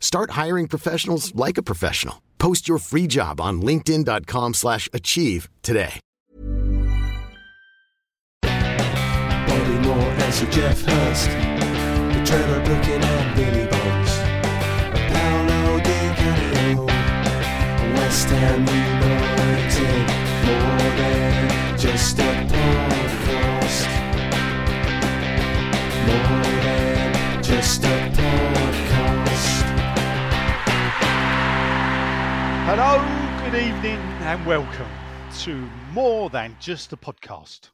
Start hiring professionals like a professional. Post your free job on linkedin.com/achieve slash achieve today. Bobby Moore Geoff Hurst, the Trevor and Billy Bonds, Paolo West Ham United, more than just a podcast, more than just a podcast. Hello, good evening, and welcome to More Than Just a Podcast.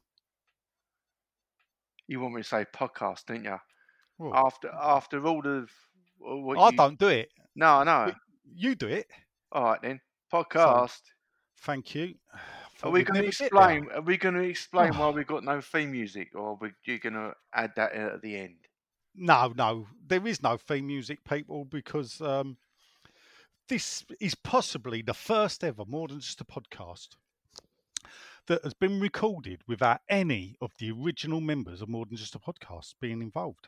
You want me to say podcast, didn't you? Well, After after all of uh, what I you- don't do it. No, no. You do it. All right then. Podcast. Thank you. Are we going to never get there. explain? Are we going to explain why we've got no theme music, or are we, you going to add that at the end? No, no, there is no theme music, people, because um, this is possibly the first ever, more than just a podcast, that has been recorded without any of the original members of More Than Just a Podcast being involved.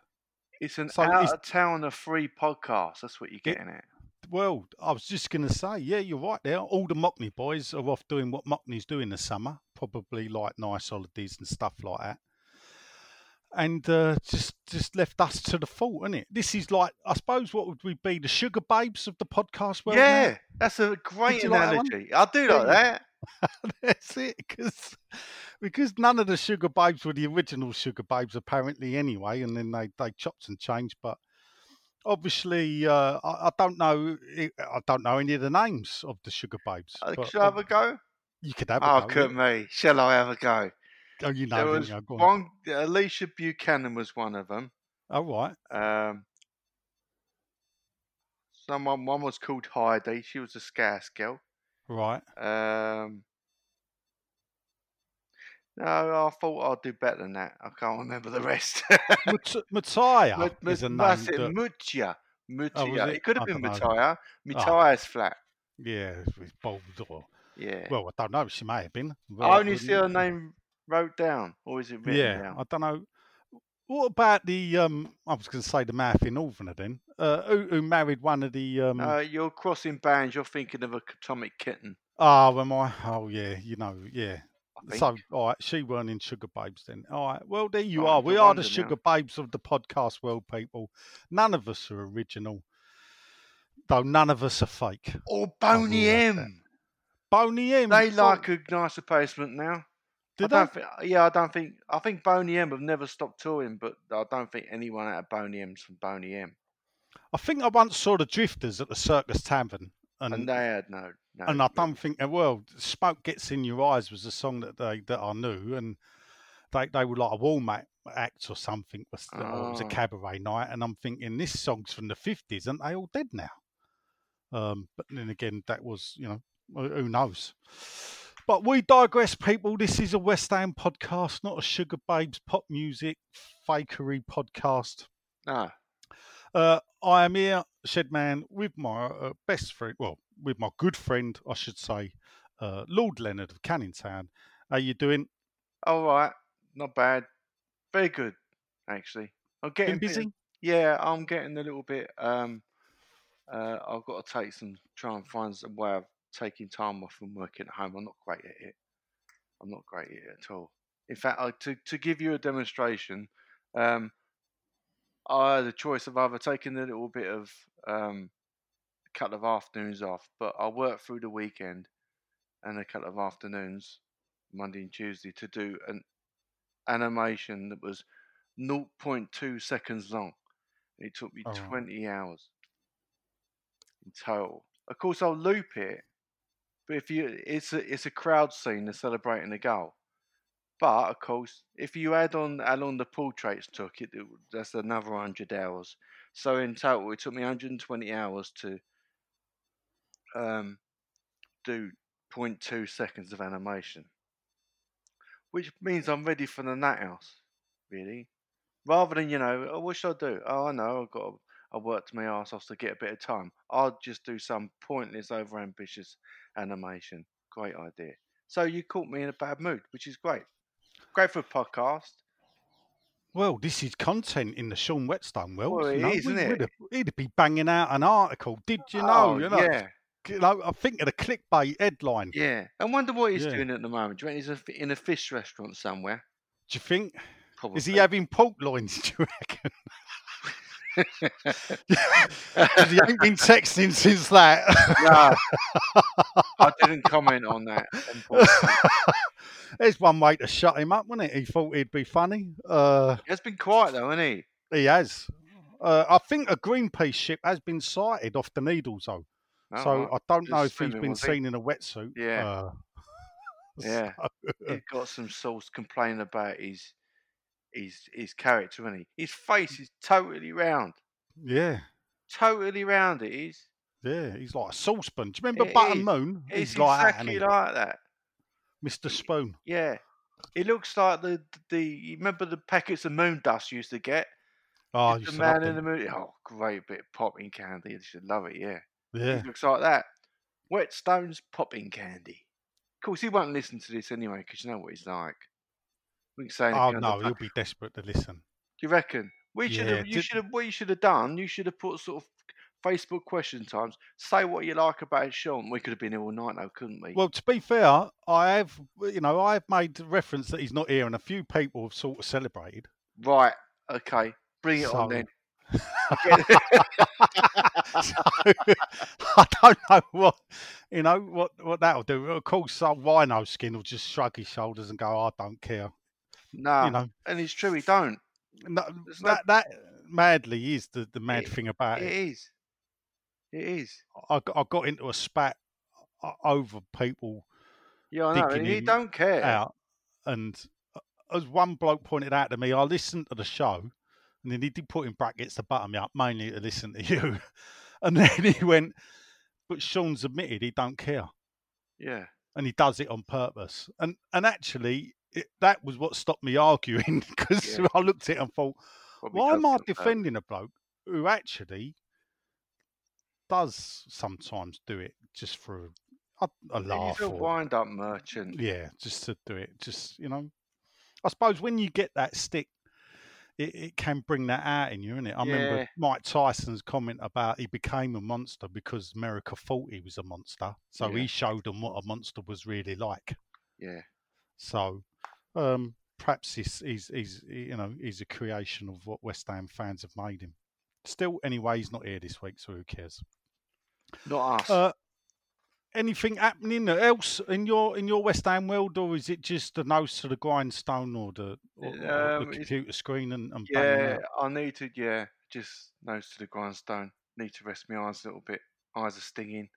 It's an So out is- of town of free podcast. That's what you're getting at. Well, I was just going to say, yeah, you're right there. All the Mockney boys are off doing what Mockneys do in the summer, probably like nice holidays and stuff like that. And uh, just just left us to the fault, isn't it? This is like, I suppose, what would we be? The Sugababes of the podcast world? now? yeah, that's a great you like analogy. I do Yeah, like that. That's it, because because none of the Sugababes were the original Sugababes apparently anyway, and then they they chopped and changed. But obviously, uh, I, I don't know I I don't know any of the names of the Sugababes. Uh, but Shall I have a go? You could have Oh, a go. could me. Shall I have a go? Oh, you know, there was you? Go on. one. Alicia Buchanan was one of them. All right. Um, someone one was called Heidi. She was a Scouse girl. Right. Um, no, I thought I'd do better than that. I can't remember the rest. Mut- is a name. that's it, that- Mutya. Mutya. Oh, it? it? could have I been don't know. Oh. Flat. yeah, with bold or Yeah. well, I don't know. She may have been. I only see her name wrote down, or is it written Yeah, down? I don't know. What about the um? I was going to say the Matthew Northerner then. Uh, who, who married one of the um? Uh, you're crossing bands. You're thinking of a atomic kitten. oh, am I? Oh, yeah. You know, yeah. So, all right, she weren't in Sugababes then. All right, well, there you Oh, are. We are the now. Sugababes of the podcast world, people. None of us are original, though none of us are fake. Or Boney. M. Boney M. They like a nice replacement now. Did I don't think, yeah, I don't think. I think Boney M have never stopped touring, but I don't think anyone out of Boney M's from Boney M. I think I once saw the Drifters at the Circus Tavern, and And, they had no, no. and I don't think uh, well, "Smoke Gets in Your Eyes" was a song that they that I knew, and they they were like a Walmart act or something, was- or it was a Oh. cabaret night, and I'm thinking this song's from the fifties, and they all dead now. Um, but then again, that was you know who knows. But we digress, people. This is a West Ham podcast, not a Sugar Babes pop music fakery podcast. No. Uh, I am here, Shedman, with my uh, best friend, well, with my good friend, I should say, uh, Lord Leonard of Canning Town. How you doing? All right, not bad. Very good, actually. I'm getting Been a bit- busy? yeah, I'm getting a little bit. Um, uh, I've got to take some, try and find some way of taking time off from working at home. I'm not great at it. I'm not great at it at all. In fact, I, to to give you a demonstration, um, I had a choice of either taking a little bit of um, a couple of afternoons off, but I worked through the weekend and a couple of afternoons, Monday and Tuesday to do an animation that was 0.2 seconds long. It took me Oh. 20 hours in total. Of course, I'll loop it, but if you, it's a it's a crowd scene, they're celebrating a goal. But of course, if you add on how long the portraits took, it that's another hundred hours. So in total, it took me 120 hours to um, do 0.2 seconds of animation, which means I'm ready for the Nat House, really. Rather than you know, oh, what should I do? Oh, I know, I've got. To, I worked my ass off to get a bit of time. I'll just do some pointless, overambitious animation. Great idea. So you caught me in a bad mood, which is great. Great for a podcast. Well, this is content in the Sean Whetstone world. Well, it know, is, isn't it? He'd be banging out an article. Did you know? Oh, you know, yeah, you know, I think of the clickbait headline. yeah. I wonder what he's Yeah. doing at the moment. Do you reckon he's in a fish restaurant somewhere? Do you think? Probably. Is he having pork loins? Do you reckon? He ain't been texting since that. no, I didn't comment on that. There's one way to shut him up, wasn't it? He thought he'd be funny. Uh, He has been quiet though, hasn't he? he has. Uh, I think a Greenpeace ship has been sighted off the Needles, though. Oh, so right. I don't know if he's been was he? seen in a wetsuit. Yeah. Uh, Yeah. so- He's got some source complaining about his his his character, hasn't he? His mm. face is totally round. yeah. Totally round it is. Yeah, he's like a saucepan. Do you remember It Button is. Moon? It's He's like that, exactly like that. Mr. Spoon. Yeah. It looks like the the you remember the packets of moon dust you used to get? Oh, the man in the moon. Oh, great bit of popping candy. You should love it, yeah. Yeah. It looks like that. Whetstone's popping candy. Of course, he won't listen to this anyway because you know what he's like. We can say Oh no, he'll be desperate to listen. Do you reckon? We should Yeah, have. You did- should have. What you should have done. You should have put sort of Facebook question times. Say what you like about Sean. We could have been here all night though, couldn't we? Well, to be fair, I have, you know, I've made reference that he's not here, and a few people have sort of celebrated. right. Okay. Bring it on So- then. so, I don't know what, you know, what what that'll do. Of course, uh, Wino Skin will just shrug his shoulders and go, "I don't care." No. You know, and it's true. He don't. no, There's no- that that madly is the the mad It- thing about It it. is. It is. I, got- I got into a spat over people Yeah, I know. And he don't care. out, and uh, as one bloke pointed out to me, I listened to the show, and then he did put in brackets to butter me up, mainly to listen to you, and then he went, "But Sean's admitted he don't care, Yeah. and he does it on purpose." And and actually, it, that was what stopped me arguing because Yeah. I looked at it and thought, probably "Why am I it on purpose. defending a bloke who actually?" Does sometimes do it just for a, a laugh He's a or wind-up merchant. yeah, just to do it. Just you know, I suppose when you get that stick, it, it can bring that out in you, innit? I Yeah. remember Mike Tyson's comment about he became a monster because America thought he was a monster, so Yeah. he showed them what a monster was really like. Yeah. So, um, perhaps he's, he's he's you know he's a creation of what West Ham fans have made him. Still, anyway, he's not here this week, so who cares? Not us. Uh, anything happening else in your in your West Ham world, or is it just the nose to the grindstone, or the, or, or Um, the computer screen and, and yeah. I need to. Yeah, just nose to the grindstone. Need to rest my eyes a little bit. Eyes are stinging.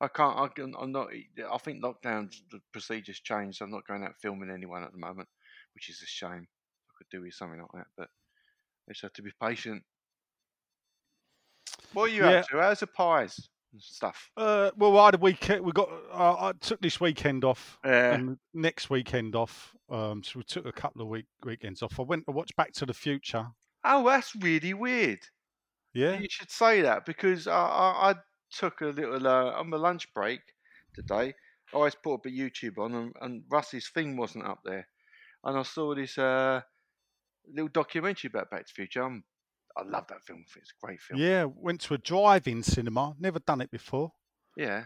I can't. I can, I'm not. I think lockdowns the procedures changed. So I'm not going out filming anyone at the moment, which is a shame. I could do with something like that, but I just have to be patient. What are you Yeah. up to? How's the pies and stuff? Uh, well, I had a weekend. We got. Uh, I took this weekend off, Yeah. and next weekend off. Um, so we took a couple of week weekends off. I went to watch Back to the Future. Oh, that's really weird. Yeah, You should say that because I, I, I took a little uh, on my lunch break today. I always put up a YouTube on, and, and Rusty's thing wasn't up there, and I saw this uh, little documentary about Back to the Future. Um, I love that film. It's a great film. yeah. Went to a drive-in cinema. Never done it before. Yeah.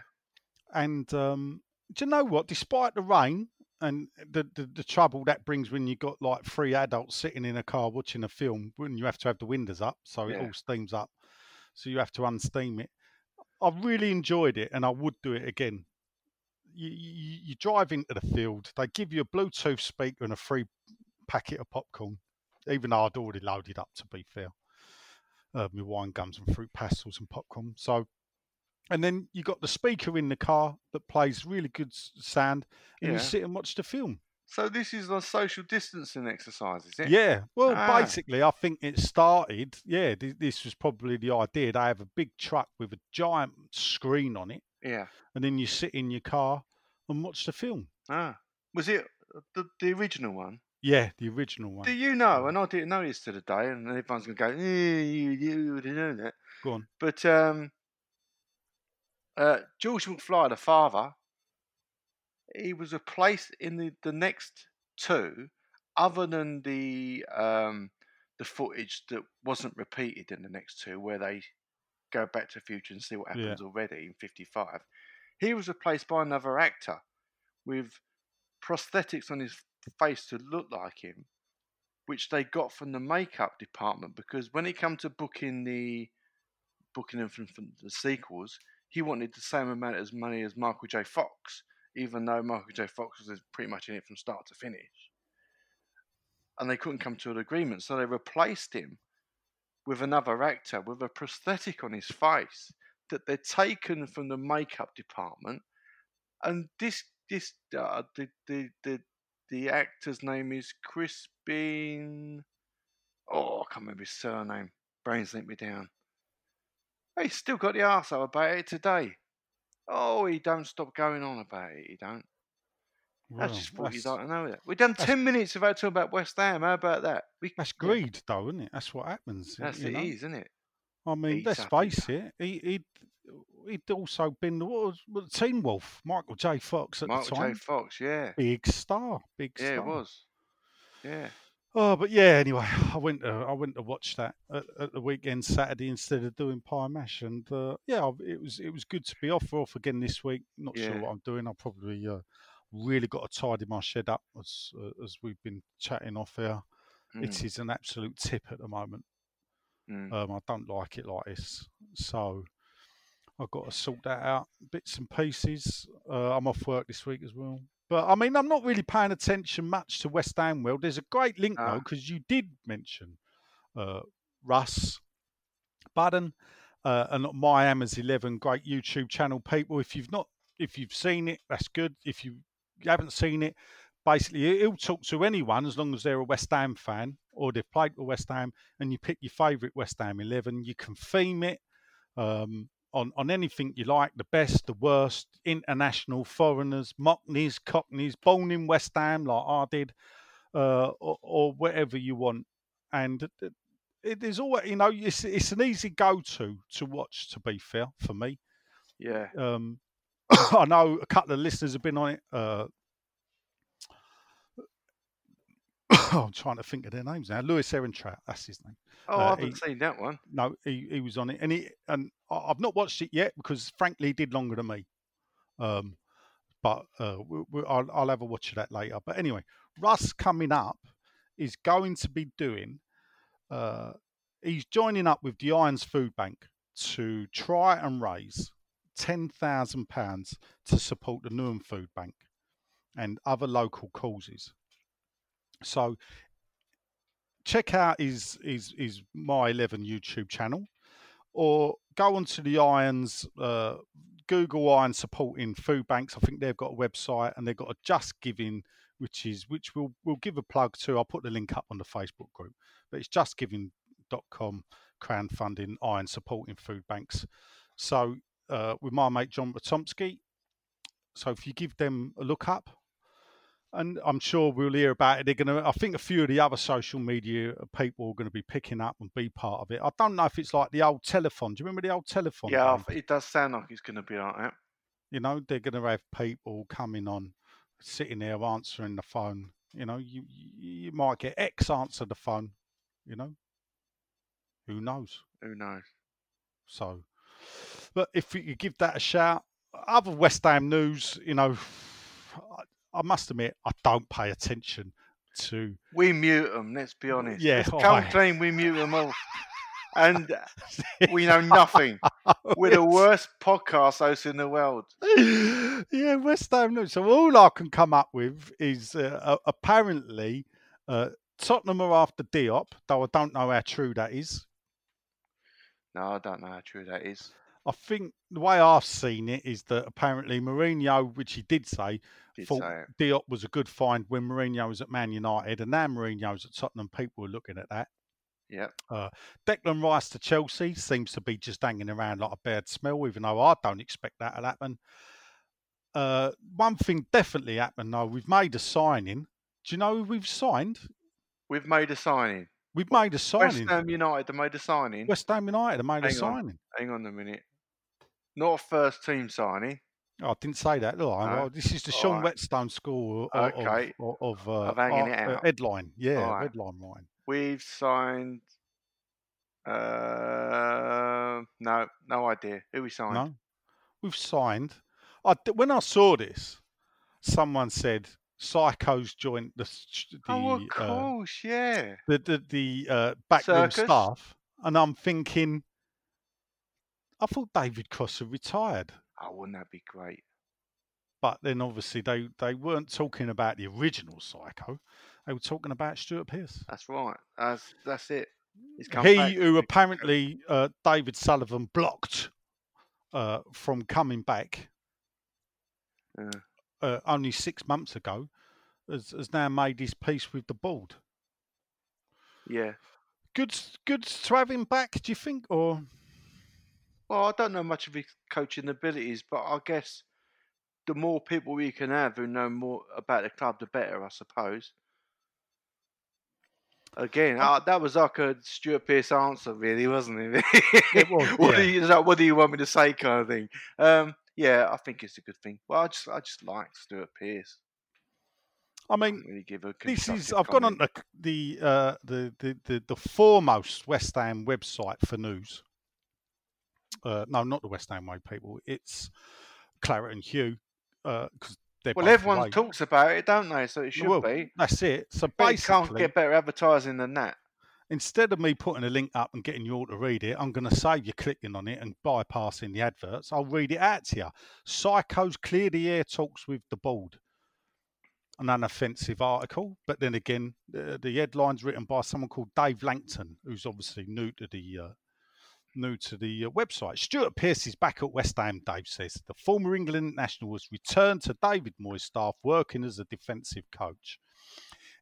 And um, do you know what? Despite the rain and the, the the trouble that brings when you got like three adults sitting in a car watching a film, when you have to have the windows up, so it all steams up, so you have to unsteam it. I really enjoyed it, and I would do it again. you, you, you drive into the field. They give you a Bluetooth speaker and a free packet of popcorn, even though I'd already loaded up. To be fair, uh, my wine gums and fruit pastels and popcorn. So, and then you got the speaker in the car that plays really good sound, and Yeah. you sit and watch the film. So this is a social distancing exercise, is it? Yeah. Well, Ah. basically, I think it started. Yeah, th- this was probably the idea. They have a big truck with a giant screen on it, Yeah. and then you sit in your car and watch the film. Ah. Was it the, the original one? Yeah, the original one. Do you know? And I didn't know this to the day, and everyone's going to go, eh, you, you would have known that. Go on. But um, uh, George McFly, the father, he was replaced in the, the next two, other than the um, the footage that wasn't repeated in the next two, where they go back to the future and see what Yeah. happens already in '55. He was replaced by another actor with prosthetics on his face to look like him, which they got from the makeup department because when it come to booking the booking them from, from the sequels, he wanted the same amount of money as Michael J. Fox, even though Michael J. Fox was pretty much in it from start to finish. And they couldn't come to an agreement, so they replaced him with another actor with a prosthetic on his face that they'd taken from the makeup department. And this this uh, the, the the the actor's name is Crispin. Oh, I can't remember his surname. Brains let me down. He's still got the arsehole about it today. Oh, he don't stop going on about it. He don't. I Well, just thought you'd that's, like to know that. We've done ten minutes without talking about West Ham. How about that? We, that's yeah, greed, though, isn't it? That's what happens. That's it know? is, isn't it? I mean, let's face it. He, he'd he'd also been the what was, Teen Wolf, Michael J. Fox at Michael the time. Michael J. Fox, yeah, Big star, big yeah, star. it was, yeah. Oh, but yeah. Anyway, I went to I went to watch that at, at the weekend Saturday instead of doing pie mash, and uh, yeah, it was it was good to be off. We're off again this week. Not sure what I'm doing. I'll probably uh, really got to tidy my shed up as uh, as we've been chatting off here. Mm, It is an absolute tip at the moment. mm. Um, I don't like it like this, so I've got to sort that out bits and pieces. Uh, I'm off work this week as well. But I mean, I'm not really paying attention much to West Ham World. There's a great link though, Ah. because you did mention uh, Russ Budden uh, and My Hammers 11, great YouTube channel. People, if you've not, if you've seen it, that's good. If you haven't seen it, basically he'll talk to anyone as long as they're a West Ham fan or they've played for West Ham and you pick your favourite West Ham 11. You can theme it um, on, on anything you like, the best, the worst, international, foreigners, Mockneys, Cockneys, born in West Ham like I did, uh, or, or whatever you want. And it- is always, you know, it's, it's an easy go-to to watch, to be fair, for me. yeah. Um, I know a couple of listeners have been on it. Uh, I'm trying to think of their names now. Lewis Ehrentrout, that's his name. Oh, uh, I haven't he- seen that one. No, he, he was on it, and he and I- I've not watched it yet because frankly, he did longer than me. Um, but uh, we, we, I'll, I'll have a watch of that later. But anyway, Russ coming up is going to be doing. Uh, he's joining up with the Irons Food Bank to try and raise ten thousand pounds to support the Newham Food Bank and other local causes. So check out his his his my eleven YouTube channel, or go onto the Irons uh, Google Iron supporting food banks. I think they've got a website and they've got a Just Giving, which is which we'll we'll give a plug to. I'll put the link up on the Facebook group, but it's justgiving.com crowdfunding iron supporting food banks. So uh, with my mate John Ratomsky. So if you give them a look up, and I'm sure we'll hear about it. They're going to. I think a few of the other social media people are going to be picking up and be part of it. I don't know if it's like the old telephone. Do you remember the old telephone? Yeah, game? it does sound like it's going to be like that. You know, they're going to have people coming on, sitting there answering the phone. You know, you you you might get X answer the phone. You know, who knows? Who knows? So, but if you give that a shout, other West Ham news, you know, I, must admit I don't pay attention to. We mute them. Let's be honest. Yeah, Let's oh, come I- clean. We mute them all. and we know nothing. We're the worst podcast hosts in the world. yeah, West Ham. So all I can come up with is uh, uh, apparently uh, Tottenham are after Diop, though I don't know how true that is. No, I don't know how true that is. I think the way I've seen it is that apparently Mourinho, which he did say, Did thought say. Diop was a good find when Mourinho was at Man United, and now Mourinho's at Tottenham. People were looking at that. Yeah. Declan Rice to Chelsea seems to be just hanging around like a bad smell, even though I don't expect that to happen. Uh, one thing definitely happened though, we've made a signing. Do you know who we've signed? We've made a signing. We've made a signing. West. Ham United have made a signing. West Ham United have made a on. signing. Hang on a minute. Not a first team signing. Oh, I didn't say that. Look, No. this is the All Sean right. Whetstone school of, of- Okay. of, of, uh, Of hanging it uh, out. headline. Yeah, right. headline line. We've signed. Uh, no, no idea who we signed. No, we've signed. I, when I saw this, someone said Psycho's joined the the oh, of uh, yeah. the the, the uh, backroom Circus? staff, and I'm thinking, I thought David Cross had retired, Oh, wouldn't that be great? but then obviously they they weren't talking about the original Psycho. They were talking about Stuart Pearce. That's right. That's that's it. He back. who apparently uh, David Sullivan blocked uh, from coming back Yeah. uh, only six months ago, has, has now made his peace with the board. yeah. Good, good to have him back. Do you think, or Well, I don't know much of his coaching abilities, but I guess the more people we can have who know more about the club, the better, I suppose. Again, uh, that was like a Stuart Pearce answer, really, wasn't it? It was, what, do you, what do you want me to say, kind of thing? Um, yeah, I think it's a good thing. Well, I just, I just like Stuart Pearce. I mean, Didn't really give a this is I've gone on the the, uh, the the the the foremost West Ham website for news. Uh, no, not the West Ham way people. It's Claret and Hugh because they're Well, everyone away. talks about it, don't they? So it should Well, be. That's it. So But you can't get better advertising than that. instead of me putting a link up and getting you all to read it, I'm going to save you clicking on it and bypassing the adverts. I'll read it out to you. Psychos clear the air talks with the board. An unoffensive article, but then again, the, the headline's written by someone called Dave Langton, who's obviously new to the uh, new to the uh, website. Stuart Pearce is back at West Ham. Dave says the former England national was returned to David Moyes' staff, working as a defensive coach.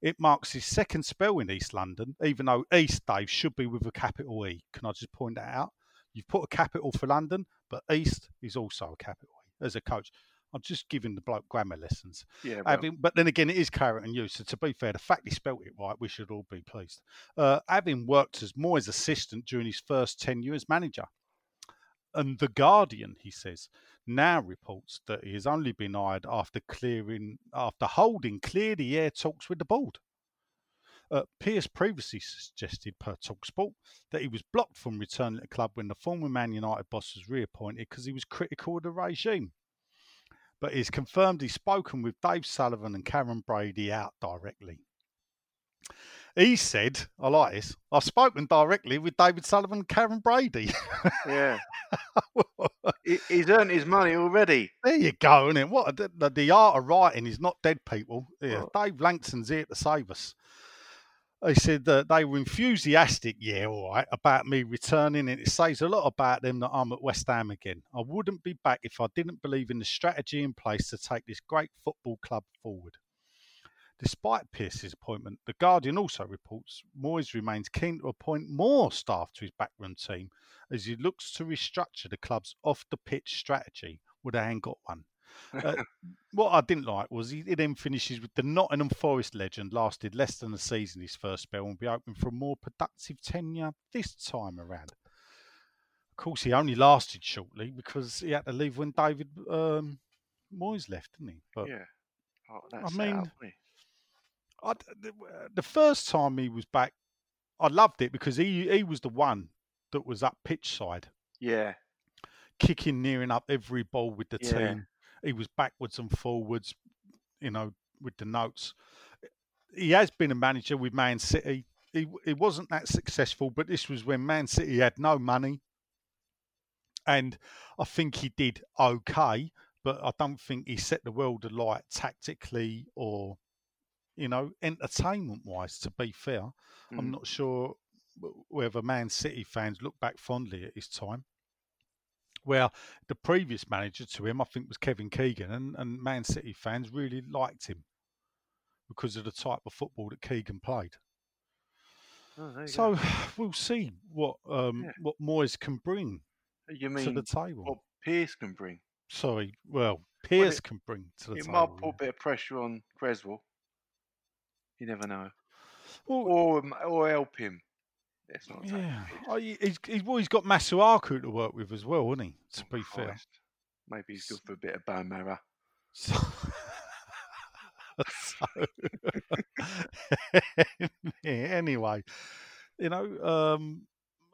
It marks his second spell in East London, even though East, Dave, should be with a capital E. Can I just point that out? You've put a capital for London, but East is also a capital E as a coach. I'm just giving the bloke grammar lessons. Yeah, well, Having, but then again, it is carrot and you. So to be fair, the fact he spelt it right, we should all be pleased. Uh, having worked as Moyes' assistant during his first tenure as manager. And The Guardian, he says, now reports that he has only been hired after clearing, after holding clear the air talks with the board. Uh, Pearce previously suggested per Talksport that he was blocked from returning to the club when the former Man United boss was reappointed because he was critical of the regime. But he's confirmed he's spoken with Dave Sullivan and Karren Brady out directly. He said, I like this, I've spoken directly with David Sullivan and Karren Brady. yeah. He's earned his money already. There you go, innit? What the, the, the art of writing is not dead people. Yeah, Well- Dave Langston's here to save us. They said that they were enthusiastic, yeah, all right, about me returning, and it says a lot about them that I'm at West Ham again. I wouldn't be back if I didn't believe in the strategy in place to take this great football club forward. Despite Pearce's appointment, The Guardian also reports Moyes remains keen to appoint more staff to his backroom team as he looks to restructure the club's off the pitch strategy. Would I ain't got one? Uh, what I didn't like was he, he then finishes with the Nottingham Forest legend lasted less than a season his first spell and will be open for a more productive tenure this time around. Of course, he only lasted shortly because he had to leave when David um, Moyes left, didn't he? But Yeah. Oh, that's mean, out. I, the, the first time he was back, I loved it because he he was the one that was up pitch side, yeah. kicking, nearing up every ball with the Yeah. team. He was backwards and forwards, you know, with the notes. He has been a manager with Man City, he he wasn't that successful, but this was when Man City had no money, and I think he did okay, but I don't think he set the world alight tactically or you know entertainment wise. To be fair, I'm Mm. not sure whether Man City fans look back fondly at his time. Where the previous manager to him, I think, was Kevin Keegan, and, and Man City fans really liked him because of the type of football that Keegan played. Oh, So go. we'll see what um, Yeah. what Moyes can bring you to the table. what Pearce can bring? Sorry, well, Pearce it- can bring to the It table. might put a bit of pressure on Cresswell. You never know, Well, or um, or help him. Let's not yeah, oh, he- he's, he's well, he's got Masuaku to work with as well, hasn't he? To Oh, be fair. Maybe he's good for a bit of bone marrow. So, so anyway, you know, um,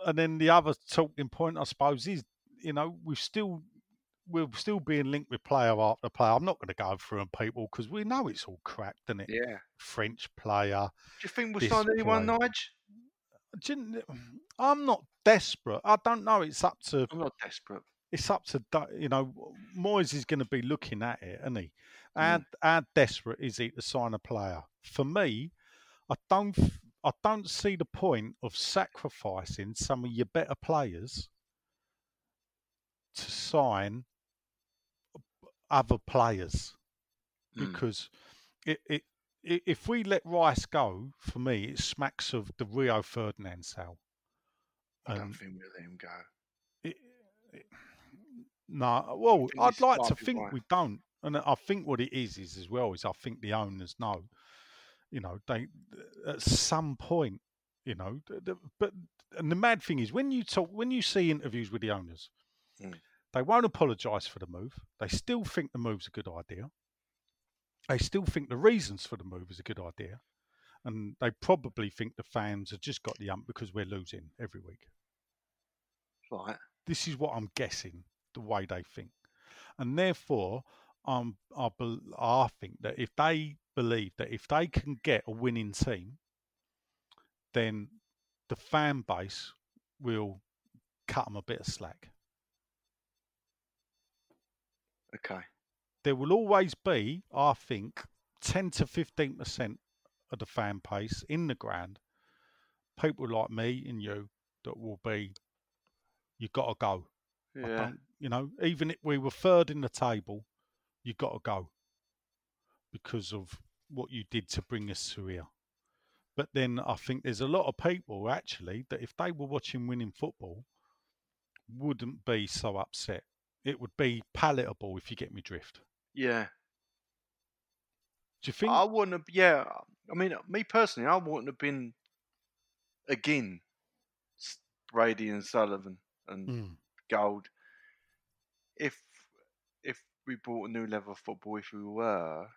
and then the other talking point, I suppose, is you know we've still we're still being linked with player after player. I'm not going to go through them people because we know it's all crap, isn't it? Yeah. French player. Do you think we'll sign anyone. Nige? You I'm not desperate. I don't know. It's up to I'm not desperate. it's up to you know Moyes is going to be looking at it, isn't he? Mm. How, desperate is he to sign a player? For me, I don't I don't see the point of sacrificing some of your better players to sign other players Mm. because it, it, if we let Rice go, for me, it smacks of the Rio Ferdinand sale. I don't Um, think we'll let him go. it, it, no, well, I'd like to think right. we don't, and I think what it is is as well is I think the owners know, you know, they at some point, you know, but and the mad thing is when you talk when you see interviews with the owners, Mm. they won't apologise for the move. They still think the move's a good idea. They still think the reasons for the move is a good idea, and they probably think the fans have just got the ump because we're losing every week Right. this is what I'm guessing the way they think, and therefore, um, I bel I think that if they believe that if they can get a winning team, then the fan base will cut them a bit of slack. Okay. There will always be, I think, ten to fifteen percent of the fan base in the ground, people like me and you that will be, you got to go. Yeah. you know, even if we were third in the table, you got to go because of what you did to bring us to here. But then I think there's a lot of people actually that if they were watching winning football, wouldn't be so upset. It would be palatable if you get me drift. Yeah. Do you think? I wouldn't have. Yeah. I mean, me personally, I wouldn't have been again Brady and Sullivan and Mm, Gold if if we brought a new level of football. If we were,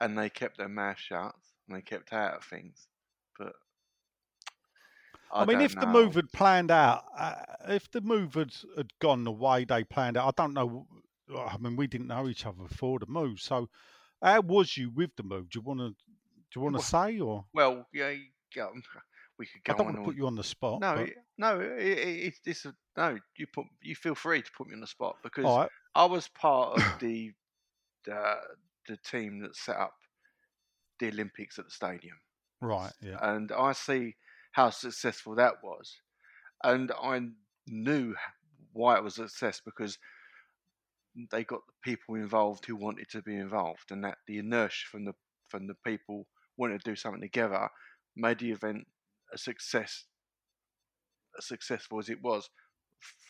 and they kept their mouth shut and they kept out of things. I, I, mean, if the move had planned out, uh, if the move had, had gone the way they planned out, I don't know. I mean, we didn't know each other before the move, so how was you with the move? Do you want to? Do you want to Well, say, or Well, yeah, we could go I don't want to put you on the spot? No, but, no, it, it, it's a, no. You put you feel free to put me on the spot because right, I was part of the the the team that set up the Olympics at the stadium, right, yeah, and I see how successful that was, and I knew why it was a success because they got the people involved who wanted to be involved, and that the inertia from the from the people wanting to do something together made the event a success, as successful as it was.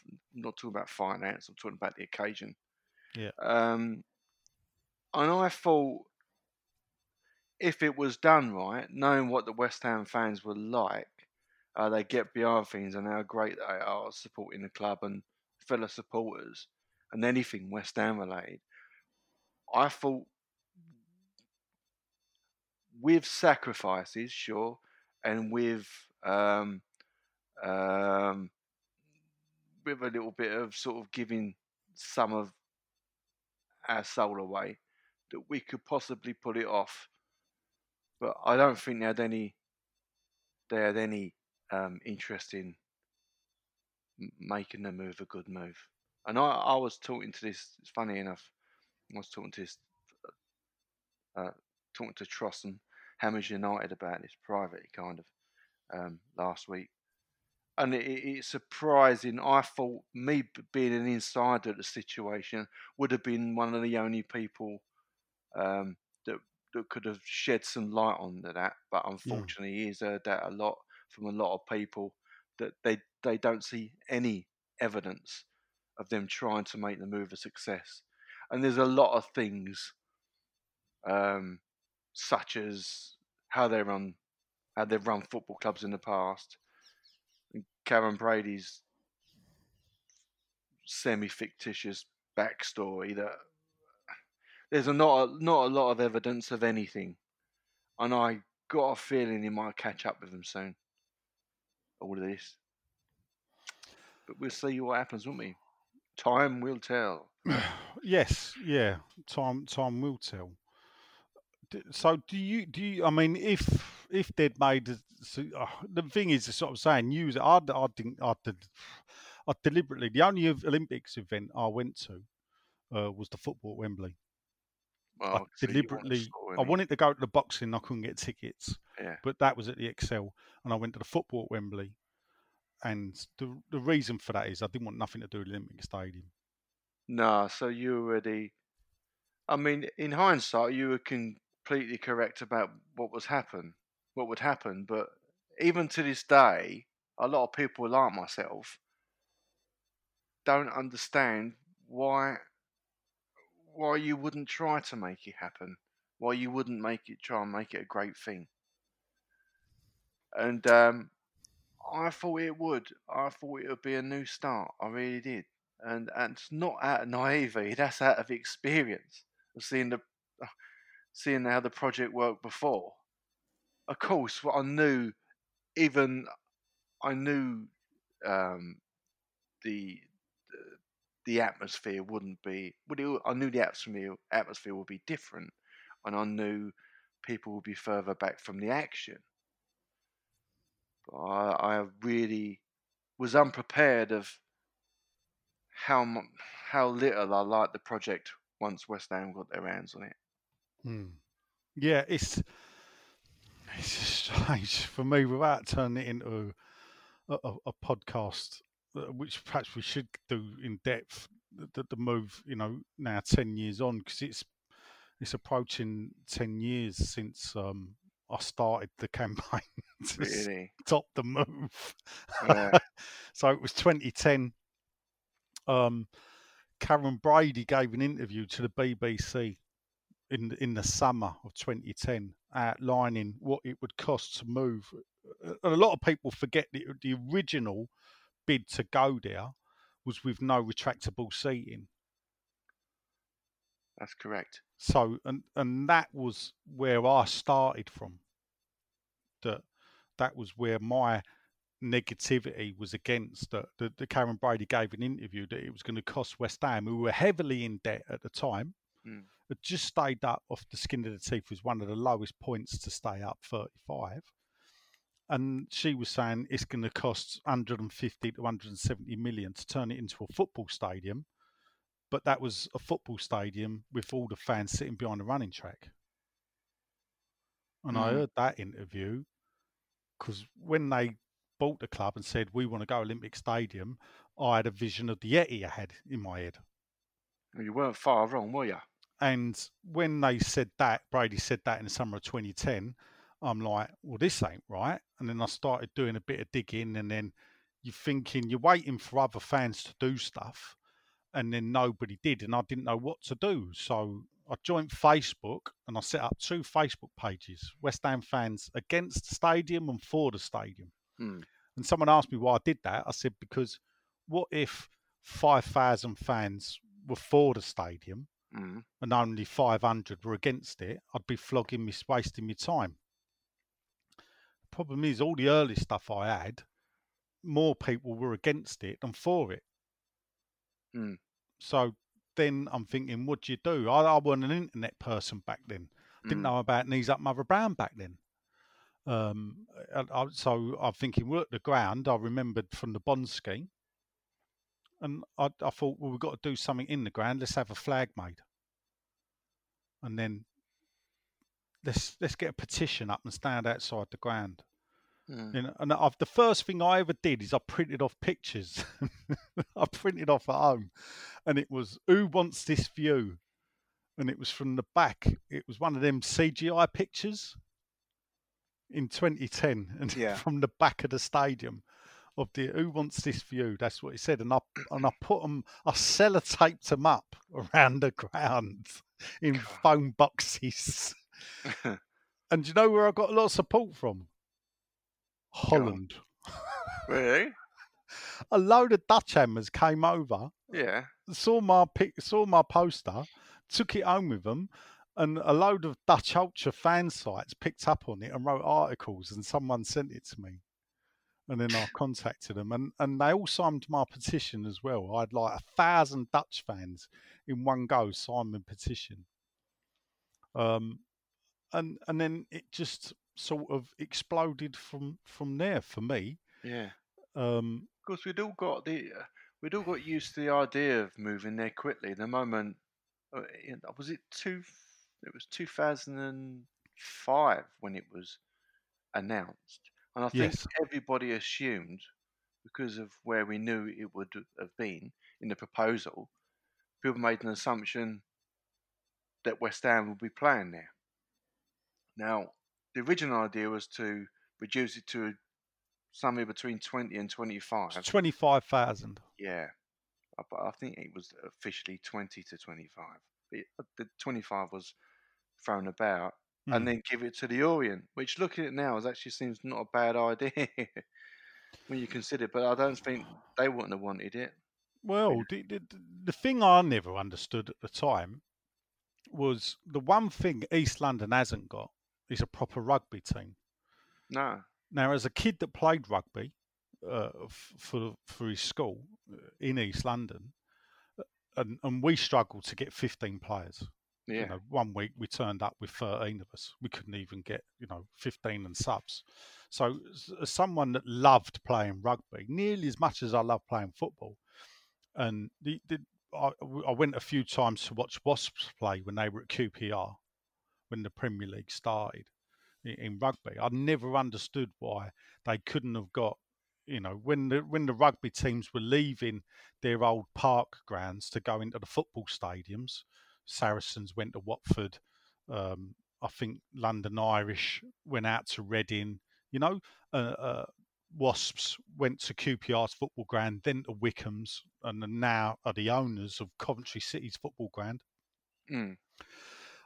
I'm not talking about finance; I'm talking about the occasion. Yeah. Um, and I thought if it was done right, knowing what the West Ham fans were like, they get behind things and how great they are supporting the club and fellow supporters and anything West Ham related. I thought with sacrifices, sure, and with um, um, with a little bit of sort of giving some of our soul away, that we could possibly pull it off. But I don't think they had any they had any um, interest in making the move a good move. And I, I was talking to this. It's funny enough. I was talking to this, uh, talking to Tross and Hammers United about this privately, kind of, um, last week. And it, it- it's surprising. I thought me being an insider at the situation would have been one of the only people um, that that could have shed some light on that. But unfortunately, he's heard that a lot from a lot of people that they they don't see any evidence of them trying to make the move a success. And there's a lot of things, um, such as how they run, how they've run football clubs in the past. And Karren Brady's semi-fictitious backstory that there's a not a, not a lot of evidence of anything, and I got a feeling he might catch up with them soon. All of this, but we'll see what happens, won't we? Time will tell. yes, yeah. Time time will tell. So do you do you? I mean, if if they'd made so, uh, the thing is, sort of saying use. I I didn't. I did. I deliberately the only Olympics event I went to uh, was the football at Wembley. Well, I I can see you want a deliberately I wanted to go to the boxing. I couldn't get tickets, Yeah. but that was at the Excel, and I went to the football at Wembley. And the the reason for that is I didn't want nothing to do with Olympic Stadium. No, so you already. I mean, in hindsight, you were completely correct about what was happen, what would happen. But even to this day, a lot of people like myself don't understand why why you wouldn't try to make it happen, why you wouldn't make it try and make it a great thing. And um, I thought it would. I thought it would be a new start. I really did and and it's not out of naivety. That's out of experience of seeing the seeing how the project worked before. Of course, what I knew, even I knew um, the the atmosphere wouldn't be. Would it, I knew the atmosphere atmosphere would be different, and I knew people would be further back from the action. But I, I really was unprepared of how how little I liked the project once West Ham got their hands on it. Hmm. Yeah, it's it's strange for me without turning it into a, a, a podcast, which perhaps we should do in depth. The, the, move, you know, now ten years on, because it's it's approaching ten years since um, I started the campaign to Really, stop the move. Yeah. so it was 2010. Um, Karren Brady gave an interview to the BBC in in the summer of 2010, outlining what it would cost to move. And a lot of people forget that the original bid to go there was with no retractable seating. that's correct. So and and that was where I started from. That that was where my negativity was against that. The, the Karren Brady gave an interview that it was going to cost West Ham, who were heavily in debt at the time, Mm. had just stayed up off the skin of the teeth was one of the lowest points to stay up, 35. And she was saying it's going to cost 150 to 170 million to turn it into a football stadium but that was a football stadium with all the fans sitting behind the running track. And I Mm. heard that interview because when they bought the club and said we want to go Olympic Stadium, I had a vision of the Etihad in my head. Well, You weren't far wrong, were you? And when they said that, Brady said that in the summer of 2010, I'm like, well, this ain't right. And then I started doing a bit of digging, and then you're thinking you're waiting for other fans to do stuff, and then nobody did, and I didn't know what to do. So I joined Facebook and I set up two Facebook pages West Ham fans against the stadium and for the stadium. Hmm. And someone asked me why I did that. I said, because what if 5,000 fans were for the stadium? Mm. and only 500 were against it, I'd be flogging me, wasting my time. Problem is, all the early stuff I had, more people were against it than for it. Mm. So then I'm thinking, what do you do? I, I wasn't an internet person back then. Didn't Mm. know about Knees Up Mother Brown back then. Um, and I, so I'm thinking, at the ground. I remembered from the bond scheme, and I, I thought, well, we've got to do something in the ground. Let's have a flag made, and then let's let's get a petition up and stand outside the ground. Mm. You know, and I've, the first thing I ever did is I printed off pictures. I printed off at home, and it was who wants this view, and it was from the back. It was one of them CGI pictures in 2010, and Yeah. from the back of the stadium of the who wants this view. That's what he said, and I and I put them, I sellotaped them up around the ground in phone boxes. and do you know where I got a lot of support from? Holland. really? A load of Dutch hammers came over, Yeah. saw my pic, saw my poster, took it home with them, and a load of Dutch Ultra fan sites picked up on it and wrote articles, and someone sent it to me. And then I contacted them, and, and they all signed my petition as well. I had like a thousand Dutch fans in one go sign my petition. Um, and and then it just sort of exploded from from there for me. Yeah. Um, Of course, we'd all got the uh, we'd all got used to the idea of moving there quickly. The moment uh, was it two? It was two thousand and five when it was announced, and I think Yes. everybody assumed because of where we knew it would have been in the proposal, people made an assumption that West Ham would be playing there. Now, the original idea was to reduce it to somewhere between 20 and 25. twenty five thousand. Yeah, but I think it was officially 20 to 25. It- uh, the 25 was thrown about, Mm. and then give it to the Orient, which looking at it now is actually seems not a bad idea when you consider. it, But I don't think they wouldn't have wanted it. Well, the, the, the thing I never understood at the time was the one thing East London hasn't got is a proper rugby team. No, Now, as a kid that played rugby uh, f- for for his school uh, in East London, uh, and, and we struggled to get 15 players. yeah, You know, one week we turned up with 13 of us. We couldn't even get, you know, 15 and subs. So, as someone that loved playing rugby, nearly as much as I love playing football, and the, the I, I went a few times to watch Wasps play when they were at QPR, when the Premier League started in, rugby. I never understood why they couldn't have got, you know, when the when the rugby teams were leaving their old park grounds to go into the football stadiums. Saracens went to Watford. Um, I think London Irish went out to Reading. You know, uh, uh, Wasps went to QPR's football ground, then to Wycombe's, and now are the owners of Coventry City's football ground. mm,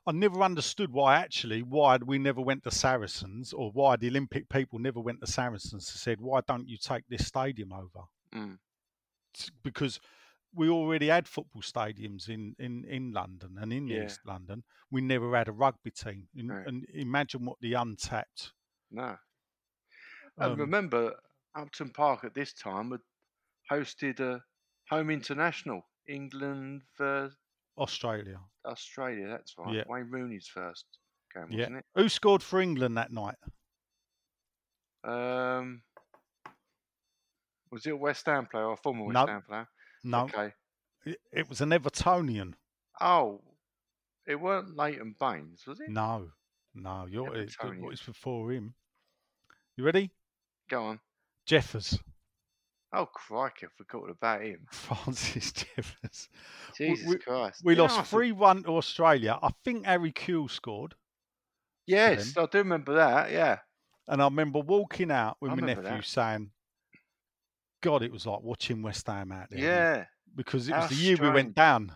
I never understood why actually why we never went to Saracens or why the Olympic people never went to Saracens and said why don't you take this stadium over? mm, because we already had football stadiums in, in, in London and in Yeah. East London. We never had a rugby team. And, Right. and imagine what the untapped. no. And Um, remember, Upton Park at this time had hosted a home international, England versus Australia. Australia. That's right. Yeah. Wayne Rooney's first game, wasn't it? Who scored for England that night? Um, was it a West Ham player or a former West No. Ham player? No, Okay. it, it was an Evertonian. Oh, it weren't Leighton Baines, was it? No, no, you're it, Evertonian. what is before him? You ready? Go on. Jeffers, Oh, crikey, I forgot about him. Francis Jeffers. Jesus we- Christ. We know, lost 3 1 to Australia. I think Harry Kewell scored. Yes, I do remember that. Yeah. And I remember walking out with I my nephew that. saying, God, it was like watching West Ham out there. Yeah. Because it How was the year we went down.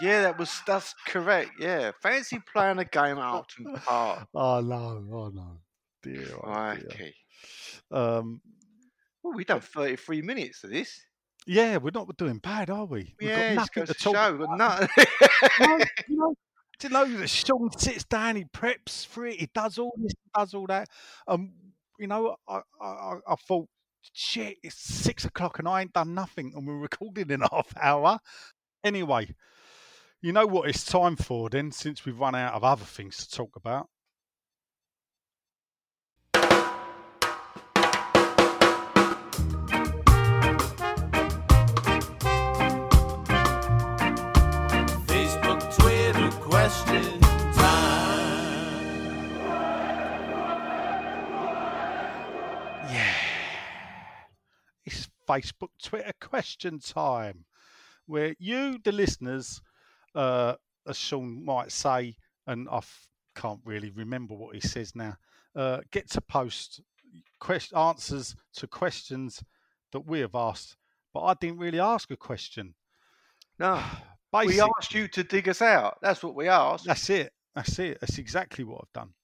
Yeah, that was that's correct. Yeah. Fancy playing a game at Upton Park. oh, no. Oh, no. Dear. Oh, dear. Um, Well, we've done 33 minutes of this. yeah, we're not doing bad, are we? We've yeah, got it's nothing to to talk show. We've got about. nothing. you know, do you know that Sean sits down, he preps for it, he does all this, does all that. Um, you know, I, I, I- I thought, shit, it's six o'clock and I ain't done nothing, and we're recording in a half hour. Anyway, you know what it's time for then, since we've run out of other things to talk about. Facebook, Twitter question time, where you, the listeners, uh, as Sean might say, and I f- can't really remember what he says now, uh, get to post quest- answers to questions that we have asked. But I didn't really ask a question. No, we asked you to dig us out. That's what we asked. That's it. That's it. That's exactly what I've done.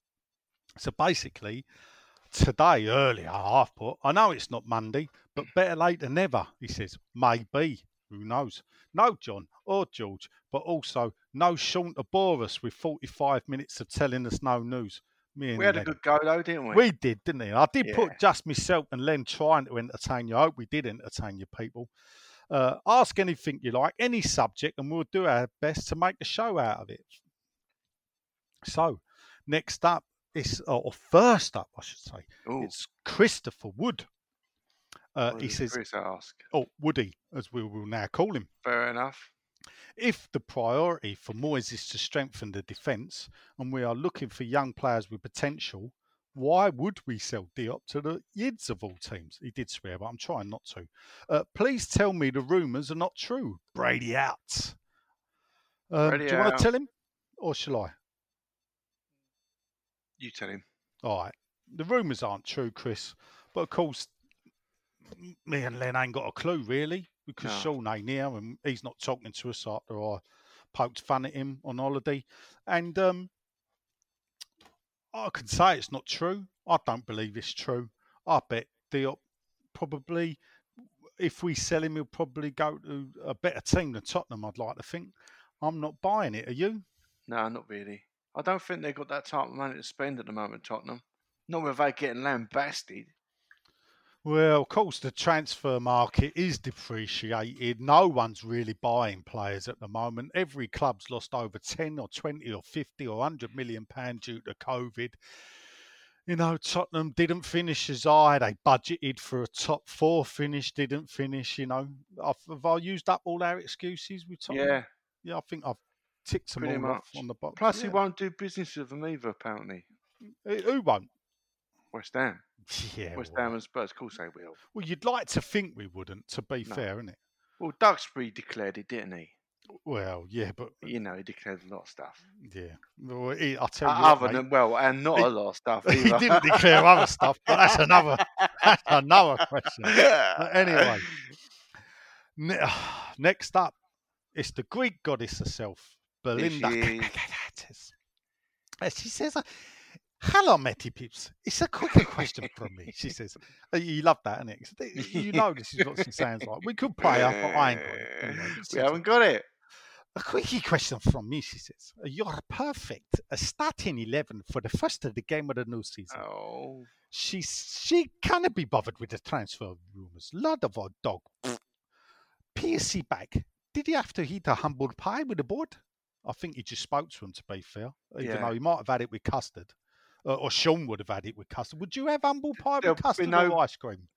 So basically, today earlier I've put. I know it's not Monday, but better late than never. He says maybe. Who knows? No John or George, but also no Sean to bore us with forty-five minutes of telling us no news. Me and We had a good go though, didn't we? We did, didn't we? I did Yeah. put just myself and Len trying to entertain you. I hope we did entertain you people. Uh, ask anything you like, any subject, and we'll do our best to make a show out of it. So, next up is, or first up, I should say, Ooh, it's Christopher Wood. Uh, he says, Chris ask. oh, Woody, as we will now call him. Fair enough. If the priority for Moyes is to strengthen the defence and we are looking for young players with potential, why would we sell Diop to the Yids of all teams? He did swear, but I'm trying not to. Uh, please tell me the rumours are not true. Brady out. Um, Brady do you want to tell him or shall I? You tell him. All right. The rumours aren't true, Chris. But of course, me and Len ain't got a clue, really, because No. Sean ain't here and he's not talking to us after I poked fun at him on holiday. And um, I can say it's not true. I don't believe it's true. I bet Diop probably, if we sell him, he'll probably go to a better team than Tottenham, I'd like to think. I'm not buying it. Are you? No, not really. I don't think they've got that type of money to spend at the moment, Tottenham. Not without getting lambasted. Well, of course, the transfer market is depreciated. No one's really buying players at the moment. Every club's lost over 10 or 20 or 50 or 100 million pounds due to COVID. You know, Tottenham didn't finish as high. They budgeted for a top four finish, didn't finish. You know, I've, have I used up all our excuses with Tottenham? Yeah, Yeah, I think I've ticked them pretty all much. off on the box. Plus, yeah. he won't do business with them either, apparently. Who- Who won't? West Ham. Yeah, West well, Ham and Spurs, of course they will. well, you'd like to think we wouldn't, to be No. fair, it? Well, Duxbury declared it, didn't he? Well, yeah, but You know, he declared a lot of stuff. Yeah. Well, he, I'll tell Uh, you what, other mate, than, well, and not he- a lot of stuff he didn't declare other stuff, but that's another that's another question. But anyway, ne- next up, it's the Greek goddess herself, Belinda. she. Uh, She says, uh, "Hello, Matty Pips. It's a quicker question from me." She says, uh, "You love that, innit? You know this is what she sounds like. We could play her, but I ain't got it. Anyway, we haven't got it. a quickie question from me, she says. You're perfect. A starting 11 for the first of the game of the new season. Oh, She's, she cannot be bothered with the transfer rumours. Lot of odd dog. PSC back. Did he have to eat a humble pie with the board? I think he just spoke to him, to be fair. Even Yeah. though he might have had it with custard. Uh, or Sean would have had it with custard. Would you have humble pie There'll with custard no- or ice cream?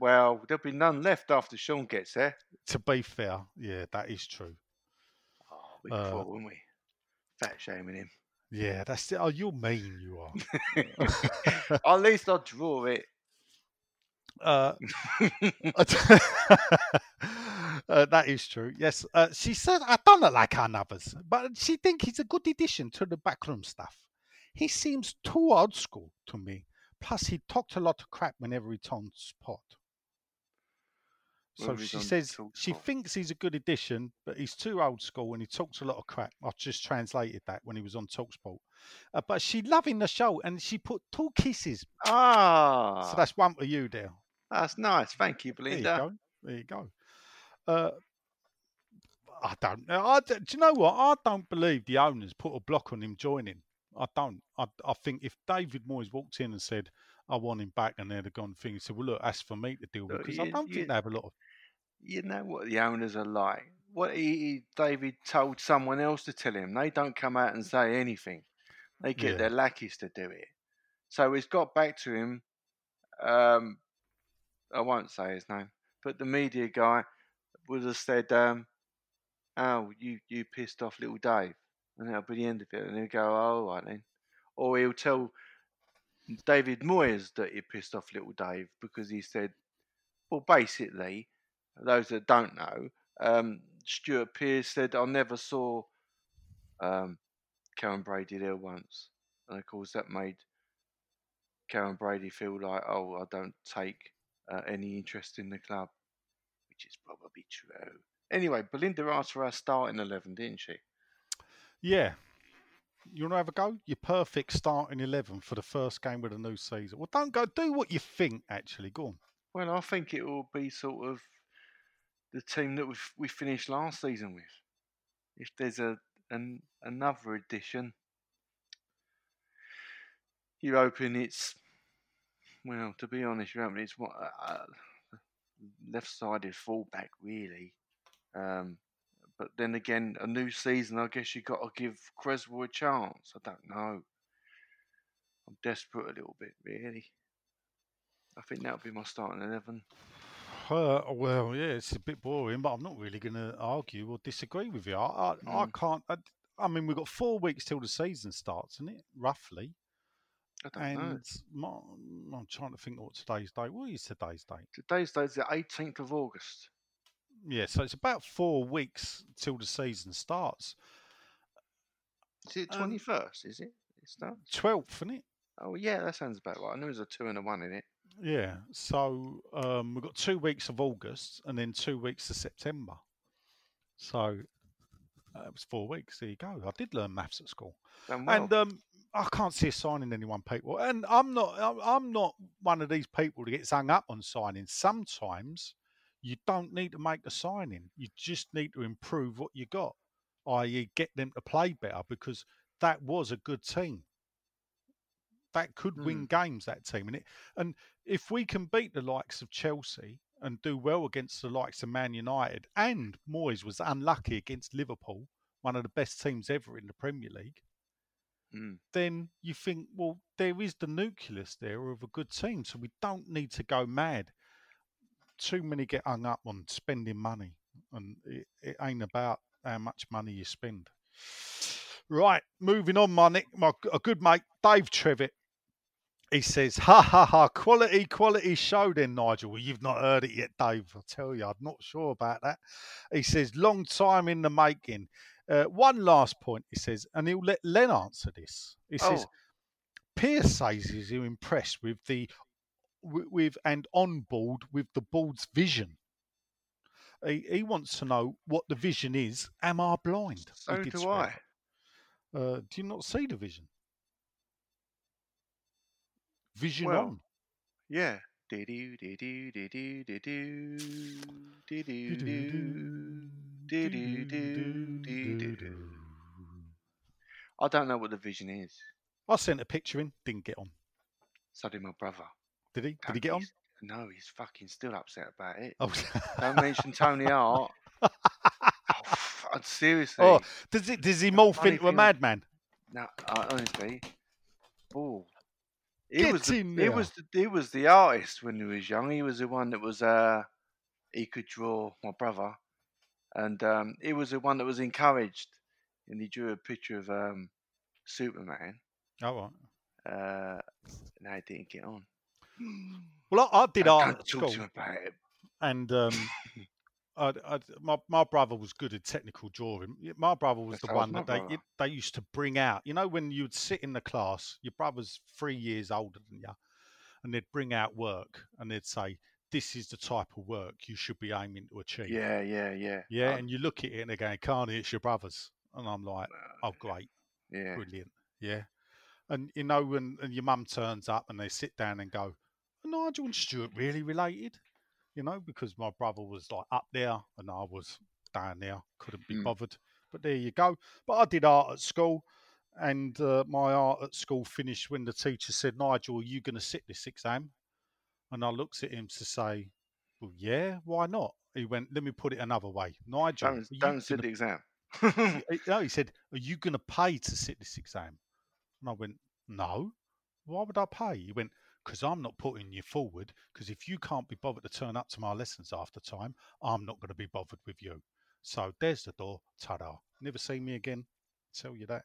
well, there'll be none left after Sean gets there. To be fair, yeah, that is true. Oh, we Uh, thought, wouldn't we? Fat shaming him. Yeah, that's it. Oh, you're mean, you are. At least I'll draw it. Uh, uh, that is true. Yes, uh, she said I don't like our others, but she think he's a good addition to the backroom staff. He seems too old school to me. Plus, he talked a lot of crap whenever he told spot. So he's she says she thinks he's a good addition, but he's too old school and he talks a lot of crap. I've just translated that when he was on Talksport. Uh, but she loving the show and she put two kisses. Ah, So that's one for you there. that's nice. Thank you, Belinda. There you go. There you go. Uh, I don't know. I, do you know what? I don't believe the owners put a block on him joining. I don't. I, I think if David Moyes walked in and said, I want him back, and they'd have gone thing, said, Well, look, that's for me to deal with. Because I don't you- think they have a lot of. You know what the owners are like. What he, he- David told someone else to tell him. They don't come out and say anything. They get Yeah. their lackeys to do it. So he's got back to him. Um, I won't say his name, but the media guy would have said, um, "Oh, you you pissed off little Dave," and that'll be the end of it. And he'll go, "Oh, all right then," or he'll tell David Moyes that he pissed off little Dave because he said, "Well, basically, those that don't know, um, Stuart Pearce said, I never saw um, Karren Brady there once. And of course, that made Karren Brady feel like, oh, I don't take uh, any interest in the club, which is probably true. Anyway, Belinda asked for our starting 11, didn't she? Yeah. You want to have a go? Your perfect starting 11 for the first game of the new season. Well, don't go. Do what you think, actually. Go on. Well, I think it will be sort of the team that we we finished last season with. If there's a an, another edition, you're hoping it's well. To be honest, you're hoping it's what uh, left-sided fullback really. Um, but then again, a new season. I guess you got to give Cresswell a chance. I don't know. I'm desperate a little bit, really. I think that'll be my starting eleven. Uh, well, yeah, it's a bit boring, but I'm not really going to argue or disagree with you. I, I, I Mm. can't. I, I mean, we've got four weeks till the season starts, isn't it? Roughly. I don't know. And my, I'm trying to think what today's date. What is today's date? Today's date is the 18th of August. Yeah, so it's about four weeks till the season starts. Is it Um, 21st? Is it? It starts. 12th, isn't it? Oh, yeah, that sounds about right. I knew there was a two and a one in it. Yeah. So um, we've got two weeks of August and then two weeks of September. So uh, it was four weeks. There you go. I did learn maths at school. Well. And um, I can't see signing anyone, people. And I'm not. I'm- I'm not one of these people that gets hung up on signing. Sometimes you don't need to make a signing. You just need to improve what you got, i.e., get them to play better because that was a good team. That could win games. That team, and it. And if we can beat the likes of Chelsea and do well against the likes of Man United, and Moyes was unlucky against Liverpool, one of the best teams ever in the Premier League Mm. then you think, well, there is the nucleus there of a good team, so we don't need to go mad. Too many get hung up on spending money, and it, it ain't about how much money you spend. Right, moving on, my Nick, my a good mate Dave Trevitt. He says, "Ha ha ha! Quality, quality show." Then Nigel, well, you've not heard it yet, Dave. I tell you, I'm not sure about that. He says, "Long time in the making." Uh, one last point, he says, and he'll let Len answer this. He says, Oh, Pearce says he's impressed with the with and on board with the board's vision. He, he wants to know what the vision is. Am I blind? So do swear I. Uh, do you not see the vision? Vision Well, on. Yeah. Do, do. I don't know what the vision is. I sent a picture in. Didn't get on. So did my brother. Did he? Did he get on? No, he's fucking still upset about it. Oh, Don't mention Tony Hart. Oh, f- uh, seriously. oh, does it? Does he morph into a madman? No, uh, honestly, oh, he Get was the, in he was the, he was the artist when he was young. He was the one that was uh he could draw my brother, and um, he was the one that was encouraged, and he drew a picture of um Superman. Oh, right. Uh, and I didn't get on. Well, I, I did art don't at school. about it. and um, I, I, my my brother was good at technical drawing. My brother was That's the was one that they brother. they used to bring out. You know, when you'd sit in the class, your brother's three years older than you, and they'd bring out work and they'd say, "This is the type of work you should be aiming to achieve." Yeah, yeah, yeah. yeah. Um, and you look at it and they're going, "Can't? It's your brother's," and I'm like, "Oh, great, yeah. brilliant, yeah." And you know, when and your mum turns up and they sit down and go, "Are Nigel and Stuart really related?" You know, because my brother was like up there and I was down there, couldn't be Mm. bothered. But there you go. But I did art at school, and uh, my art at school finished when the teacher said, "Nigel, are you going to sit this exam?" And I looked at him to say, "Well, yeah, why not?" He went, "Let me put it another way, Nigel." Don't don't sit gonna the exam. no, he said, Are you going to pay to sit this exam? And I went, No. Why would I pay? He went, Because I'm not putting you forward. Because if you can't be bothered to turn up to my lessons after time, I'm not going to be bothered with you. So there's the door. Ta da. Never see me again. Tell you that.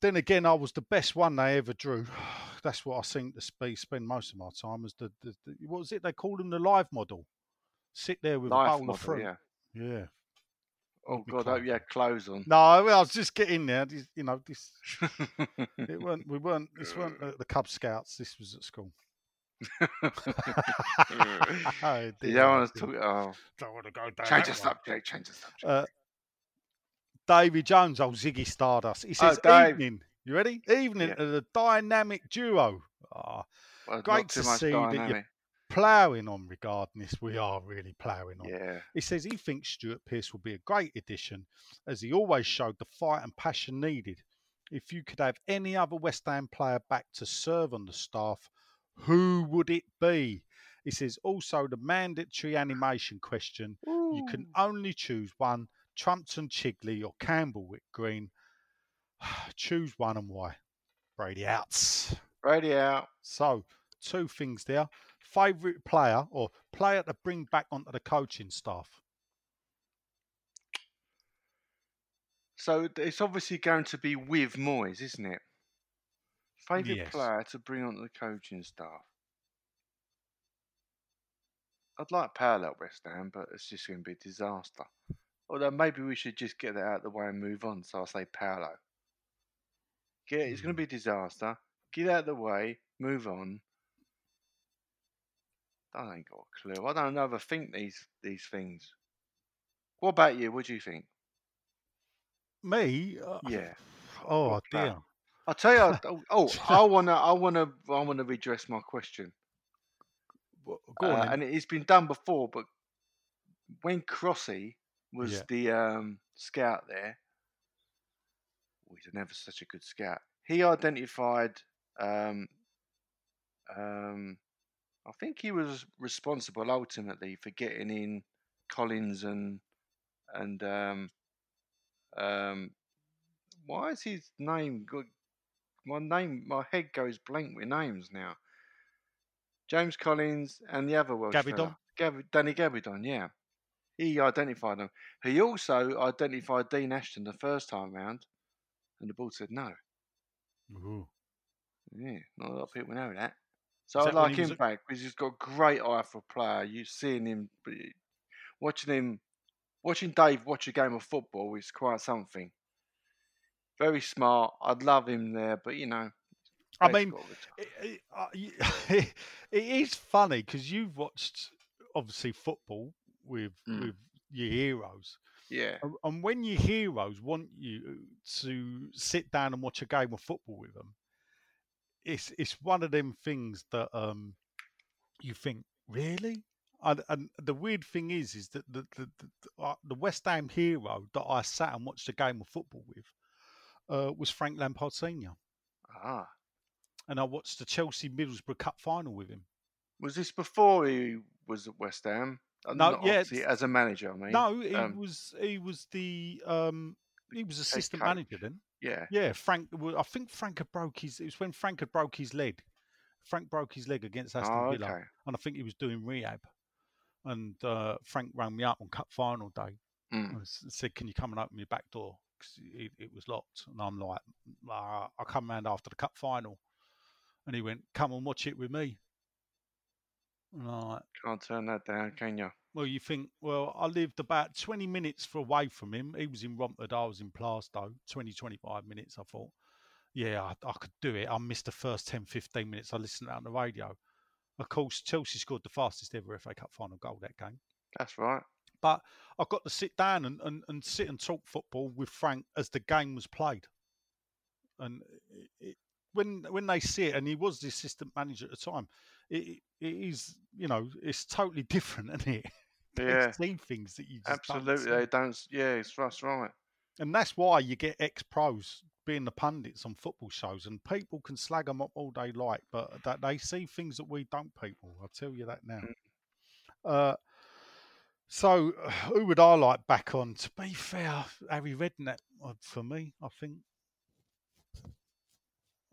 Then again, I was the best one they ever drew. That's what I seem to be, spend most of my time as the, the, the what was it they called him the live model. sit there with Life a bowl model, of fruit. yeah. Yeah. Oh God, I quite hope you had clothes on. No, I was just getting there. You know, this it weren't. We weren't. This weren't at the Cub Scouts. This was at school. oh, you dear, don't want to talk. Oh, Don't want to go down. change that the subject. Change the subject. Uh, David Jones, old Ziggy Stardust. He Oh, says, Dave. "Evening, you ready? Evening Yeah. to the dynamic duo. Ah, Well, great to see that you- dynamic. Ploughing on regarding this. We are really ploughing on. Yeah. He says he thinks Stuart Pearce will be a great addition, as he always showed the fight and passion needed. If you could have any other West Ham player back to serve on the staff, who would it be? He says also the mandatory animation question. You can only choose one: Trumpton Chigley or Camberwick Green. choose one and why. Brady outs. Brady out. So, two things there. Favourite player or player to bring back onto the coaching staff. So it's obviously going to be with Moyes, isn't it? Favourite Yes. player to bring onto the coaching staff. I'd like parallel West Ham, but it's just going to be a disaster. Although maybe we should just get that out of the way and move on. So I'll say parallel. Get it's going to hmm. be a disaster. Get out of the way. Move on. I ain't got a clue. I don't overthink these these things. What about you? What do you think? Me? Uh, Yeah. Oh What dear. I'll tell you. I- Oh, oh, I wanna, I wanna, I wanna redress my question. Well, Go on. Uh, and it's been done before, but when Crossy was Yeah. the um, scout there, oh, he's never such a good scout. He identified. Um, um, I think he was responsible ultimately for getting in Collins and and um, um, why is his name good? My name, my head goes blank with names now. James Collins and the other Welsh Gabbidon? fella, Danny Gabbidon, yeah. He identified them. He also identified Dean Ashton the first time round, and the board said no. Ooh. Yeah, not a lot of people know that. So I like him back because he's got great eye for a player. You seeing him, watching him, watching Dave watch a game of football is quite something. Very smart. I'd love him there, but you know, I mean, it, it, it is funny because you've watched obviously football with Mm. with your heroes, yeah, and when your heroes want you to sit down and watch a game of football with them, it's it's one of them things that um you think really. And, and the weird thing is, is that the the, the, the, uh, West Ham hero that I sat and watched a game of football with uh, was Frank Lampard Senior, ah. and I watched the Chelsea Middlesbrough Cup final with him. Was this before he was at West Ham? Uh, No, not yeah, as a manager. I mean, No, he um, was he was the um he was assistant manager then. Yeah, Yeah, Frank. I think Frank had broke his. It was when Frank had broke his leg. Frank broke his leg against Aston oh, Villa, okay, and I think he was doing rehab. And uh, Frank rang me up on cup final day Mm. and said, "Can you come and open your back door?" 'Cause it, it was locked. And I'm like, "Ah, "I'll come round after the cup final." And he went, "Come and watch it with me." I'm can't turn that down, can you? well, you think, well, I lived about 20 minutes for away from him. He was in Romford, I was in Plaistow, 20, 25 minutes. I thought, yeah, I, I could do it. I missed the first 10, 15 minutes. I listened out on the radio. Of course, Chelsea scored the fastest ever FA Cup final goal that game. That's right. But I got to sit down and, and, and sit and talk football with Frank as the game was played. And it, it, when when they see it, and he was the assistant manager at the time, it, it is, you know, it's totally different, isn't it? Yeah, see things that you just don't absolutely. see. They don't. Yeah, it's that's right. and that's why you get ex pros being the pundits on football shows, and people can slag them up all they like, but that they see things that we don't. People, I'll tell you that now. Mm. Uh, so, who would I like back on? To be fair, Harry Redknapp uh, for me, I think.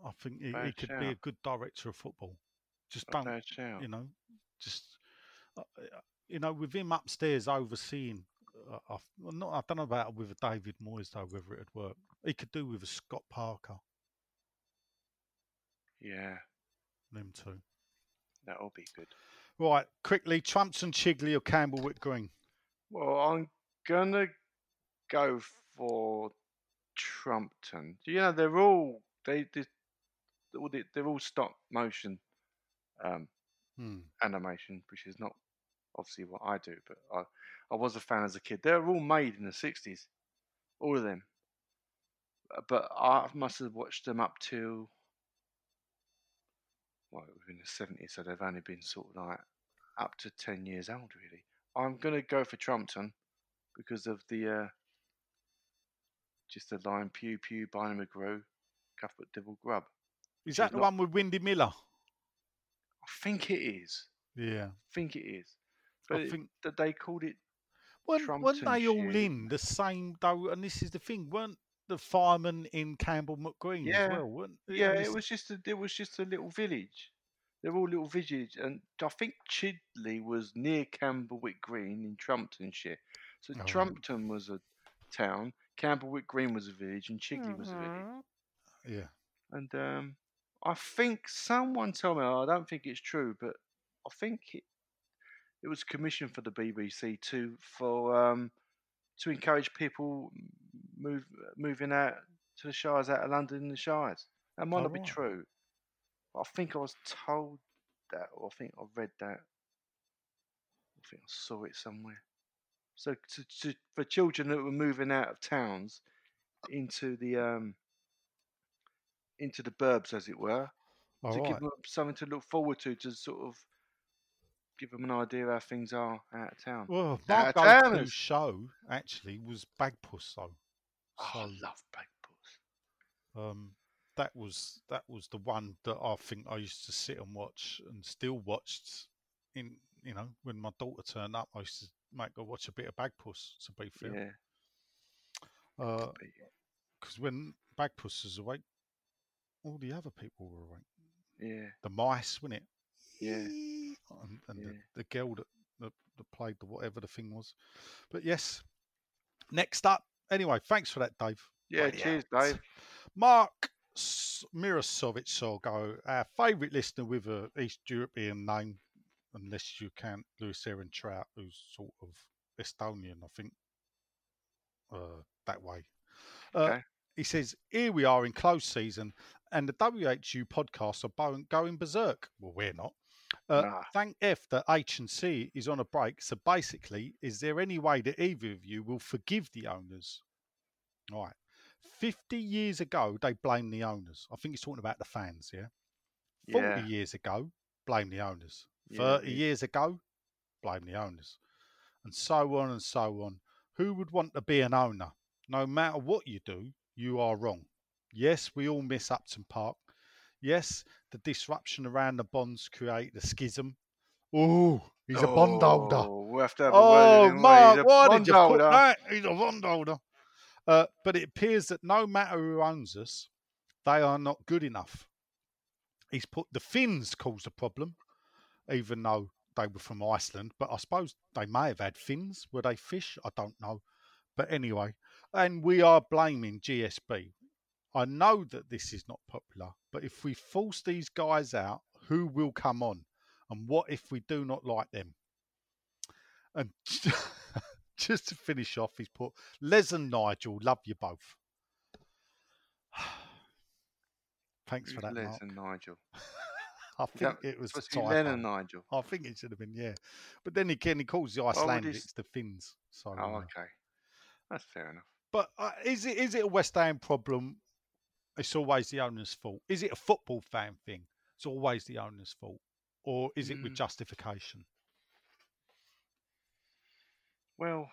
I think he, he could be a good director of football. Just don't you know, just uh, uh, you know, with him upstairs overseeing. Uh, I, well, not, I don't know about with a David Moyes though, whether it'd work. He could do with a Scott Parker, Yeah, them two. that'll be good. Right, quickly, Trumps and Chigley or Camberwick Green. Well, I'm gonna go for Trumpton. You know, they're all they they they're all stop motion um, Hmm. animation, which is not obviously what I do, but I I was a fan as a kid. They're all made in the '60s, all of them. Uh, But I must have watched them up to well, it was in the '70s, so they've only been sort of like up to ten years old, really. I'm gonna go for Trumpton because of the uh, just the line "Pugh Pugh, Barney McGrew, Cuthbert Dibble Grubb." Is that the not- one with Windy Miller? I think it is. Yeah. I think it is. I But it- think- that they called it Weren't, weren't they all shit. in the same though? And this is the thing, weren't the firemen in Camberwick Green Yeah. as well? Weren't, Yeah, it was just a, it was just a little village. They're all little village, and I think Chigley was near Camberwick Green in Trumptonshire. So Oh. Trumpton was a town, Camberwick Green was a village, and Chigley was a village. Yeah. And um, I think someone told me, I don't think it's true, but I think it, it was commissioned for the BBC to for um, to encourage people move moving out to the shires out of London and the shires. That might Oh, not be right. true. But I think I was told that, or I think I read that. I think I saw it somewhere. So to, to, for children that were moving out of towns into the um, into the burbs, as it were, All to right. give them something to look forward to, to sort of give them an idea how things are out of town. Well, of go-to show actually was Bagpuss though. Oh, I love Bagpuss. um, that was that was the one that I think I used to sit and watch and still watched in you know when my daughter turned up I used to make her watch a bit of Bagpuss to be fair. Yeah. Uh because when Bagpuss was awake, all the other people were awake. Yeah. The mice, wasn't it? Yeah. And, and Yeah. the, the girl that, that, that played the whatever the thing was. But yes, next up. Anyway, thanks for that, Dave. Yeah. Cheers, Dave. Mark S- Mirosovic Sorgo, our favourite listener with a East European name, unless you count Lewis Aaron Trout, who's sort of Estonian, I think, uh, that way. Uh, Okay. He says, Here we are in close season, and the WHU podcasts are going berserk. Well, we're not. Uh, Nah. Thank F that H and C is on a break. So basically, is there any way that either of you will forgive the owners? All right. 50 years ago, they blamed the owners. I think he's talking about the fans, yeah? 40 Yeah. years ago, blame the owners. Yeah, 30 yeah. years ago, blame the owners. And so on and so on. Who would want to be an owner? No matter what you do, you are wrong. Yes, we all miss Upton Park. Yes, the disruption around the bonds create a schism. Oh, he's a bondholder. Oh, we'll have to have a Oh, him. He's Mark, a why did you put bondholder. that? He's a bondholder. Uh, but it appears that no matter who owns us, they are not good enough. He's put the Finns caused a problem, even though they were from Iceland. But I suppose they may have had fins. Were they fish? I don't know. But anyway, and we are blaming GSB. I know that this is not popular, but if we force these guys out, who will come on? And what if we do not like them? And just to finish off, he's put Les and Nigel, love you both. Thanks for that, Les Mark. and Nigel. I think that it was supposed a to be Len and Nigel. I think it should have been, yeah. But then again, he calls the Icelandics the Finns. So, Oh, uh, okay. That's fair enough. But uh, is it is it a West Ham problem? It's always the owner's fault. Is it a football fan thing? It's always the owner's fault, or is it with Mm. justification? Well,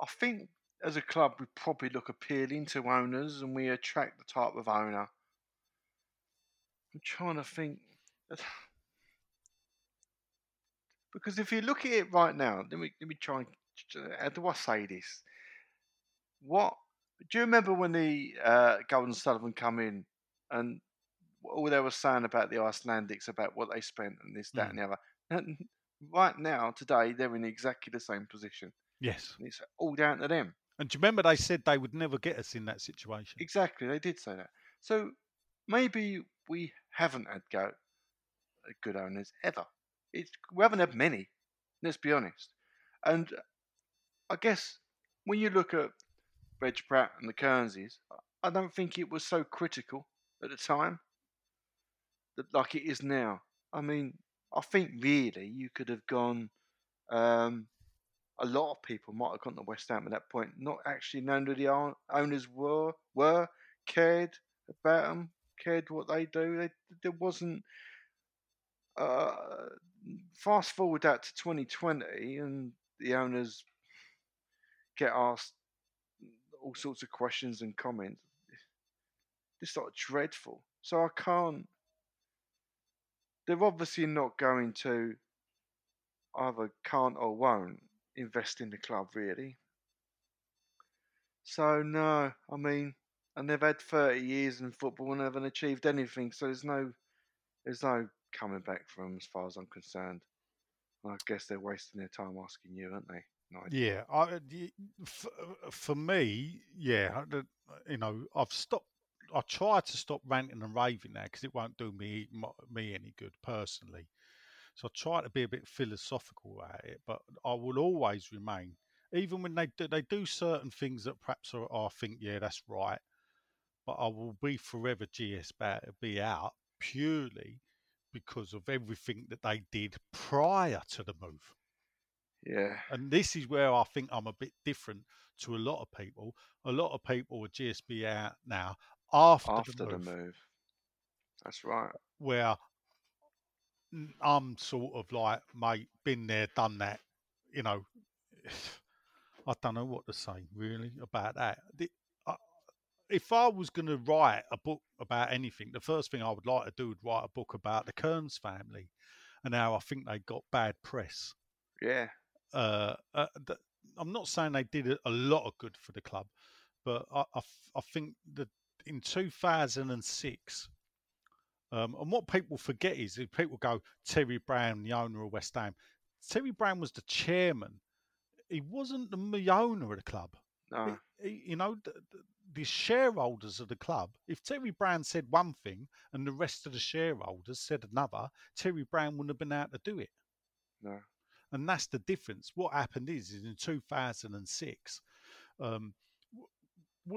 I think as a club we probably look appealing to owners and we attract the type of owner. I'm trying to think. Because if you look at it right now, let me let me try and how do I say this? What do you remember when the uh, Gold and Sullivan come in and all they were saying about the Icelandics about what they spent and this, that, Mm. and the other? And right now, today, they're in exactly the same position. Yes. And it's all down to them. And do you remember they said they would never get us in that situation? Exactly, they did say that. So maybe we haven't had go good owners ever. It's, we haven't had many, let's be honest. And I guess when you look at Reg Pratt and the Cearnses, I don't think it was so critical at the time that like it is now. I mean, I think really you could have gone. Um, a lot of people might have gone to West Ham at that point, not actually known who the owners were, were cared about them, cared what they do. They, there wasn't. Uh, fast forward that to 2020, and the owners get asked all sorts of questions and comments. It's sort of dreadful. So I can't. They're obviously not going to either can't or won't invest in the club really. So no, I mean, and they've had 30 years in football and haven't achieved anything. So there's no, there's no coming back from as far as I'm concerned. I guess they're wasting their time asking you, aren't they? No yeah, I, for, uh, for me, yeah, you know, I've stopped. I try to stop ranting and raving now because it won't do me me any good personally. So I try to be a bit philosophical about it, but I will always remain, even when they do, they do certain things that perhaps are, I think, yeah, that's right. But I will be forever GS be out purely because of everything that they did prior to the move. Yeah. And this is where I think I'm a bit different to a lot of people. A lot of people are GSB out now after, after the, move, the move. That's right. Where I'm sort of like, mate, been there, done that. You know, I don't know what to say really about that. If I was going to write a book about anything, the first thing I would like to do would write a book about the Cearns family and how I think they got bad press. Yeah. Uh, uh, I'm not saying they did a lot of good for the club, but I, I, I think that in 2006, um, and what people forget is people go, Terry Brown, the owner of West Ham. Terry Brown was the chairman. He wasn't the owner of the club. No. He, he, you know, the, the, shareholders of the club, if Terry Brown said one thing and the rest of the shareholders said another, Terry Brown wouldn't have been able to do it. No. And that's the difference. What happened is, is in 2006, um,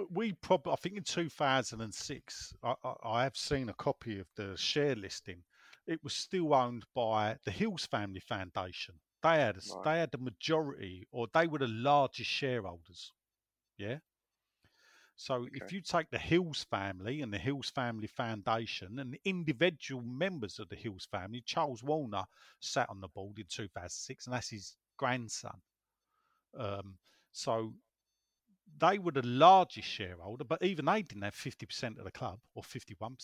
we probably, I think in 2006, I, I, I, have seen a copy of the share listing. It was still owned by the Hills Family Foundation. They had, a, right. they had the majority, or they were the largest shareholders. Yeah. So okay. if you take the Hills family and the Hills Family Foundation and the individual members of the Hills family, Charles Warner sat on the board in 2006, and that's his grandson. Um, so they were the largest shareholder, but even they didn't have 50% of the club or 51%.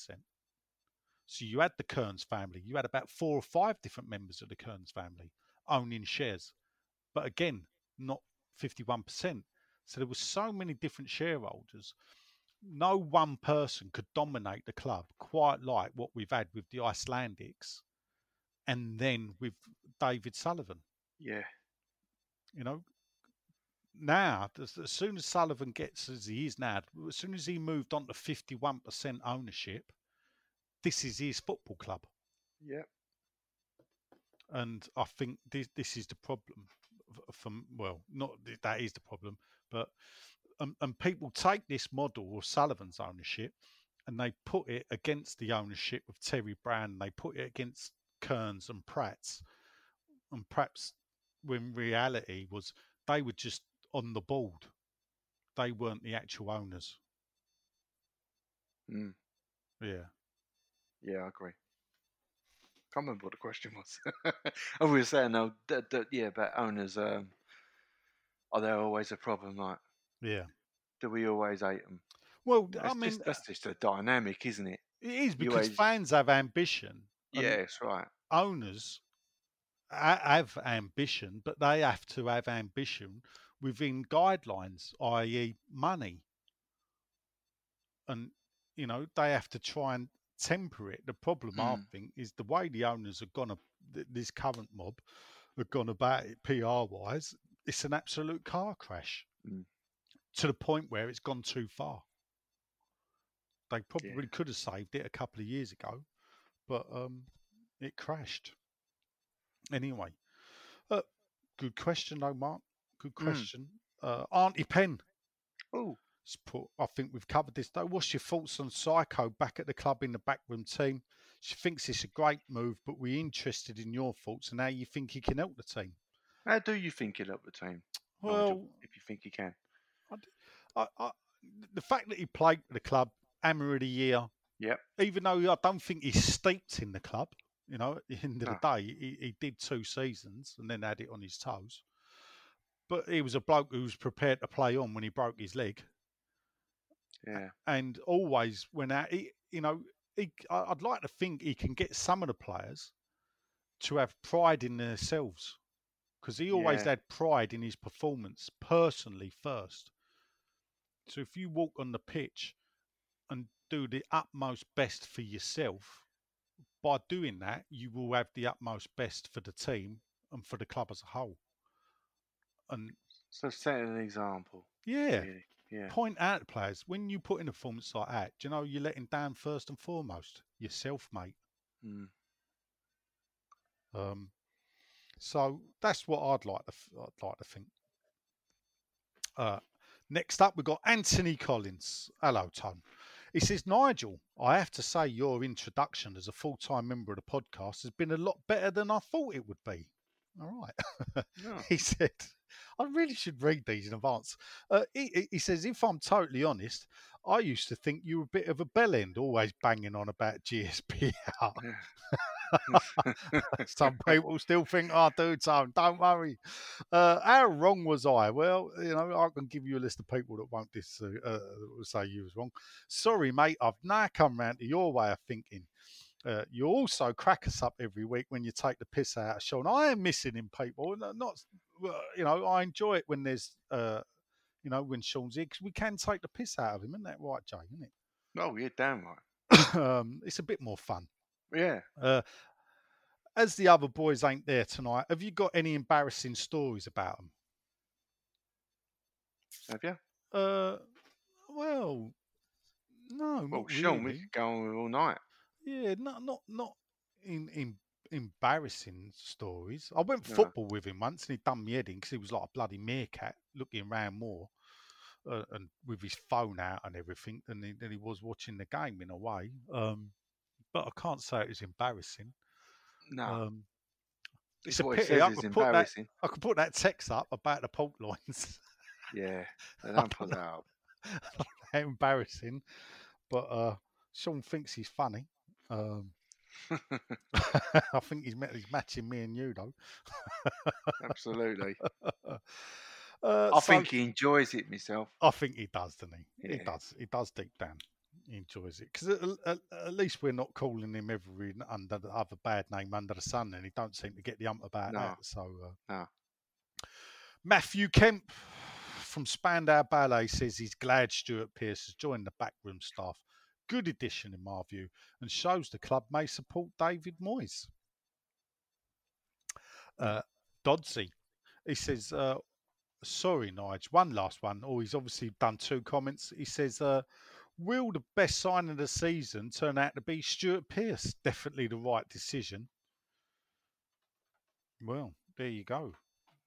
So you had the Cearns family, you had about four or five different members of the Cearns family owning shares, but again, not 51%. So there were so many different shareholders. No one person could dominate the club quite like what we've had with the Icelandics and then with David Sullivan. Yeah. You know, now, as, as soon as Sullivan gets as he is now, as soon as he moved on to 51% ownership, this is his football club. Yeah. And I think this, this is the problem. From well, not that is the problem, but um, and people take this model of Sullivan's ownership and they put it against the ownership of Terry Brown. They put it against Cearns and Pratt's, and perhaps when reality was they were just on the board. They weren't the actual owners. Mm. Yeah. Yeah, I agree. Can't remember what the question was. I was saying that, yeah, about owners. Um, are there always a problem? Like, yeah, do we always hate them? Well, that's I mean, just, that's just a dynamic, isn't it? It is because always... fans have ambition. Yeah, that's right. Owners have ambition, but they have to have ambition within guidelines, i.e., money. And, you know, they have to try and temper it. The problem, mm. I think, is the way the owners have gone, this current mob have gone about it PR wise, it's an absolute car crash mm. to the point where it's gone too far. They probably yeah. could have saved it a couple of years ago, but um, it crashed. Anyway, uh, good question though, Mark. Good Mm. question. Uh, Auntie Pen Oh, put, I think we've covered this though. What's your thoughts on Psycho back at the club in the backroom team? She thinks it's a great move, but we're interested in your thoughts and how you think he can help the team. How do you think he'll help the team? Nigel, Well, if you think he can. I, I, the fact that he played for the club, Hammer of the Year, Yep. even though I don't think he's steeped in the club, you know, at the end of No. the day, he, he did two seasons and then had it on his toes. But he was a bloke who was prepared to play on when he broke his leg Yeah. and always went out. He, you know, he, I'd like to think he can get some of the players to have pride in themselves because he always Yeah. had pride in his performance personally first. So if you walk on the pitch and do the utmost best for yourself, by doing that, you will have the utmost best for the team and for the club as a whole. And So setting an example. yeah, Really. Yeah. point out players when you put in a performance like that, do you know you're letting down first and foremost yourself, mate. Mm. Um, so that's what I'd like to I'd like to think. Uh, next up, we've got Anthony Collins. Hello, Tom. He says, Nigel, I have to say your introduction as a full time member of the podcast has been a lot better than I thought it would be. All right. Yeah. he said, I really should read these in advance. Uh, he, he- says, if I'm totally honest, I used to think you were a bit of a bellend, always banging on about GSB out. Some people still think I do, Tom. Don't worry. Uh, how wrong was I? Well, you know, I can give you a list of people that won't dis- uh, uh, say you was wrong. Sorry, mate. I've now come round to your way of thinking. Uh, you also crack us up every week when you take the piss out of Sean. I am missing him, people. No- Not, you know, I enjoy it when there's, uh, you know, when Sean's here because we can take the piss out of him, isn't that right, Jay? Isn't it? Oh, you're damn right. um, it's a bit more fun. Yeah. Uh, as the other boys ain't there tonight, have you got any embarrassing stories about them? Have you? Uh, well, no, Well, Sean, we really. could go on all night. Yeah, not not not in in embarrassing stories. I went No. football with him once, and he done me head in because he was like a bloody meerkat looking round more, uh, and with his phone out and everything, than he, than he was watching the game in a way. Um, but I can't say it was embarrassing. No. Um, It's it's a pity. I could put that. I could put that text up about the port lines. Yeah. They don't put that up. Embarrassing. But uh, Sean thinks he's funny. Um, I think he's, met, he's matching me and you though. Absolutely. uh, I so- think he enjoys it myself. I think he does, doesn't he? He does. He does deep down. Enjoys it because at, at, at least we're not calling him every under the other bad name under the sun, and he don't seem to get the ump about No. that. So, uh, No. Matthew Kemp from Spandau Ballet says he's glad Stuart Pearce has joined the backroom staff. Good addition, in my view, and shows the club may support David Moyes. Uh, Dodsey, he says, uh, sorry, Nige, one last one. Oh, he's obviously done two comments. He says, uh, will the best sign of the season turn out to be Stuart Pearce? Definitely the right decision. Well, there you go.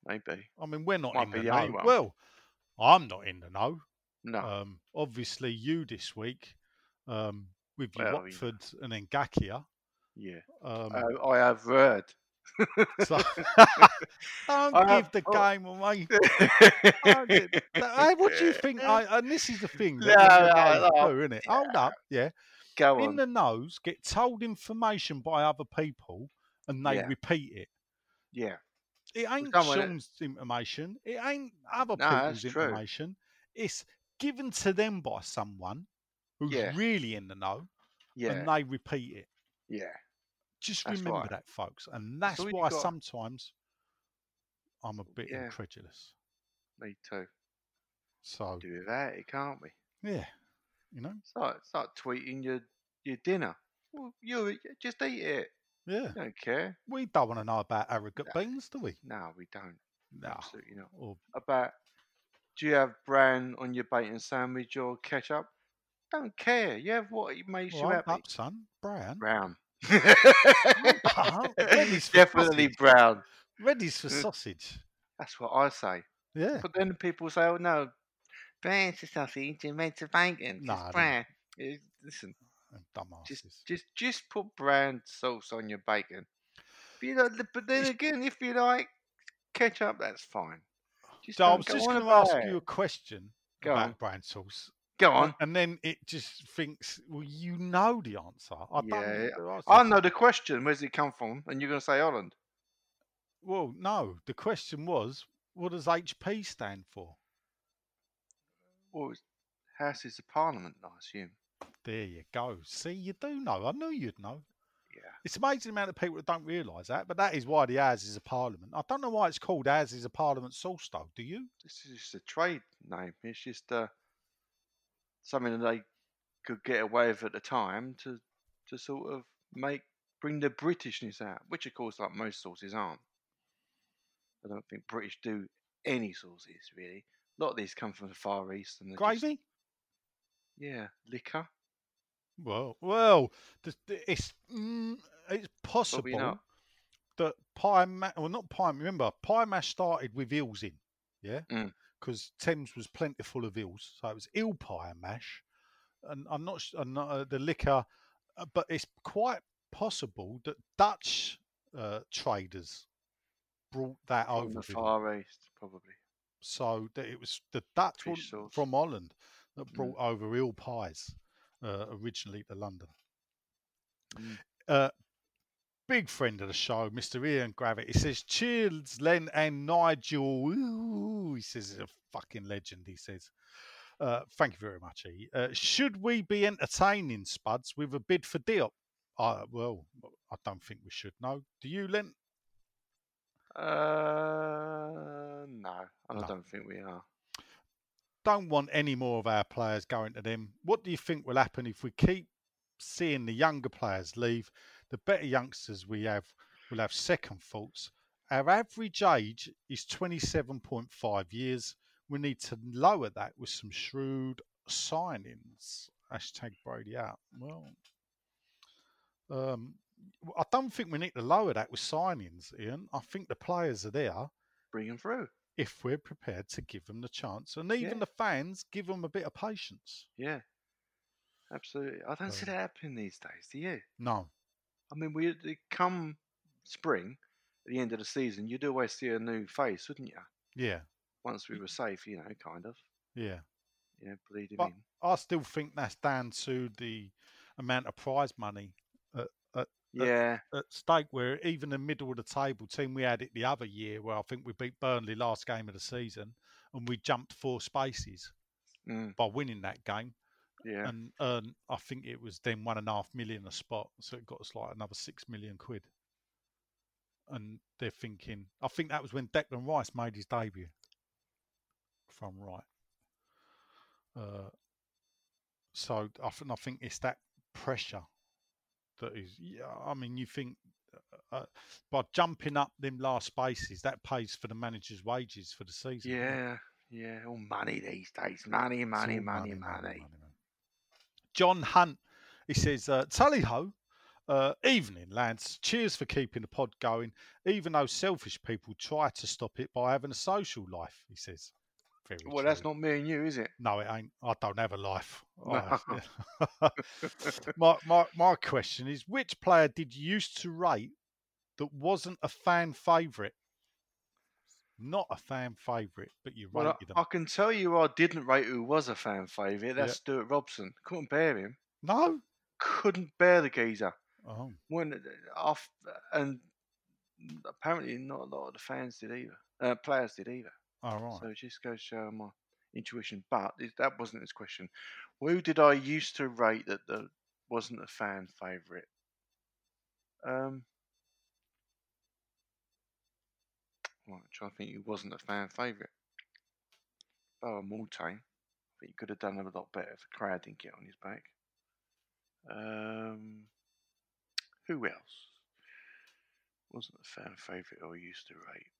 Maybe. I mean, we're not Might in the know. one. Well, I'm not in the know. No. Um, obviously, you this week um, with Well. Watford and then Gakia. yeah. Um, Uh, I have heard. So don't I give have- the oh. game away. Hey, what do you think? I, and this is the thing. No, no, no, no. isn't it? Hold up, yeah. Go In the nose, get told information by other people, and they Yeah. repeat it. Yeah. It ain't Sean's information. It ain't other No, people's that's true. information. It's given to them by someone who's Yeah. really in the know, Yeah. and they repeat it. Yeah. Just That's remember right. that, folks. And that's you why got. sometimes I'm a bit Yeah. incredulous. Me too. So Do without it, can't we? yeah, you know, It's like, it's tweeting your, your dinner. Well, you just eat it. yeah. You don't care. We don't want to know about arrogant No. beans, do we? No, we don't. No. Absolutely not. Or About do you have brown on your bacon sandwich or ketchup? Don't care. You have what it makes well, you happy. up, son. Brown. Brown. For Definitely sausage. brown. Reddy's for Mm. sausage. That's what I say. Yeah. But then people say, "Oh no, brown's for sausage and red's for bacon. No, I it's brown." Listen, Dumbasses. just just just put brown sauce on your bacon. But, you know, but then again, if you like ketchup, that's fine. Just So I was just going to ask you a question Go about on. brown sauce. Go on. And then it just thinks, well, you know the answer. I Yeah, don't need to ask I know the question. Where's it come from? And you're going to say Holland. Well, no. The question was, what does HP stand for? Well, it's Houses of Parliament, I assume. There you go. See, you do know. I knew you'd know. Yeah. It's amazing amount of people that don't realise that, but that is why the Houses of Parliament. I don't know why it's called Houses of Parliament sauce, though. Do you? This is just a trade name. It's just uh, something that they could get away with at the time to to sort of make bring the Britishness out, which of course, like most sauces, aren't. I don't think British do any sauces really. A lot of these come from the Far East and they're just- Gravy? yeah, liquor. Well, well, it's mm, it's possible that pie ma- well not pie. Remember, pie mash started with eels in, yeah, Mm. Because Thames was plentiful of eels, so it was eel pie and mash. And I'm not, I'm not uh, the liquor, uh, but it's quite possible that Dutch uh, traders brought that From over. the. Far East, probably. So that it was the Dutch from Holland that Mm. brought over eel pies uh, originally to London. Mm. Big friend of the show, Mr. Ian Gravett. He says, Cheers, Len and Nigel. Ooh, he says, he's a fucking legend. He says, uh, Thank you very much, E. Uh, should we be entertaining Spuds with a bid for Diop? Uh, well, I don't think we should. No. Do you, Len? Uh, no, I No. don't think we are. don't want any more of our players going to them. What do you think will happen if we keep seeing the younger players leave? The better youngsters we have will have second thoughts. Our average age is 27.5 years. We need to lower that with some shrewd signings. Hashtag Brady out. Well, um, I don't think we need to lower that with signings, Ian. I think the players are there Bring them through. if we're prepared to give them the chance. And even Yeah. the fans give them a bit of patience. Yeah, absolutely. I don't see Um, that happening these days. Do you? No. I mean, we come spring, at the end of the season, you'd always see a new face, wouldn't you? Yeah. Once we were safe, you know, kind of. Yeah. Yeah, bleed him But in. I still think that's down to the amount of prize money at, at, Yeah, at stake, where even the middle of the table team, we had it the other year where I think we beat Burnley last game of the season and we jumped four spaces mm, by winning that game. Yeah, And earn, I think it was then one and a half million a spot. So it got us like another six million quid. And they're thinking, I think that was when Declan Rice made his debut, if I'm right. Uh, so I think, I think it's that pressure that is, yeah, I mean, you think uh, uh, by jumping up them last spaces, that pays for the manager's wages for the season. doesn't it? yeah, yeah. All money these days. Money, It's money, all money, money. man. John Hunt, he says, uh, Tally ho, uh, evening, lads. Cheers for keeping the pod going, even though selfish people try to stop it by having a social life, he says. Very Well, that's not me and you, is it? No, it ain't. I don't have a life. No. My, my, my question is which player did you used to rate that wasn't a fan favourite? Not a fan favourite, but you Well, rated I, I can tell you I didn't rate who was a fan favourite. That's Yeah. Stuart Robson. Couldn't bear him. No? Couldn't bear the geezer. Oh, When off and apparently not a lot of the fans did either. Uh, players did either. all right. So it just goes to show my intuition. But that wasn't his question. Who did I used to rate that, that wasn't a fan favourite? Um, right, I think he wasn't a fan favourite. Oh, Mortain. I think he could have done a lot better if the crowd didn't get on his back. Um, who else wasn't a fan favourite or used to rate?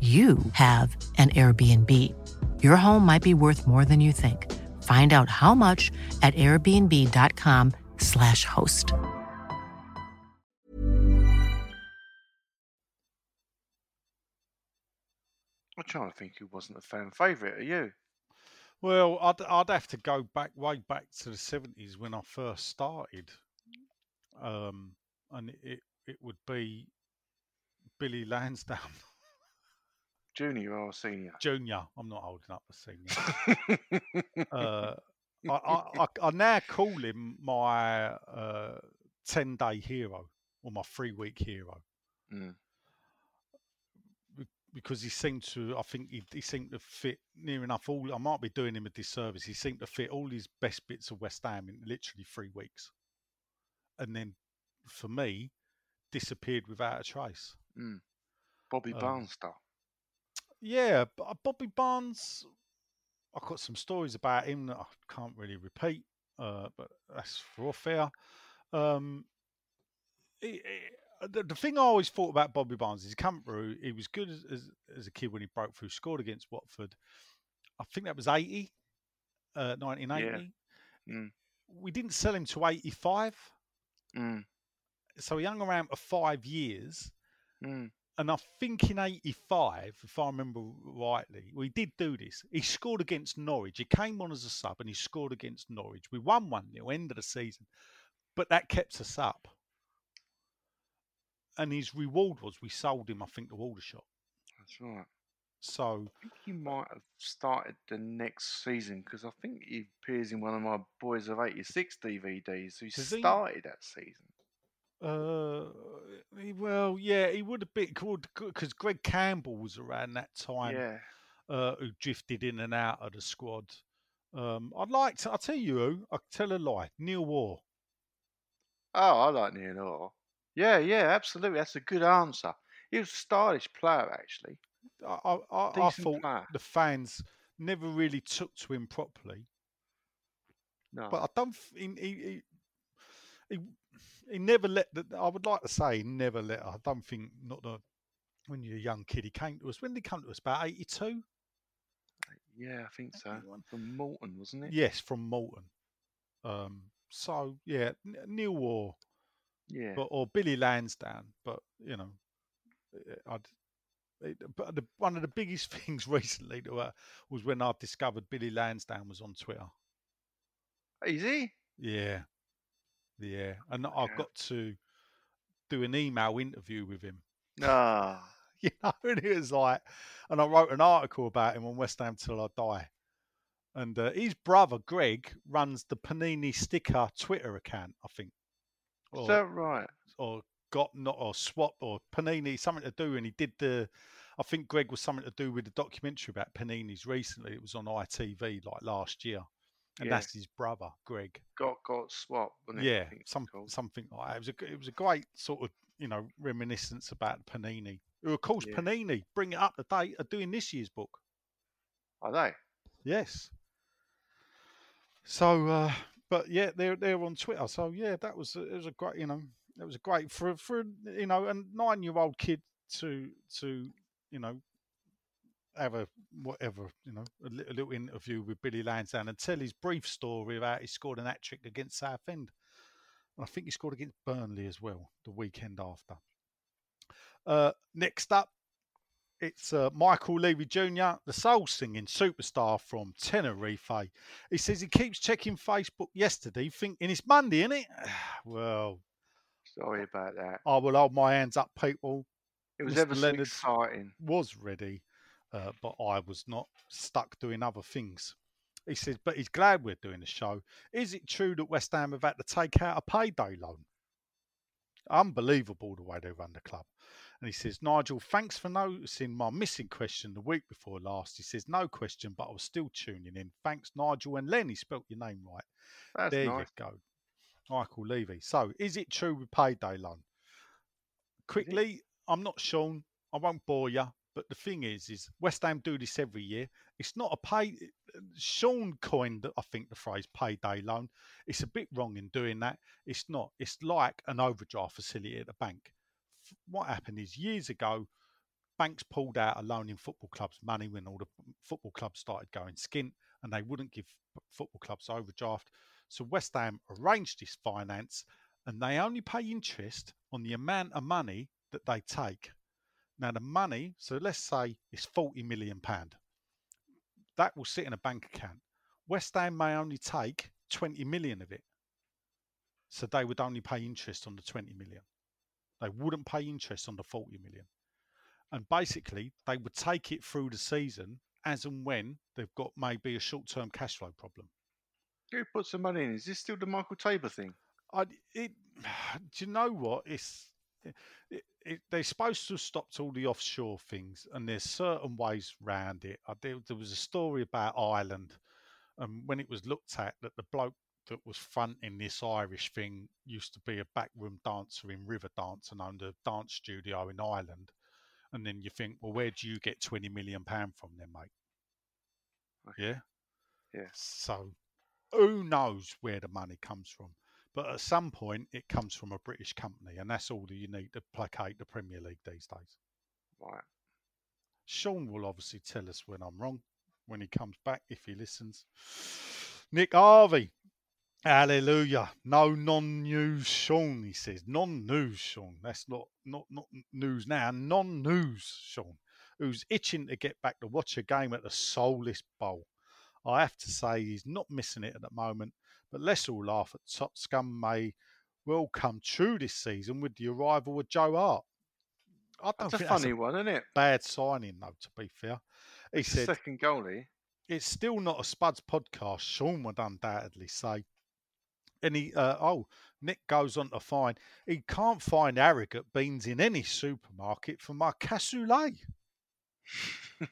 you have an Airbnb. Your home might be worth more than you think. Find out how much at airbnb.com/slash host. I'm trying to think who wasn't a fan favourite. Are you? Well, I'd, I'd have to go back way back to the 70s when I first started. Um, and it, it would be Billy Lansdowne Junior or senior? Jr. I'm not old enough for senior. uh, I, I, I, now call him my uh, 10 day hero or my three week hero Mm. Because he seemed to, I think he, he seemed to fit near enough all. I might be doing him a disservice. He seemed to fit all his best bits of West Ham in literally three weeks. And then for me, disappeared without a trace. Mm. Bobby Um, Barnes. Yeah, uh, Bobby Barnes, I've got some stories about him that I can't really repeat, uh, but that's for off air. Um, he- he- the, the thing I always thought about Bobby Barnes is he come through, he was good as, as, as a kid when he broke through, scored against Watford. I think that was 80, uh, 1980. Mm. We didn't sell him to 85, Mm. so he hung around for five years. Mm. And I think in '85, if I remember rightly, we did do this. He scored against Norwich. He came on as a sub and he scored against Norwich. We won one 0 end of the season, but that kept us up. And his reward was we sold him, I think, to Aldershot. That's right. So I think he might have started the next season because I think he appears in one of my Boys of '86 DVDs. So he Does he? started that season. Uh, well, yeah, he would have been called because Greg Campbell was around that time, Yeah. uh, who drifted in and out of the squad. Um, I'd like to. I'll tell you who. I'll tell a lie. Neil Orr. Oh, I like Neil Orr. Yeah, yeah, absolutely. That's a good answer. He was a stylish player, actually. I, I, I, I thought player. the fans never really took to him properly, No. but I don't. He, he, he, he, he never let. The, I would like to say he never let. I don't think not the when you're a young kid. He came to us. When did he come to us? About eighty-two. yeah, I think so. From Morton, wasn't it? Yes, from Morton. Um, so yeah, N- Neil Orr, Yeah. but or Billy Lansdowne, but you know, eh, I'd. It, but the, one of the biggest things recently to, uh, was when I discovered Billy Lansdowne was on Twitter. Is he? Yeah, yeah, and I got to do an email interview with him. Ah. You know, and it was like, and I wrote an article about him on West Ham till I die. And uh, his brother Greg runs the Panini Sticker Twitter account, I think, Is or, that right? or got not or swap or Panini something to do. And he did the, I think Greg was something to do with the documentary about Paninis recently. It was on ITV like last year, and Yeah. that's his brother Greg. Got got swap, wasn't it? Yeah, some, something like that. It was a it was a great sort of you know reminiscence about Panini, who of course Yeah. Panini bring it up to date are doing this year's book. Are they? Yes. So, uh, but yeah, they're they're on Twitter. So yeah, that was it was a great, you know, it was a great for for you know a nine year old kid to to you know have a whatever you know a, li- a little interview with Billy Lansdowne and tell his brief story about he scored an hat trick against Southend. And I think he scored against Burnley as well the weekend after. Uh, next up, it's uh, Michael Levy Jr., the soul singing superstar from Tenerife. He says he keeps checking Facebook yesterday, thinking it's Monday, isn't it? well, Sorry about that. I will hold my hands up, people. It was Mr. ever so Leonard- exciting. Was ready, uh, but I was not stuck doing other things. He says, but he's glad we're doing the show. Is it true that West Ham have had to take out a payday loan? Unbelievable the way they run the club. And he says, Nigel, thanks for noticing my missing question the week before last. He says, no question, but I was still tuning in. Thanks, Nigel. And Lenny spelt your name right. That's there nice. you go. Michael Levy. So, is it true with payday loan? Quickly, I'm not Sean. I won't bore you. But the thing is, is West Ham do this every year. It's not a pay. Sean coined, I think, the phrase payday loan. It's a bit wrong in doing that. It's not. It's like an overdraft facility at the bank. What happened is years ago, banks pulled out a loaning football clubs money when all the football clubs started going skint, and they wouldn't give football clubs overdraft. So West Ham arranged this finance, and they only pay interest on the amount of money that they take. Now the money, so let's say it's forty million pound. That will sit in a bank account. West Ham may only take twenty million of it, so they would only pay interest on the twenty million. They wouldn't pay interest on the forty million, and basically they would take it through the season as and when they've got maybe a short-term cash flow problem. Who put some money in? Is this still the Michael Tabor thing? I it. Do you know what? It's it, it, they're supposed to have stopped all the offshore things, and there's certain ways round it. I, there, there was a story about Ireland, and when it was looked at, that the bloke that was fronting this Irish thing used to be a backroom dancer in Riverdance and owned a dance studio in Ireland. And then you think, well, where do you get twenty million pound from, then, mate? Okay. Yeah. Yeah. So, who knows where the money comes from? But at some point, it comes from a British company, and that's all that you need to placate the Premier League these days. Right. Sean will obviously tell us when I'm wrong when he comes back if he listens. Nick Harvey, hallelujah. No non-news, Sean. He says non-news, Sean. That's not not not news now. Non-news, Sean. Who's itching to get back to watch a game at the Soulless Bowl. I have to say he's not missing it at the moment. But let's all laugh at Top Scum may well come true this season with the arrival of Joe Hart. I don't That's a funny that's a one, isn't it? bad signing, though. To be fair, he said Second goalie. it's still not a Spuds podcast. Sean would undoubtedly say. And he, uh, oh, Nick goes on to find he can't find arrogant beans in any supermarket for my cassoulet.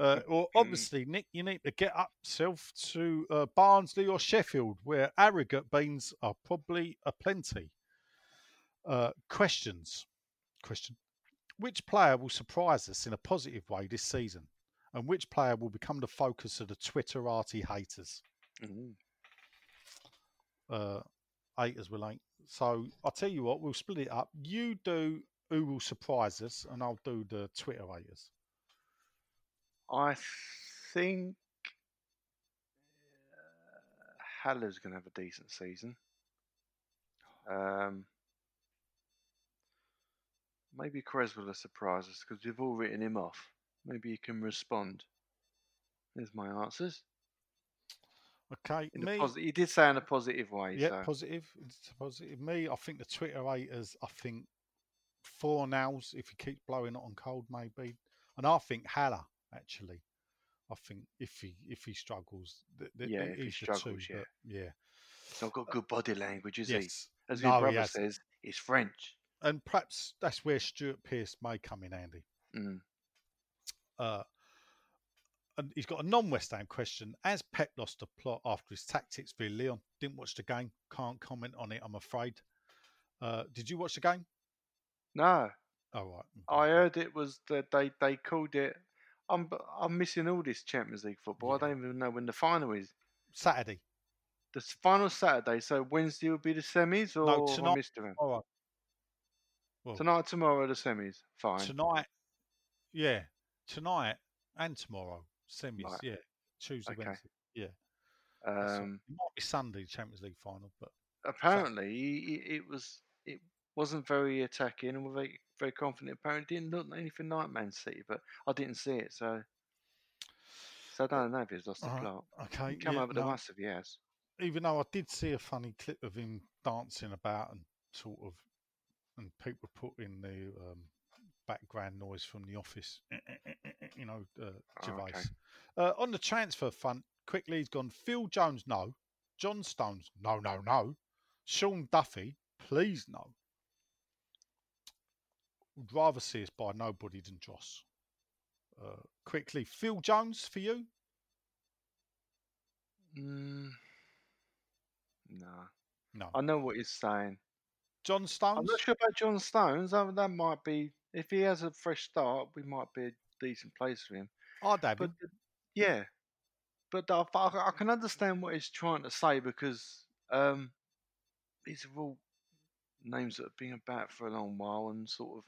Uh, or obviously, Nick, you need to get up self to uh, Barnsley or Sheffield, where arrogant beans are probably aplenty. Uh, questions. Question: Which player will surprise us in a positive way this season, and which player will become the focus of the Twitterati haters? Mm. Uh, haters will ain't. So I'll tell you what, we'll split it up. You do who will surprise us, and I'll do the Twitter haters. I think uh, Haller's going to have a decent season. Um, maybe Cresswell will surprise us because we've all written him off. Maybe he can respond. There's my answers. Okay, me. posi- he did say in a positive way. Yeah, so. positive. It's positive. Me, I think the Twitter haters. I think Fornals if he keeps blowing it on cold, maybe. And I think Haller actually. I think if he if he struggles, th- th- Yeah, if he struggles, two, yeah. yeah. He's not got good body language, is yes. he? As No, his he brother hasn't. says, he's French. And perhaps that's where Stuart Pearce may come in handy. Mm. Uh, and he's got a non-West Ham question. As Pep lost the plot after his tactics via Lyon, didn't watch the game. Can't comment on it. I'm afraid. Uh, did you watch the game? No, Oh right. I heard it was that they, they called it. I'm I'm missing all this Champions League football. I don't even know when the final is. Saturday. The final Saturday, so Wednesday will be the semis, or No, have I tonight. missed them? All right. Well, Tonight, tomorrow, the semis. Fine. tonight, yeah, tonight and tomorrow semis. Right. Yeah, Tuesday, Okay. Wednesday. Yeah. Um, it might be Sunday Champions League final, but apparently, it was it wasn't very attacking and very very confident. Apparently, didn't look anything like Man City, but I didn't see it, so so I don't know if he's lost the Alright, plot. okay. Come yeah, over the no, if he has. even though I did see a funny clip of him dancing about and sort of, and people put in the um, background noise from the office, you know, uh, Oh, okay. Uh, on the transfer front, quickly he's gone. Phil Jones, no. John Stones, no, no, no. Shane Duffy, please no. Would rather see us by nobody than Joss. Uh, quickly, Phil Jones for you? Mm, no, No. I know what he's saying. John Stones? I'm not sure about John Stones. I, that might be if he has a fresh start, we might be a decent place for him. I'd have But yeah, but I, I I can understand what he's trying to say because um, these are all names that have been about for a long while and sort of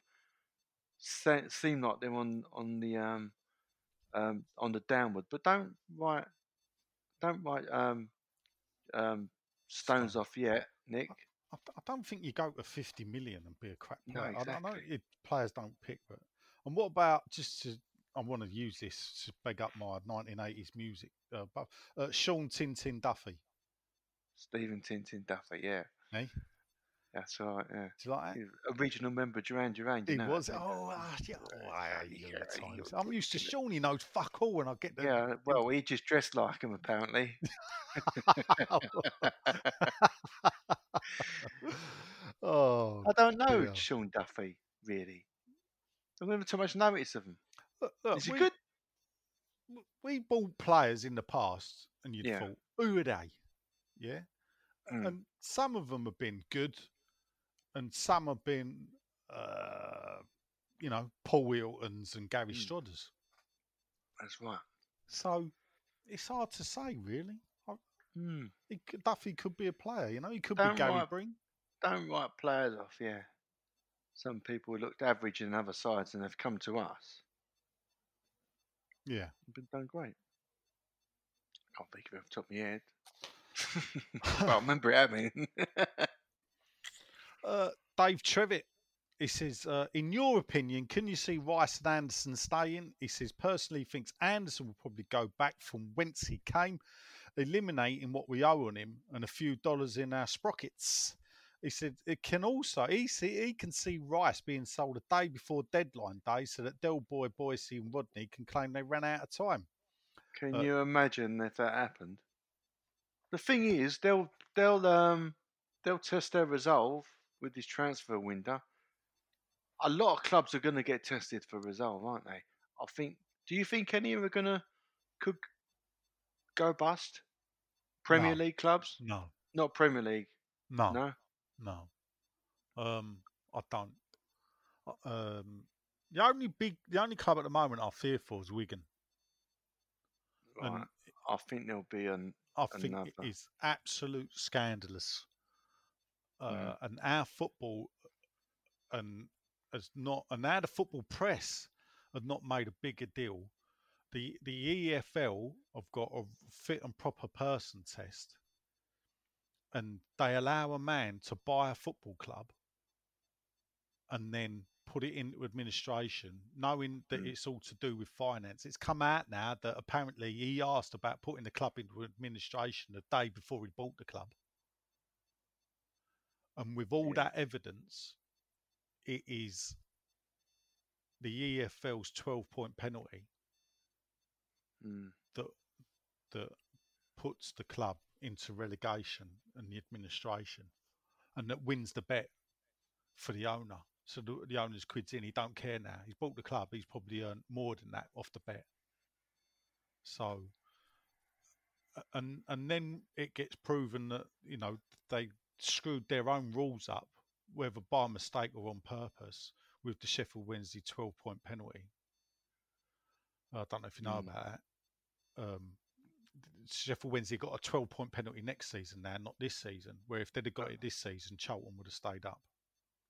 se- seem like they're on on the um, um, on the downward. But don't write don't write um, um, Stones off yet, Nick. I, I don't think you go to 50 million and be a crap No, player. I, don't know exactly. it, players don't pick, but and what about just to? I want to use this to beg up my 1980s music. Uh, but uh, Sean Tintin Duffy, Stephen Tintin Duffy, yeah. eh? That's right, yeah. Do you like that? Regional member, Duran Duran. He know, was. Oh, ah, yeah, oh, I hate yeah, yeah, I'm used to Sean. He knows fuck all when I get there. Yeah, well, he just dressed like him, apparently. oh, I don't know dear. Shane Duffy, really. I've never too much notice of him. Look, look, Is he we, good? We bought players in the past, and you'd Yeah. thought, who are they? Yeah. Mm. and some of them have been good, and some have been, uh, you know, Paul Wiltons and Gary Mm. Strodders. That's right. So it's hard to say, really. I, he, could- Duffy could be a player, you know. He could Don't be Gary write- Breen. Don't write players off, yeah. Some people looked average in other sides and they've come to us. Yeah. Been done great. Can't think of it off the top of my head. well, I remember it, I. Uh, Dave Trevitt. He says, uh, in your opinion, can you see Rice and Anderson staying? He says, personally thinks Anderson will probably go back from whence he came, eliminating what we owe on him and a few dollars in our sprockets. He said it can also he see he can see Rice being sold a day before deadline day so that Del Boy, Boycie, and Rodney can claim they ran out of time. Can Uh, you imagine if that happened? The thing is, they'll they'll um they'll test their resolve with this transfer window. A lot of clubs are going to get tested for resolve, aren't they? I think. Do you think any of them are going to could go bust? Premier No. League clubs, No, not Premier League. no, No, no. Um, I don't. Uh, Um, the only big, the only club at the moment I fear for is Wigan. right. And I think there'll be an I think it is absolute scandalous. Uh, Mm. And our football, and has not, and now the football press have not made a bigger deal. The the EFL have got a fit and proper person test, and they allow a man to buy a football club, and then put it into administration, knowing that Mm. it's all to do with finance. It's come out now that apparently he asked about putting the club into administration the day before he bought the club. And with all Yeah. that evidence, it is the EFL's 12 point penalty Mm, that that puts the club into relegation and the administration and that wins the bet for the owner. So the, the owner's quids in, he don't care now. He's bought the club, he's probably earned more than that off the bet. So and and then it gets proven that, you know, they screwed their own rules up, whether by mistake or on purpose, with the Sheffield Wednesday twelve point penalty. I don't know if you know Mm. about that. Um, Sheffield Wednesday got a 12 point penalty next season now, not this season. Where if they'd have got it this season, Charlton would have stayed up.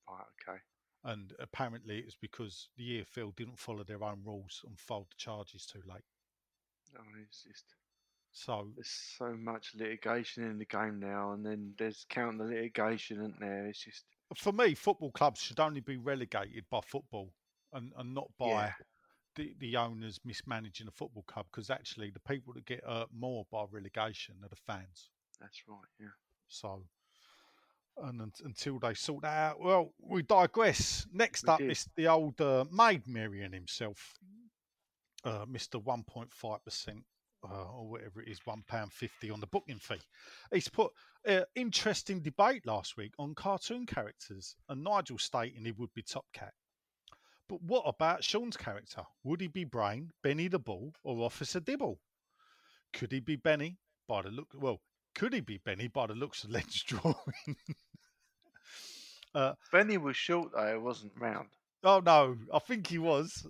Right, okay. And apparently it was because the EFL didn't follow their own rules and filed the charges too late. Oh, it's just So there's so much litigation in the game now, and then there's counting the litigation, isn't there? It's just for me, football clubs should only be relegated by football and, and not by Yeah. the, the owners mismanaging a football club because actually the people that get hurt more by relegation are the fans. that's right. Yeah. So, and un- until they sort that out, well, we digress. Next We up did. is the old uh, Maid Marian himself, uh, Mr. 1.5%. Uh, or whatever it is, one pound fifty on the booking fee. He's put uh, interesting debate last week on cartoon characters, and Nigel stating he would be Top Cat. But what about Sean's character? Would he be Brain, Benny the Bull, or Officer Dibble? Could he be Benny by the look? Well, could he be Benny by the looks of Len's drawing? uh, Benny was short though; it wasn't round. oh no, I think he was.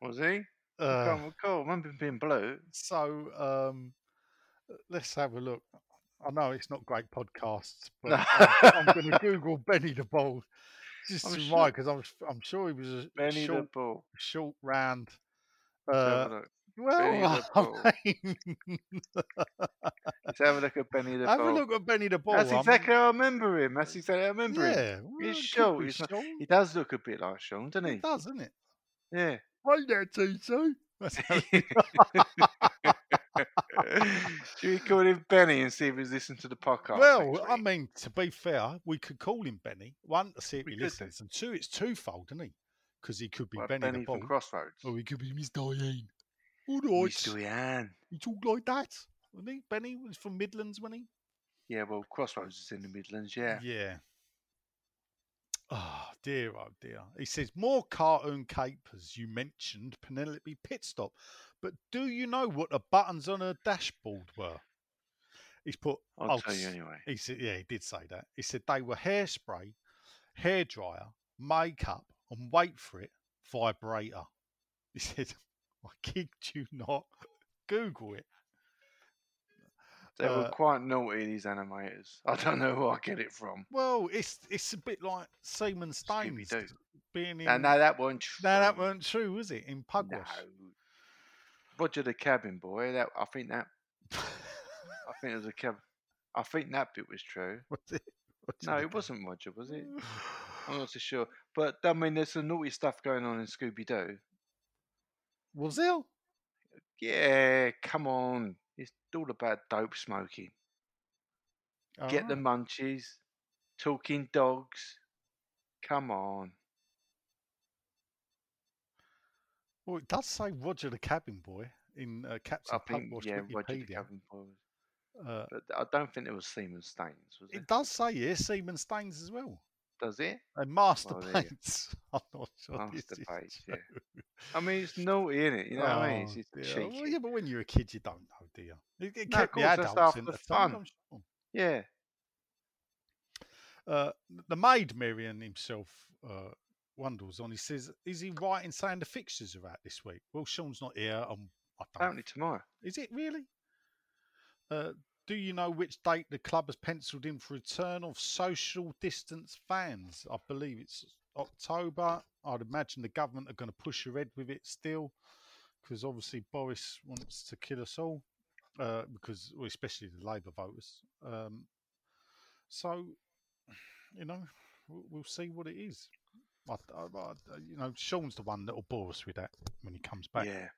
Was he? I Uh, recall. I remember him being blue. so um, let's have a look. I know it's not great podcasts, but No. I'm, I'm going to Google Benny the Bull just I'm to sure- because I'm I'm sure he was a Benny the short, Bull. short round. Uh, well, the. I mean, Let's have a look at Benny the have a look at Benny the Bull. That's exactly how I remember him. That's exactly how I remember him. yeah, well, it could short, he's not- He does look a bit like Sean, doesn't he? It does, doesn't it? Yeah. Right there, TC. That's how Should we call him Benny and see if he's listened to the podcast? Well, I mean, to be fair, we could call him Benny. One, to see if We he could do. listens, and two, it's twofold, isn't he? Because he could be Like Benny, Benny the from Crossroads. or he could be Miss Diane. All Miss Diane. he talked like that, wasn't he? Benny was from Midlands, wasn't he? Yeah, well, Crossroads is in the Midlands, yeah. Yeah. Oh dear, oh dear. He says more cartoon capers. You mentioned Penelope Pitstop, but do you know what the buttons on her dashboard were? He's put. I'll oh, tell you anyway. He said, yeah, he did say that. He said they were hairspray, hairdryer, makeup, and wait for it, vibrator. He said, I kid you not. Google it. They were uh, quite naughty, these animators. I don't know where I get it from. Well, it's it's a bit like Seaman Staines being in. No, no, that wasn't true. No, that weren't true, was it? In Pugwash. No. Roger the cabin boy. That I think that I think it was a cabin. I think that bit was true. Was it? No, it? it wasn't Roger, was it? I'm not so sure. But I mean, there's some naughty stuff going on in Scooby Doo. Was there? Yeah, come on. All about dope smoking. Get the munchies, talking dogs. Come on. Well, it does say Roger the Cabin Boy in uh, Captain I think, yeah, Roger the Wikipedia. cabin boy. was- Uh, But I don't think it was Seaman Staines, was it? it does say here Seaman Staines as well. Does it? And Master Well, there you go. Paints. I'm not sure Master Paints, yeah. I mean, it's naughty, isn't it? You know what I mean? It's, Oh, it's cheeky. Well, yeah, but when you're a kid, you don't know, do you? It, it No, kept the course, adults half the fun. I'm sure. yeah. Uh, the maid Miriam himself uh, wonders on. He says, "Is he right in saying the fixtures are out this week?" Well, Sean's not here. Um, I don't. Apparently tomorrow. Is it really? Uh, do you know which date the club has penciled in for return of social distance fans? I believe it's October. I'd imagine the government are going to push ahead with it still, because obviously Boris wants to kill us all, uh, because well, especially the Labour voters. Um, so, you know, we'll, see what it is. I, I, I, you know, Sean's the one that will bore us with that when he comes back. Yeah.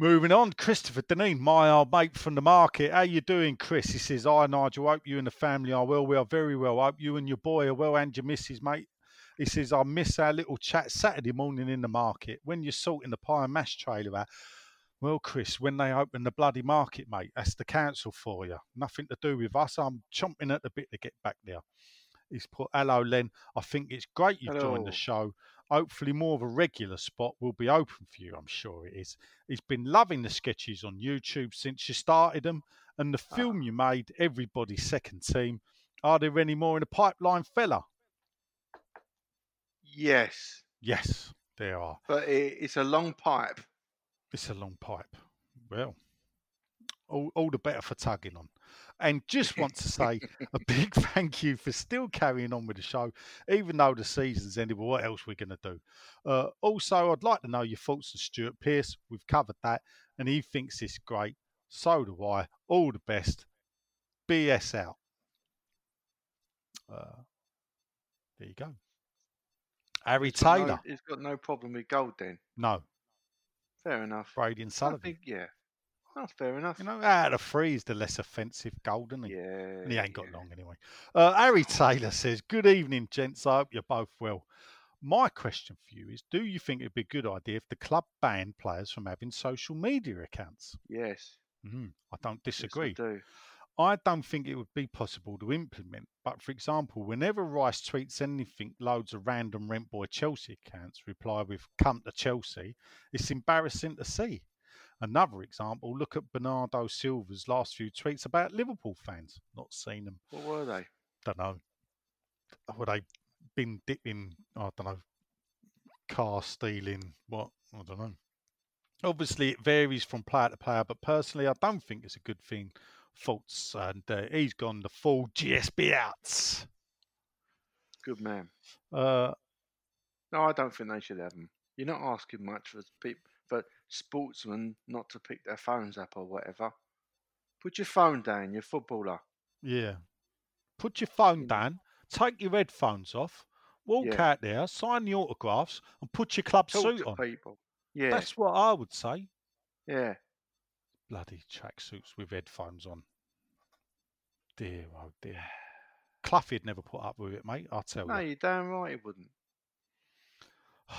Moving on, Christopher Deneen, my old mate from the market. How you doing, Chris? He says, "Hi, Nigel. Hope you and the family are well. We are very well. Hope you and your boy are well, and your missus, mate." He says, "I miss our little chat Saturday morning in the market when you're sorting the pie and mash trailer out." Well, Chris, when they open the bloody market, mate, that's the council for you. Nothing to do with us. I'm chomping at the bit to get back there. He's put, "Hello, Len. I think it's great you've joined the show. Hopefully, more of a regular spot will be open for you. I'm sure it is." He's been loving the sketches on YouTube since you started them, and the ah. film you made, Everybody's Second Team. Are there any more in the pipeline, fella? Yes. Yes, there are. But it, it's a long pipe. It's a long pipe. Well, all, all the better for tugging on. And just want to say a big thank you for still carrying on with the show, even though the season's ended. But what else we're going to do? Uh, also, I'd like to know your thoughts on Stuart Pearce. We've covered that, and he thinks it's great. So do I. All the best. BS out. Uh, there you go. Harry He's got Taylor. No, he's got no problem with gold then. No. Fair enough. Brady and I Sullivan. think, yeah. That's fair enough. You know, out of three is the less offensive gold, isn't he? yeah. And he ain't got yeah. long anyway. Uh, Harry Taylor says, Good evening, gents. I hope you're both well. My question for you is Do you think it'd be a good idea if the club banned players from having social media accounts? Yes. Mhm, I don't yes, I disagree. do. I don't think it would be possible to implement. But for example, whenever Rice tweets anything, loads of random rent boy Chelsea accounts reply with "Come to Chelsea." It's embarrassing to see. Another example: look at Bernardo Silva's last few tweets about Liverpool fans. Not seen them. What were they? Don't know. Were they been dipping? I don't know. Car stealing? What? I don't know. Obviously, it varies from player to player, but personally, I don't think it's a good thing. Faults, and uh, he's gone the full GSB outs. Good man. Uh, No, I don't think they should have them. You're not asking much for people, sportsmen not to pick their phones up or whatever. Put your phone down, you're footballer. yeah. Put your phone down, take your headphones off, walk Yeah. out there, sign the autographs, and put your club Talk suit to on. people. Yeah, That's what I would say. yeah. Bloody tracksuits with headphones on. Dear, oh dear. Cluffy'd never put up with it, mate. I'll tell No, you. No, you're damn right he wouldn't.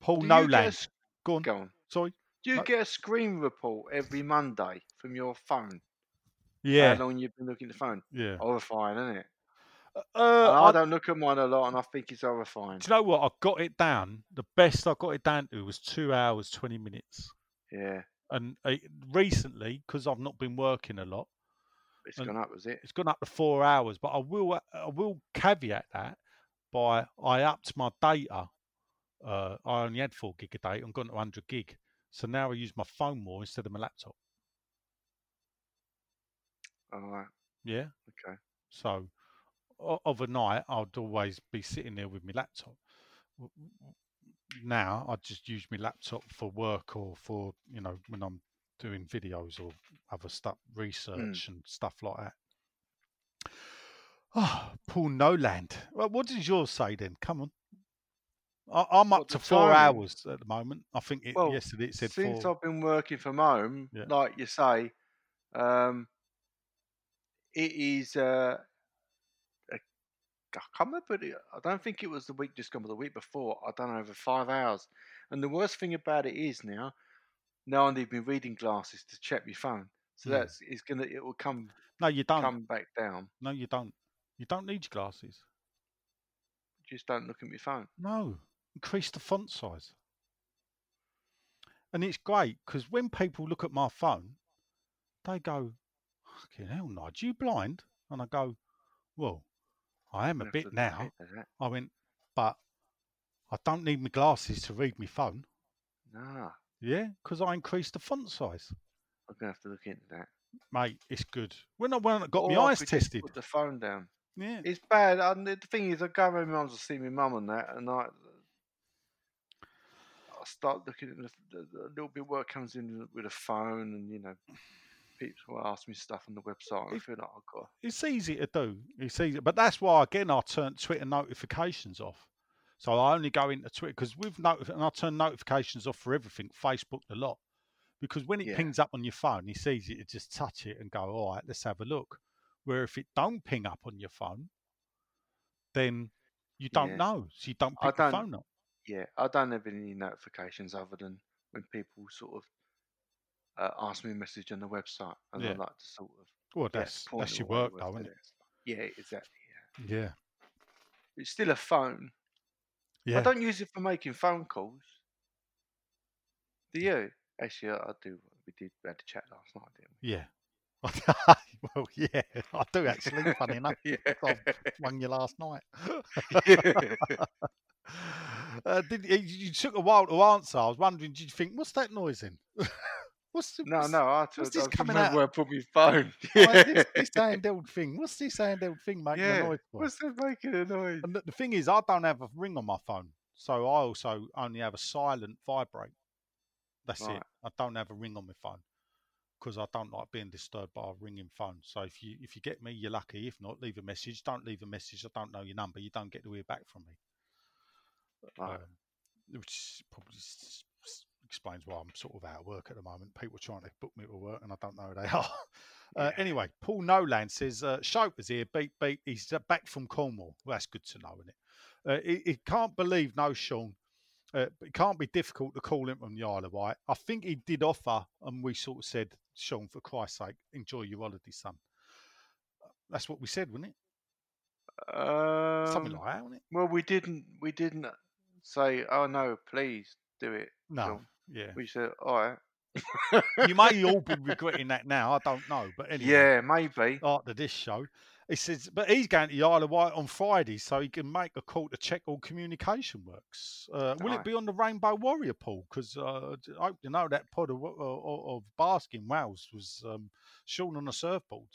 Paul Do you get Nolan. Go on. Go on. Sorry. Do you No. get a screen report every Monday from your phone? Yeah. How long you've been looking at the phone? Yeah. Horrifying, isn't it? Uh, I, I, don't look at mine a lot, and I think it's horrifying. do you know what? I got it down. The best I got it down to was two hours, 20 minutes. Yeah, And uh, recently, because I've not been working a lot, it's And- gone up, was it? it's gone up to four hours. But I will, uh, I will caveat that by I upped my data. Uh, I only had four gig a day. I'm gone to 100 gig. So now I use my phone more instead of my laptop. All right. Yeah. Okay. So o- of a night, I'd always be sitting there with my laptop. Now I just use my laptop for work or for you know when I'm doing videos or other stuff, research and stuff like that. Oh, Paul Nolan. Well, what does yours say then? Come on. I, I'm up What, to four timing? hours at the moment. I think it, Well, yesterday it said Since four. I've been working from home, Yeah. like you say, um, it is. Uh, a, I can't remember. It, I don't think it was the week just gone, but the week before. I done over five hours. And the worst thing about it is now, now I need my reading glasses to check my phone. So Hmm. that's it's gonna. It will come No, you don't. come back down. No, you don't. You don't need your glasses. Just don't look at my phone. No, increase the font size. And it's great because when people look at my phone, they go, "Fucking hell, Nigel, you blind?" And I go, "Well, I am a bit now." I went, "But I don't need my glasses to read my phone." Nah, Yeah, because I increased the font size, I'm gonna have to look into that. mate. It's good. When I went and got Or my I eyes tested, Put the phone down. yeah, It's bad. And the thing is, I go around my mum's to see my mum and that, and I, I start looking at the, the, the little bit of work comes in with a phone, and you know, people ask me stuff on the website. And I feel like I've got. it's easy to do. It's easy, but that's why again I turn Twitter notifications off. So I only go into Twitter because with notif- and I turn notifications off for everything, Facebook a lot, because when it Yeah. pings up on your phone, it's easy to just touch it and go, all right, let's have a look. Where if it don't ping up on your phone, then you don't Yeah. know, so you don't pick the don't- phone up. Yeah, I don't have any notifications other than when people sort of uh, ask me a message on the website, and I like to sort of. Well, that's that's your work though, isn't it? Yeah, exactly. Yeah, Yeah, it's still a phone. yeah. I don't use it for making phone calls. Do you? Actually, I, do. We did we had a chat last night, didn't we? Yeah. well, yeah, I do actually. Funny enough, we? I rang you last night. Yeah. Uh, did, you, took a while to answer. I was wondering, did you think, what's that noise in? what's the, No, what's, no, I what's told this I coming out? where I put my phone. Like, Yeah. this, this handheld thing. What's this handheld thing making a yeah. noise for? What's that making a noise? And the, the thing is, I don't have a ring on my phone, so I also only have a silent vibrate. That's it. I don't have a ring on my phone because I don't like being disturbed by a ringing phone. So if you if you get me, you're lucky. If not, leave a message. Don't leave a message. I don't know your number. You don't get to hear back from me. Right. Um, which probably explains why I'm sort of out of work at the moment. People are trying to book me to work, and I don't know who they are. Uh, Yeah. Anyway, Paul Nolan says uh, Shoper's here. Beat, beat. He's uh, back from Cornwall. Well, that's good to know, isn't it? Uh, can't believe no Sean. Uh, it can't be difficult to call him from the Isle of Wight. I think he did offer, and we sort of said, Sean, for Christ's sake, enjoy your holiday, son. That's what we said, wasn't it? Something Um, like that, wasn't it? Well, we didn't. We didn't say, "Oh no, please do it." No, Sean." yeah. We said, "All right." you may all be regretting that now. I don't know, but anyway. Yeah, maybe. after this show. He says, but he's going to the Isle of Wight on Friday, so he can make a call to check all communication works. Uh, will Right. it be on the Rainbow Warrior pool? Because uh, I hope you know that pod of, of, of basking whales was um, shown on the surfboard.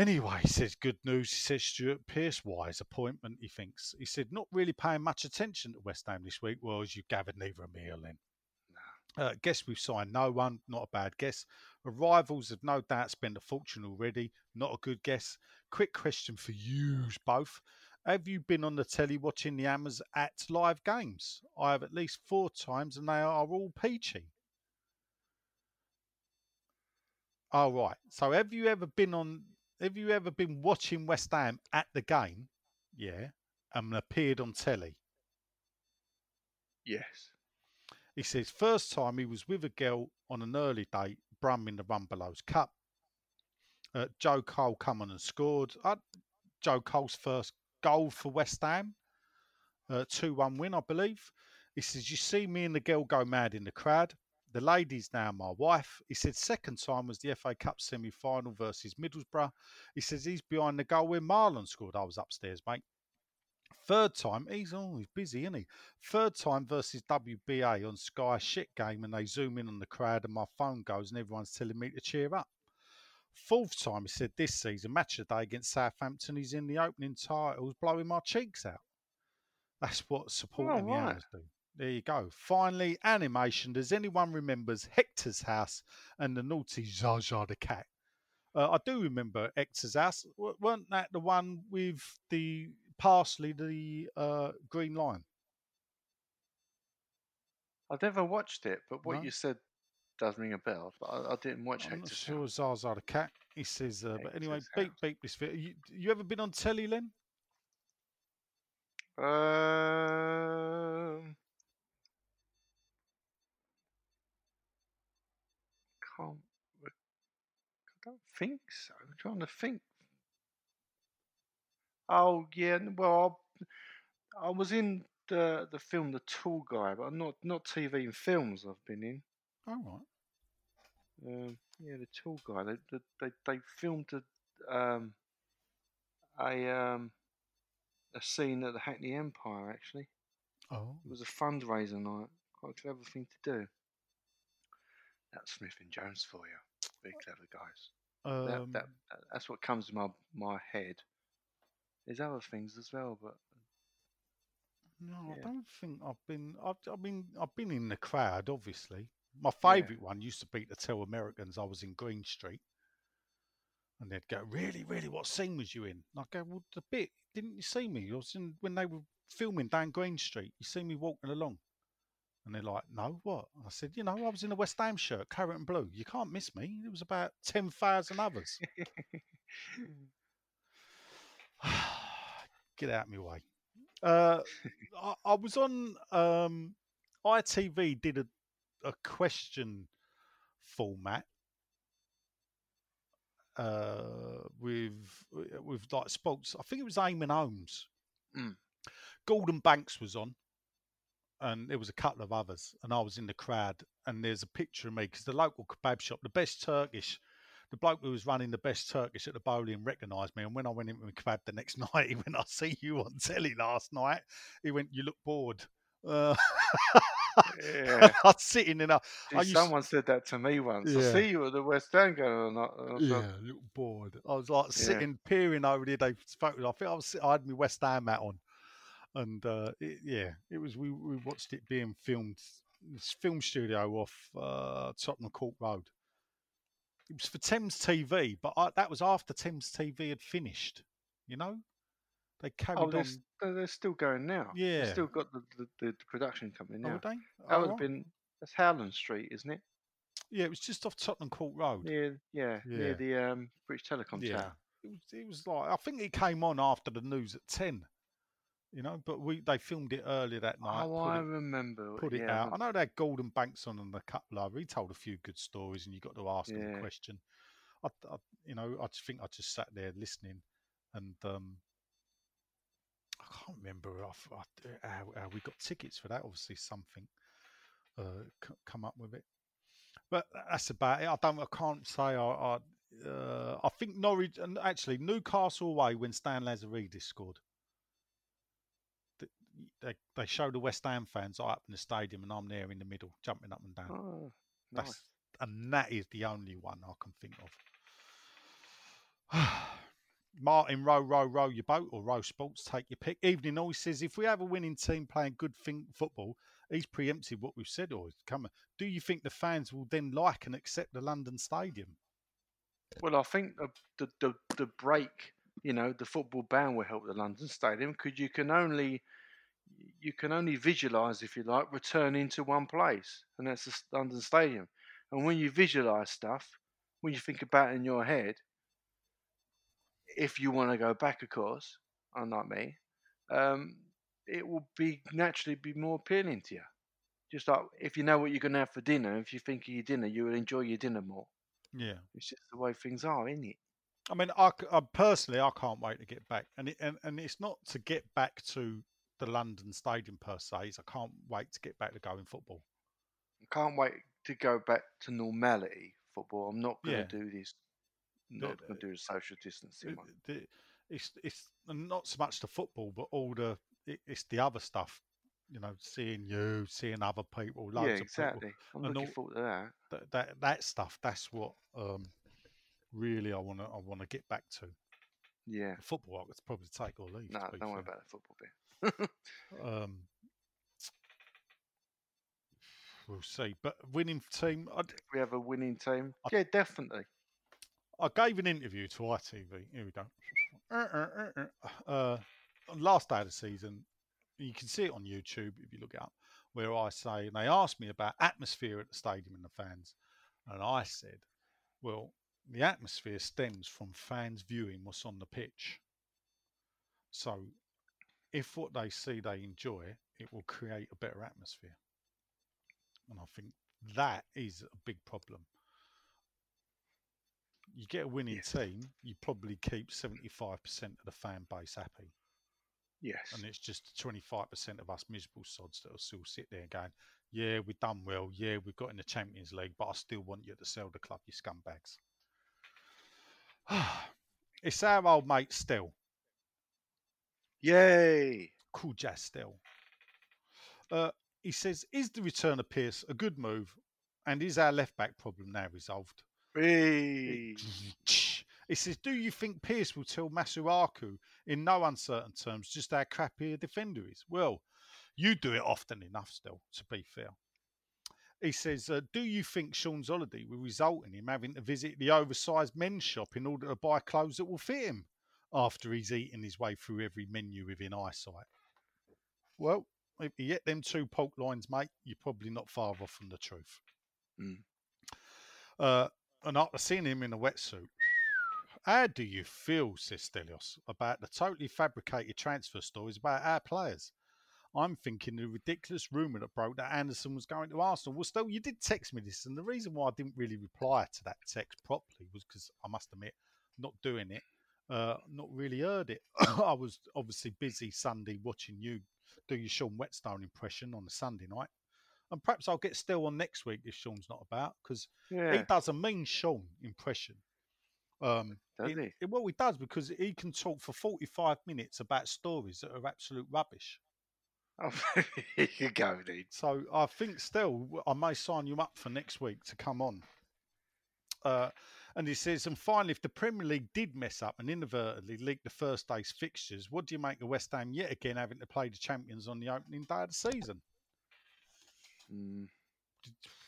Anyway, he says good news. He says Stuart Pearce wise appointment. He thinks he said not really paying much attention to West Ham this week. Well, as you gathered, neither am I, Len. Uh, guess we've signed no one. Not a bad guess. Arrivals have no doubt spent a fortune already. Not a good guess. Quick question for you both. Have you been on the telly watching the Hammers at live games? I have at least four times and they are all peachy. Oh, right. So have you ever been on, have you ever been watching West Ham at the game? Yeah. And appeared on telly? Yes. He says first time he was with a girl on an early date, Brum in the Rumbelows Cup. Uh, Joe Cole come on and scored. Uh, Joe Cole's first goal for West Ham, uh, two one win, I believe. He says you see me and the girl go mad in the crowd. The lady's now my wife. He said second time was the FA Cup semi final versus Middlesbrough. He says he's behind the goal where Marlon scored. I was upstairs, mate. Third time, he's oh, busy, isn't he? Third time versus WBA on Sky shit game, and they zoom in on the crowd, and my phone goes, and everyone's telling me to cheer up. Fourth time, he said this season, match of the day against Southampton, he's in the opening titles, blowing my cheeks out. That's what oh, supporting the right. Hammers do. There you go. Finally, animation. Does anyone remembers Hector's house and the naughty Zsa Zsa the cat? Uh, I do remember Hector's house. W- weren't that the one with the parsley, the uh, green line? I've never watched it, but what No? you said does ring a bell. But I, I didn't watch I'm not Hector's sure House. Zsa Zsa the cat. He says, uh, but anyway, Hector's beep beep this video. You, you ever been on telly, Len? Um, can't. re- I don't think so. I'm trying to think. Oh yeah, well, I, I was in the the film The Tall Guy, but not not TV and films. I've been in. All right. Um, yeah, The Tall Guy. They they they, they filmed a um a um a scene at the Hackney Empire. Actually, Oh, it was a fundraiser night. Quite a clever thing to do. That's Smith and Jones for you. Very clever guys. Um, that, that that's what comes to my my head. There's other things as well, but no, I don't think I've been. I've, I mean, I've been in the crowd, obviously. My Yeah. favourite one used to be to tell Americans I was in Green Street, and they'd go, "Really, really, what scene was you in?" And I go, "Well, the bit. Didn't you see me? I was in when they were filming down Green Street. You see me walking along." And they're like, no, what? I said, you know, I was in a West Ham shirt, carrot and blue. You can't miss me. There was about 10,000 others. Get out of my way. Uh, I, I was on um, ITV, did a, a question format uh, with with like sports. I think it was Eamonn Holmes. Mm. Gordon Banks was on, and there was a couple of others, and I was in the crowd. And there's a picture of me because the local kebab shop, the best Turkish, the bloke who was running the best Turkish at the Boleyn recognised me. And when I went into the kebab the next night, he went, "I see you on telly last night." He went, "You look bored." Uh, Yeah. I was sitting in a. Gee, someone said that to me once. Yeah. I see you at the West End going or not. Yeah, a little bored. I was like Yeah. sitting, peering over the day photos. I think I was. I had my West Ham hat on, and uh, it, yeah, it was. We, we watched it being filmed. This film studio off uh, Tottenham Court Road. It was for Thames TV, but I, that was after Thames TV had finished. You know, they carried Oh, they're, on. they're they're still going now. Yeah. They've still got the, the, the, production company Oh, now. would they? That Oh, would have right. been that's Howland Street, isn't it? Yeah, it was just off Tottenham Court Road. Near yeah, Yeah. near the um, British Telecom Yeah, tower. it was. It was like I think it came on after the news at ten. You know, but we they filmed it earlier that night. Oh, I it- remember. put it yeah, out. I know they had Gordon Banks on and a couple of. He told a few good stories, and you got to ask him a question. I, I, you know, I just think I just sat there listening, and um, I can't remember I, I, how, how we got tickets for that. Obviously, something uh, c- come up with it, but that's about it. I don't. I can't say. I. I, uh, I think Norwich and actually Newcastle away when Stan Lazaridis scored they they show the West Ham fans up in the stadium, and I'm there in the middle, jumping up and down. Oh, That's nice. and that is the only one I can think of. Martin, row, row, row your boat, or row sports, take your pick. Evening always says if we have a winning team playing good thing football, he's preempted what we've said. Or come, do you think the fans will then like and accept the London Stadium? Well, I think the, the the the break, you know, the football ban will help the London Stadium because you can only you can only visualize, if you like, returning to one place, and that's the London Stadium. And when you visualize stuff, when you think about it in your head, if you want to go back, of course, unlike me, um, it will be naturally be more appealing to you. Just like if you know what you're going to have for dinner, if you think of your dinner, you will enjoy your dinner more. Yeah. It's just the way things are, isn't it? I mean, I, I personally, I can't wait to get back, and it, and and it's not to get back to the London Stadium per se. It's I can't wait to get back to going football. I can't wait to go back to normality football. I'm not going Yeah. to do this. Not going to do the social distancing one. the- it's it's not so much the football, but all the it, it's the other stuff. You know, seeing you, seeing other people, loads Yeah, of people. exactly. I'm and looking all- forward to that. That, that that stuff. That's what um, really I want to I want to get back to. Yeah. The football, I could probably take or leave. No, don't worry about the football bit. Um, we'll see. But winning team, I, we have a winning team. I- Yeah, definitely. I gave an interview to ITV. Here we go. Uh, last day of the season, you can see it on YouTube if you look it up, where I say, and they asked me about atmosphere at the stadium and the fans. And I said, well, the atmosphere stems from fans viewing what's on the pitch. So if what they see they enjoy, it will create a better atmosphere. And I think that is a big problem. You get a winning Yes. team, you probably keep 75% of the fan base happy. Yes. And it's just 25% of us miserable sods that will still sit there going, yeah, we've done well. Yeah, we've got in the Champions League, but I still want you to sell the club, you scumbags. it's our old mate Still, Yay. cool jazz Still. Uh, he says, is the return of Pearce a good move? And is our left back problem now resolved? Hey. He says, Do you think Pearce will tell Masuaku in no uncertain terms just how crappy a defender is? Well, you do it often enough still, to be fair. He says, uh, Do you think Sean's holiday will result in him having to visit the oversized men's shop in order to buy clothes that will fit him after he's eaten his way through every menu within eyesight? Well, if you get them two pork lines, mate, you're probably not far off from the truth. Mm. Uh, and after seeing him in a wetsuit, how do you feel, says Stelios, about the totally fabricated transfer stories about our players? I'm thinking the ridiculous rumour that broke that Anderson was going to Arsenal. Well, still, you did text me this, and the reason why I didn't really reply to that text properly was because I must admit, not doing it, uh, not really heard it. I was obviously busy Sunday watching you do your Sean Whetstone impression on a Sunday night. And perhaps I'll get still on next week if Sean's not about because Yeah. he does a mean Sean impression. Um, Does it- he? it- well, he does because he can talk for 45 minutes about stories that are absolute rubbish. Oh, here you go, dude. So I think still I may sign you up for next week to come on. Uh, and he says, and finally, if the Premier League did mess up and inadvertently leak the first day's fixtures, what do you make of West Ham yet again having to play the champions on the opening day of the season? Mm.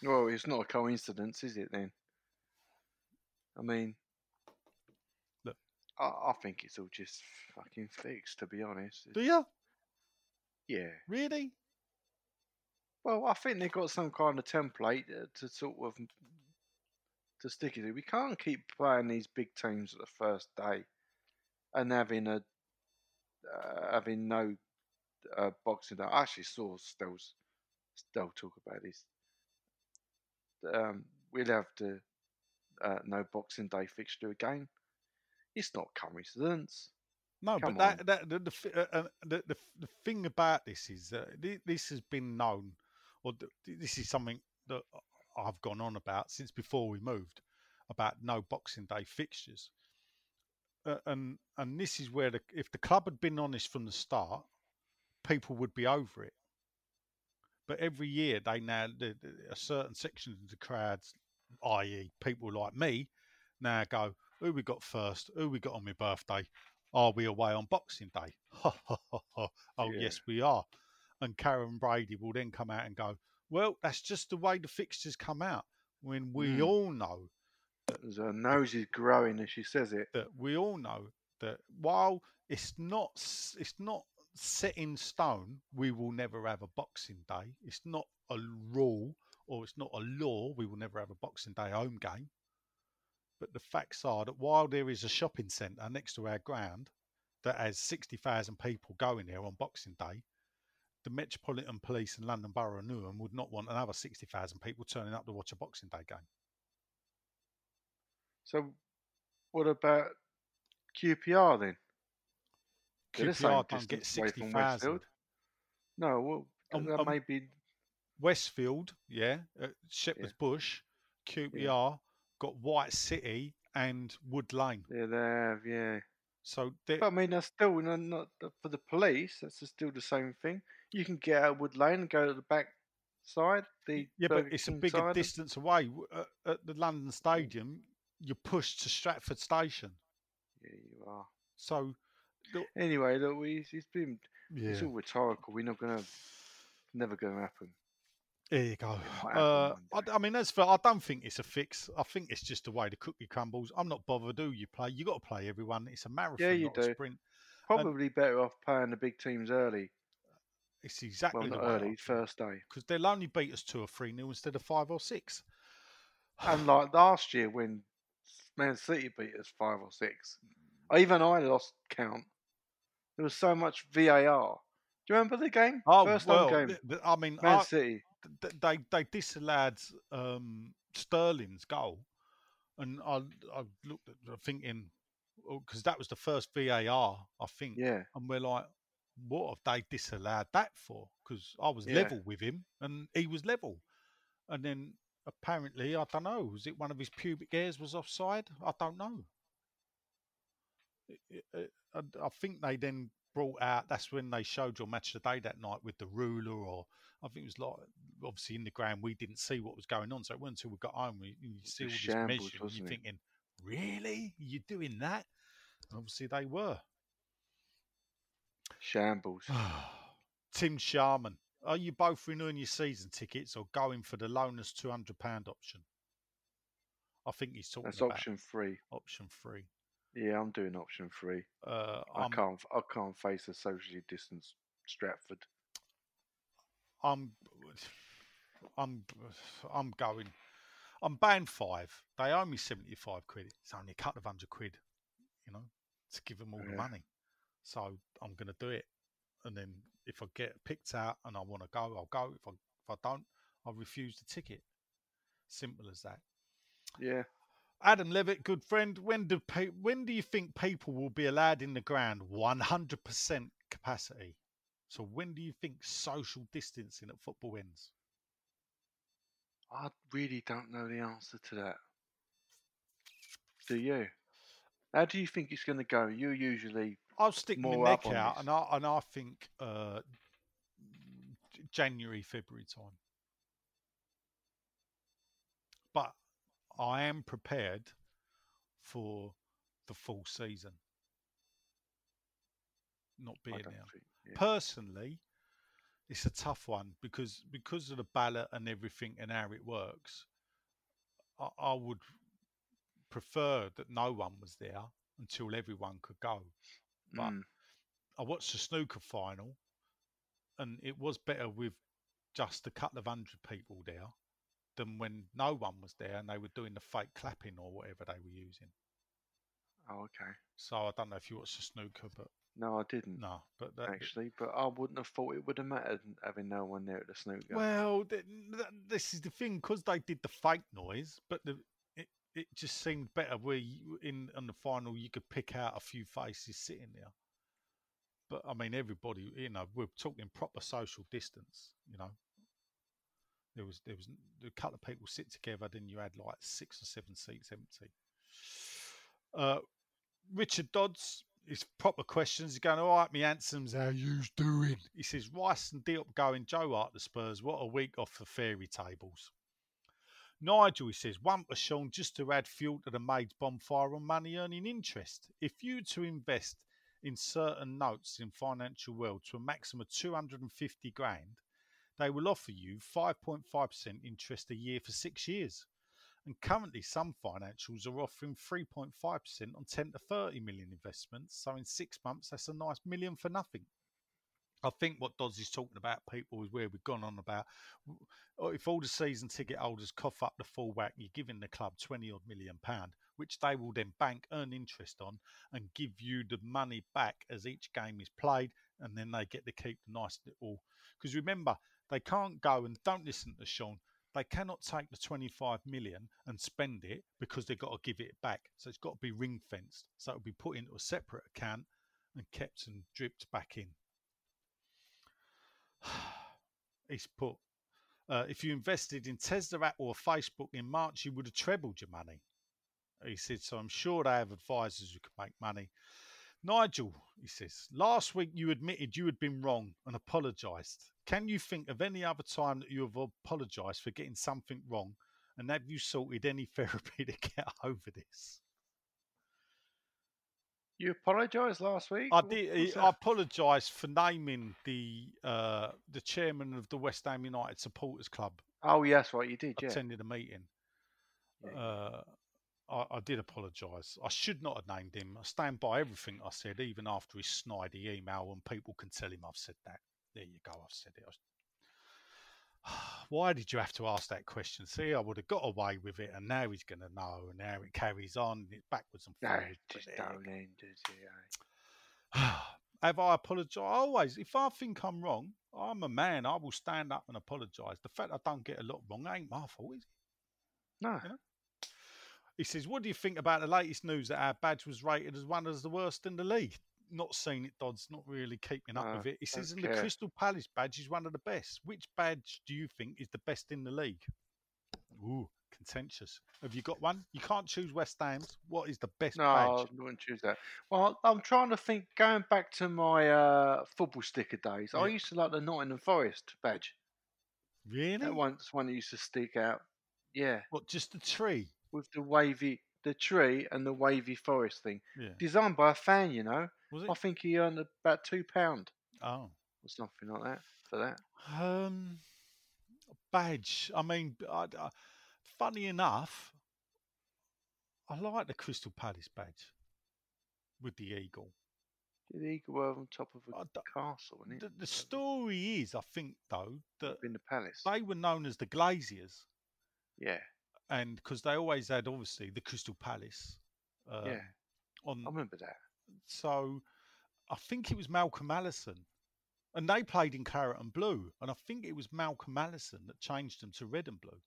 Well, it's not a coincidence, is it? Then, I mean, Look. I, I think it's all just fucking fixed. To be honest, Do you yeah. really? Well, I think they've got some kind of template uh, to sort of to stick it to. We can't keep playing these big teams at the first day and having a uh, having no uh, boxing. Day. I actually saw Stel's Stel talk about this. Um, we'll have the uh, no Boxing Day fixture again. It's not coincidence. No, Come but that, on. that the, the, uh, uh, the the the thing about this is that this has been known, or th- this is something that I've gone on about since before we moved about no Boxing Day fixtures, uh, and and this is where the, if the club had been honest from the start, people would be over it. But every year they now the, the, a certain section of the crowds, i.e., people like me, now go, "Who we got first? Who we got on my birthday? Are we away on Boxing Day? Oh, Yeah. yes, we are. And Karren Brady will then come out and go, Well, that's just the way the fixtures come out. When we Mm. all know As her nose is growing as she says it. that we all know that while it's not it's not set in stone, we will never have a Boxing Day. It's not a rule or it's not a law. We will never have a Boxing Day home game. But the facts are that while there is a shopping centre next to our ground that has 60,000 people going there on Boxing Day, the Metropolitan Police and London Borough of Newham would not want another 60,000 people turning up to watch a Boxing Day game. So, what about QPR then? They're the QPR don't get distance away from 60,000. Westfield. No, well, Um, that um, may be Westfield, yeah, at Shepherd's Bush, QPR got White City and Wood Lane. yeah, they have, yeah. So But I mean, that's still not, not for the police. That's still the same thing. You can get out Wood Lane and go to the back side. The yeah, but Burger it's a bigger and- distance away. At, at the London Stadium, you're pushed to Stratford Station. Yeah, you are. So Anyway, look, we, it's been yeah, it's all rhetorical. We're not gonna, never gonna happen. there you go. Uh, I. I mean, as for I don't think it's a fix. I think it's just the way the cookie crumbles. I'm not bothered who you play. You got to play everyone. It's a marathon, you not a do. sprint. Probably better off playing the big teams early. It's exactly Well, the not way early, first day. because they'll only beat us two or three nil instead of five or six. And like last year when Man City beat us five or six, even I lost count. There was so much VAR. Do you remember the game? Oh First well, game, I mean, Man I- City. they they disallowed um, Sterling's goal, and I I looked at thinking because that was the first VAR I think, Yeah, and we're like, what have they disallowed that for? Because I was Yeah. level with him and he was level, and then apparently I don't know, was it one of his pubic hairs was offside? I don't know. It- it- it- I I think they then brought out. That's when they showed your match today that night with the ruler, or I think it was like obviously in the ground we didn't see what was going on. So it wasn't until we got home we you see all this shambles, measure, and you're it? thinking, really, you're doing that? And obviously they were. Shambles. Tim Sharman, are you both renewing your season tickets or going for the loaners two hundred pound option? I think he's talking That's about option three. option three. Yeah, I'm doing option three. Uh, I can't. I can't face a socially distanced Stratford. I'm, I'm, I'm going. I'm band five. They owe me seventy five quid. It's only a couple of hundred quid, you know, to give them all the money. So I'm going to do it. And then if I get picked out and I want to go, I'll go. If I if I don't, I'll refuse the ticket. Simple as that. Yeah. Adam Levitt, good friend. When do pe- when do you think people will be allowed in the ground 100% capacity? So when do you think social distancing at football ends? I really don't know the answer to that. Do you? How do you think it's going to go? You usually I'll stick my More neck up on out, this. and I and I think uh, January, February time. But I am prepared for the full season. Not I being don't there. think. Yeah. Personally, it's a tough one because because of the ballot and everything and how it works. I, I would prefer that no one was there until everyone could go. But Mm. I watched the snooker final, and it was better with just a couple of hundred people there than when no one was there and they were doing the fake clapping or whatever they were using. Oh, okay. So I don't know if you watched the snooker, but No, I didn't no, but that, actually. But I wouldn't have thought it would have mattered having no one there at the snooker. Well, th- th- this is the thing because they did the fake noise, but the, it just seemed better where you, in on the final you could pick out a few faces sitting there. But I mean, everybody, you know, we're talking proper social distance. You know, there was there was a couple of people sit together, then you had like six or seven seats empty. Uh, Richard Dodds, his proper questions. He's going, all right, me handsomes, how you's doing? He says, Rice and Diop going, Joe Hart the Spurs, what a week off the fairy tables. Nigel, he says, one for Sean just to add fuel to the maid's bonfire on money earning interest. If you to invest in certain notes in financial world to a maximum of 250 grand, they will offer you 5.5% interest a year for six years. And currently, some financials are offering 3.5% on 10 to 30 million investments. So, in six months, that's a nice million for nothing. I think what Dodds is talking about, people, is where we've gone on about oh, if all the season ticket holders cough up the full whack, you're giving the club 20 odd million pound, which they will then bank, earn interest on, and give you the money back as each game is played, and then they get to keep the nice little. Because remember, they can't go and don't listen to Sean. They cannot take the 25 million and spend it because they've got to give it back. So it's got to be ring fenced. So it'll be put into a separate account and kept and dripped back in. He's put, uh, if you invested in Tesla or Facebook in March, you would have trebled your money. He said, so I'm sure they have advisors who can make money. Nigel, he says, last week you admitted you had been wrong and apologised. Can you think of any other time that you have apologised for getting something wrong? And have you sorted any therapy to get over this? You apologised last week. I did. I that? apologise for naming the uh, the chairman of the West Ham United Supporters Club Oh, yes, right. You did. Yeah. attended a meeting. Yeah. Uh, I, I did apologise. I should not have named him. I stand by everything I said, even after his snidey email, and people can tell him I've said that. There you go. I've said it. I- Why did you have to ask that question? See, I would have got away with it, and now he's going to know, and now it carries on. It's backwards and forwards. but just you don't end it. Yeah. Have I apologised? Always. If I think I'm wrong, I'm a man. I will stand up and apologise. The fact I don't get a lot wrong ain't my fault, is it? No. Yeah. He says, What do you think about the latest news that our badge was rated as one of the worst in the league? Not seen it, Dodds, not really keeping up No, with it. He says, And the. Crystal Palace badge is one of the best. Which badge do you think is the best in the league? Ooh, contentious. Have you got one? You can't choose West Ham's. What is the best No, I wouldn't choose that. Well, I'm trying to think. Going back to my uh, football sticker days, I used to like the Nottingham Forest badge. Really? That one's one that used to stick out. Yeah, What, just the tree? with the wavy, the tree and the wavy forest thing. Yeah. Designed by a fan, you know. Was I think he earned about two pound Oh. or something like that for that. Um, badge. I mean, I, I, funny enough, I like the Crystal Palace badge with the eagle. The eagle were on top of a I d- castle, wasn't The, it? the story is, I think, though, that in the palace. they were known as the Glaziers, Yeah, and because they always had, obviously, the Crystal Palace. Um, yeah, On I remember that. So, I think it was Malcolm Allison, and they played in claret and blue, and I think it was Malcolm Allison that changed them to red and blue.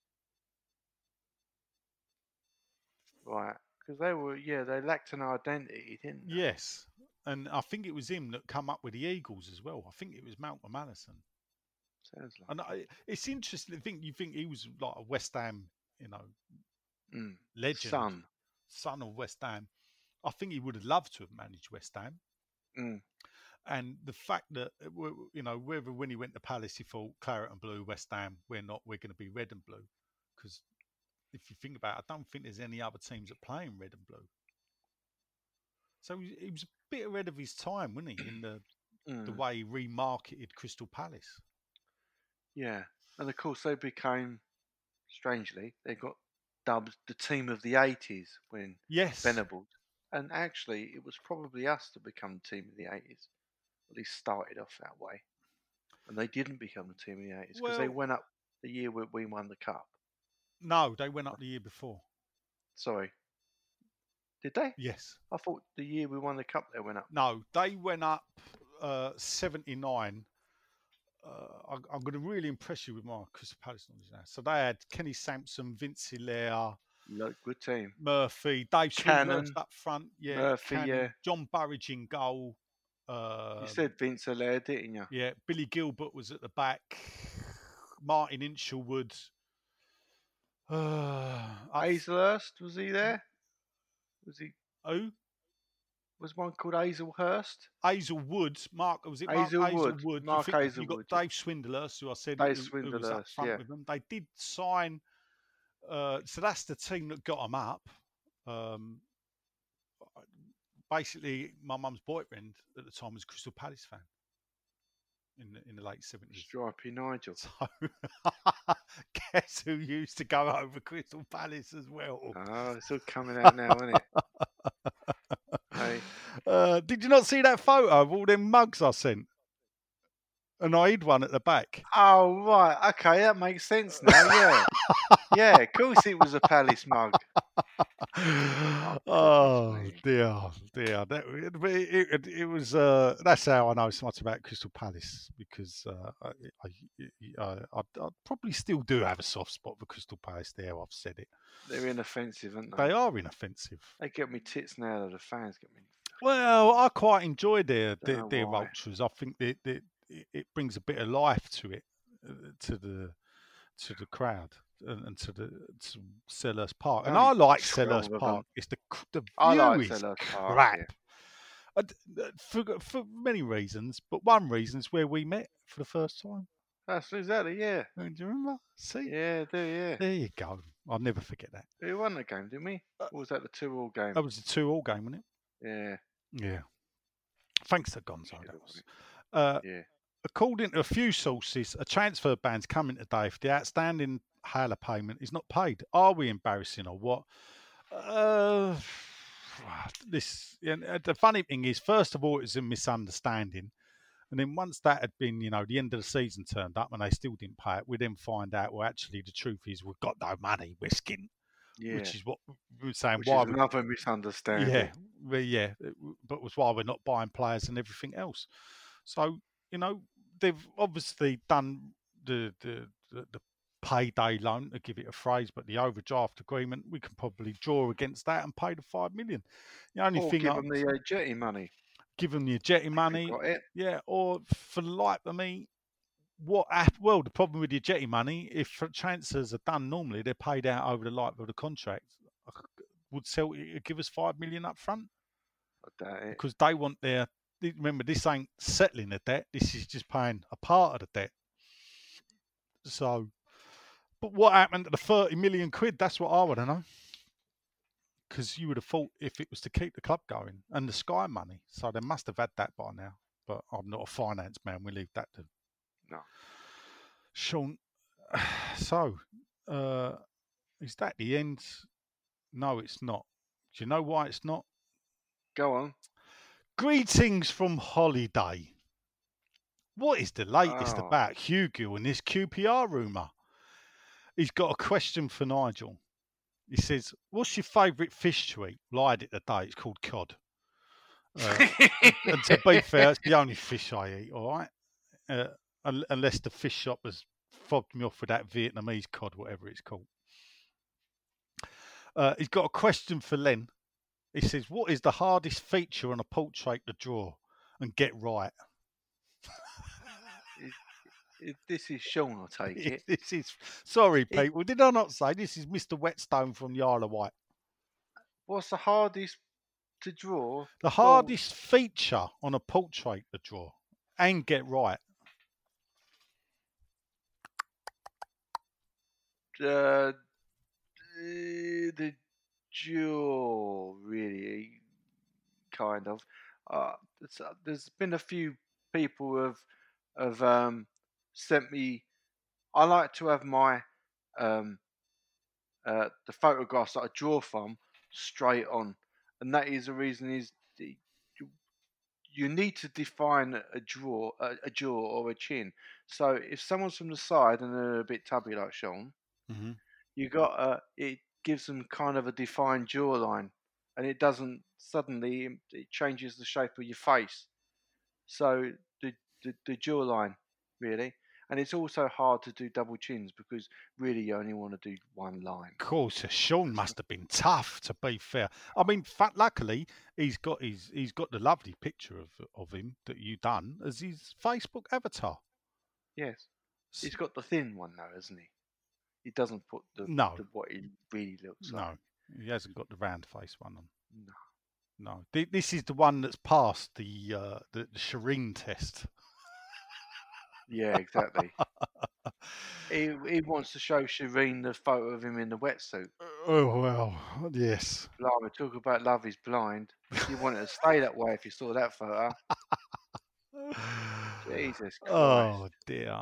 Right, because they were, yeah, they lacked an identity, didn't they? Yes, and I think it was him that come up with the Eagles as well. I think it was Malcolm Allison. Sounds like. And I, it's interesting to think you think he was like a West Ham, you know, Mm. legend, Son. son of West Ham. I think he would have loved to have managed West Ham. Mm. and the fact that uh, you know whether when he went to Palace he thought claret and blue, West Ham, we're not, we're going to be red and blue, because if you think about it, I don't think there's any other teams that play in red and blue. So he, he was a bit ahead of his time, wasn't he, in the the Mm, way he remarketed Crystal Palace? yeah, and of course they became, strangely, they got dubbed the team of the '80s when Yes, Venables, and actually it was probably us to become the team of the '80s. At least started off that way, and they didn't become the team of the '80s because they went up the year we, won the cup. no, they went up the year before. Sorry, did they? Yes, I thought the year we won the cup they went up. no, they went up uh, seventy nine. Uh, I, I'm going to really impress you with my Crystal Palace knowledge now. So they had Kenny Sansom, Vince Hilaire, Look, good team. Murphy, Dave Cannon, Swindlehurst up front, yeah, Murphy, Cannon, yeah. John Burridge in goal. Uh, you said Vince Hilaire, didn't you? yeah, Billy Gilbert was at the back. Martin Hinshelwood. Uh, Hazelhurst was he there? Was he? who? Was one called Hazelhurst? Hazelwood, Mark, was it Mark Hazelwood, Hazelwood? You Mark think- You got Dave Swindlehurst, who I said Dave who, who was up front yeah. with them. They did sign, uh, so that's the team that got them up. Um, basically, my mum's boyfriend at the time was a Crystal Palace fan in the, in the late 70s. Stripey Nigel. So, guess who used to go over Crystal Palace as well? Oh, it's all coming out now, isn't it? Hey. Uh, did you not see that photo of all them mugs I sent? And I hid one at the back. Oh right, okay, that makes sense now. Yeah, yeah. Of course, it was a Palace mug. oh dear, dear. That, it, it, it, was. Uh, that's how I know so much about Crystal Palace because uh, I, I, I, I, I probably still do have a soft spot for Crystal Palace. There, I've said it. They're inoffensive, aren't they? They are inoffensive. They get me tits now. Though the fans get me. Well, I quite enjoy their their, their ultras. I think that it, it, it brings a bit of life to it, uh, to the to the crowd and, and to the to Selhurst Park. And I like 12 Selhurst. Park. It's the the view like is Selhurst Park, crap. yeah. I d- uh, For, for many reasons, but one reason is where we met for the first time. That's exactly yeah, Uh, Do you remember? See, yeah, do yeah. there you go. I'll never forget that. We won the game, didn't we? Uh, Or was that the two-all game? That was a two-all game, wasn't it? Yeah. Yeah. Thanks to Gonzo. Yeah, That was. was. Uh, yeah. according to a few sources, a transfer ban's coming today if the outstanding Haller payment is not paid. Are we embarrassing or what? Uh, this and uh, the funny thing is, first of all, it was a misunderstanding, and then once that had been, you know, the end of the season turned up and they still didn't pay it, we then find out. Well, actually, the truth is we've got no money. We're skint, Yeah. which is what we were saying. Which why is we- another misunderstanding. yeah, well, yeah, but was why we're not buying players and everything else. So you know they've obviously done the the the, the payday loan to give it a phrase, but the overdraft agreement we can probably draw against that and pay the five million. The only Or thing give I them the uh, jetty money. give them the jetty money, yeah, or for the life of me. What well the problem with your jetty money if transfers are done normally they're paid out over the life of the contract would sell give us five million up front I doubt it. because they want their. Remember, this ain't settling the debt. This is just paying a part of the debt. So, but what happened to the thirty million quid? That's what I want to know. Because you would have thought if it was to keep the club going and the Sky money, so they must have had that by now. But I'm not a finance man. We leave that to No. Sean. So, uh, is that the end? No, it's not. Do you know why it's not? Go on. Greetings from holiday. What is the latest Oh. about Hugo and this QPR rumour? He's got a question for Nigel. He says, What's your favourite fish to eat? Lied it today. It's called cod. Uh, and to be fair, it's the only fish I eat, all right? Uh, unless the fish shop has fobbed me off with that Vietnamese cod, whatever it's called. Uh, he's got a question for Len. He says, What is the hardest feature on a portrait to draw and get right? This is Sean, I take it. this is, sorry, people, did I not say this is Mr. Whetstone from of Wight? What's the hardest to draw. The hardest feature on a portrait to draw and get right. uh, the jaw, really, kind of. Uh, uh, there's been a few people who have have um, sent me. I like to have my um, uh, the photographs that I draw from straight on, and that is the reason is the- you, need to define a draw, a, a jaw or a chin. So if someone's from the side and they're a bit tubby like Sean, Mm-hmm. you got uh, it gives them kind of a defined jawline, and it doesn't suddenly um, it changes the shape of your face. So the the, the jawline really, and it's also hard to do double chins because really you only want to do one line. Of course, uh, Sean must have been tough. To be fair, I mean, fa- luckily he's got his he's got the lovely picture of of him that you done as his Facebook avatar. Yes, he's got the thin one though, hasn't he? He doesn't put the, No. the what he really looks No, like. No, he hasn't got the round face one on. No. No, this is the one that's passed the uh, the, the Shireen test. Yeah, exactly. he he wants to show Shireen the photo of him in the wetsuit. Oh well, yes. Blimey, talk about love is blind. You wanted to stay that way if you saw that photo. Jesus Christ. Oh dear,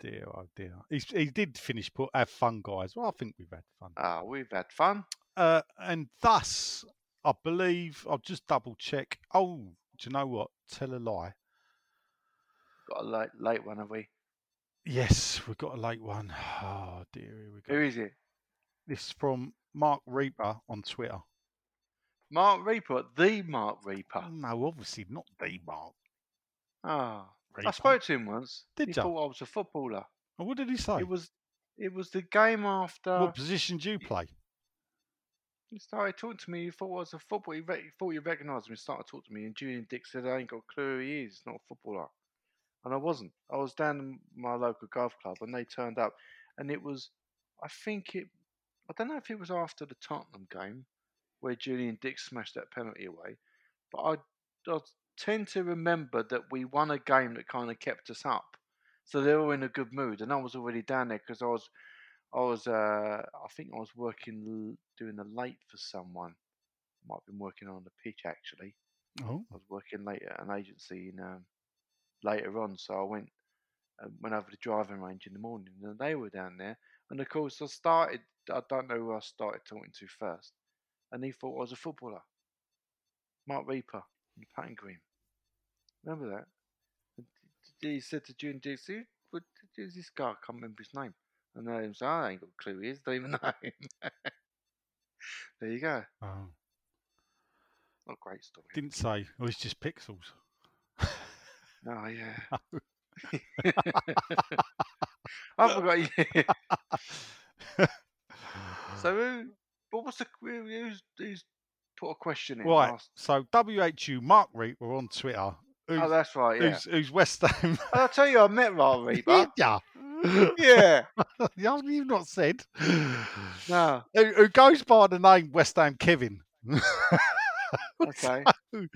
dear, oh dear. He's, he did finish. Put have fun, guys. Well, I think we've had fun. Ah, we've had fun. Uh, and thus, I believe I'll just double check. Oh, do you know what? Tell a lie. Got a late, late one, have we? Yes, we've got a late one. Oh dear, here we go. Who is it? This is from Marc Rieper on Twitter. Marc Rieper, the Marc Rieper. No, obviously not the Mark Ah, Reaper. I spoke to him once. Did he ya? thought I was a footballer. Oh, what did he say? It was, it was the game after. what position do you play? He started talking to me. He thought I was a footballer. He, re- he thought he recognised me. He started talking to me, and Julian Dicks said, "I ain't got a clue who he is. He's not a footballer." And I wasn't. I was down in my local golf club, and they turned up, and it was, I think it, I don't know if it was after the Tottenham game, where Julian Dicks smashed that penalty away, but I, I tend to remember that we won a game that kind of kept us up, so they were in a good mood, and I was already down there because I was I was, uh, I think I was working, doing a late for someone. Might have been working on the pitch actually. Oh, I was working late at an agency in, um, later on, so I went uh, went over to driving range in the morning, and they were down there. And of course, I started. I don't know who I started talking to first, and he thought I was a footballer. Marc Rieper in the patting green. Remember that? And He said to June Dixie, "What who's this guy? I can't remember his name." And then he was, I ain't got a clue who he is. Don't even know him. there you go. oh. Not a great story. didn't say. Oh, it's just pixels. Oh yeah. I forgot. you. so who? What was the? who- Who's, who's put a question in? right. So WHU Marc Rieper on Twitter. Oh, who's, Oh, that's right. Yeah. who's, who's West Ham? I'll tell you, I met Marc Rieper. yeah. yeah. Yeah, You've not said. No. Who, who goes by the name West Ham Kevin. Okay. So,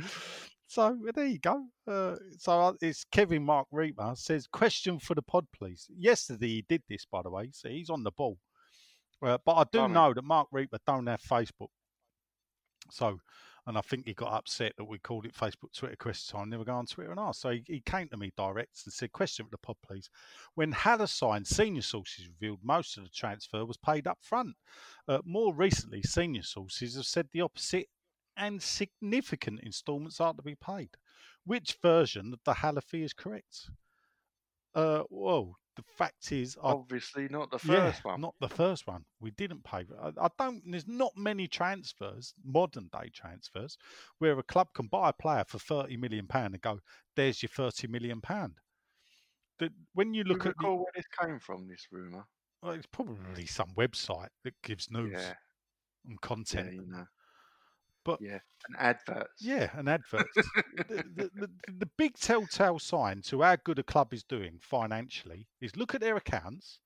so, there you go. Uh, so uh, it's Kevin Marc Rieper says, question for the pod, please. Yesterday he did this, by the way, so he's on the ball. Uh, but I do know that Marc Rieper don't have Facebook. So, and I think he got upset that we called it Facebook Twitter question time. Never go on Twitter and ask. So he, he came to me direct and said, "Question for the pod, please. When Haller signed, senior sources revealed most of the transfer was paid up front. Uh, more recently, senior sources have said the opposite, and significant instalments are to be paid. Which version of the fee is correct? Uh, well, the fact is, I Obviously not the yeah, first one. Not the first one. We didn't pay. I, I don't. There's not many transfers, modern day transfers, where a club can buy a player for thirty million pound and go, "There's your thirty million pound." The, when you Do you look at, the, where this came from? This rumor. well, it's probably some website that gives news Yeah. and Yeah, content. you know. But- yeah, an advert. Yeah, an advert. the, the, the, the big telltale sign to how good a club is doing financially is look at their accounts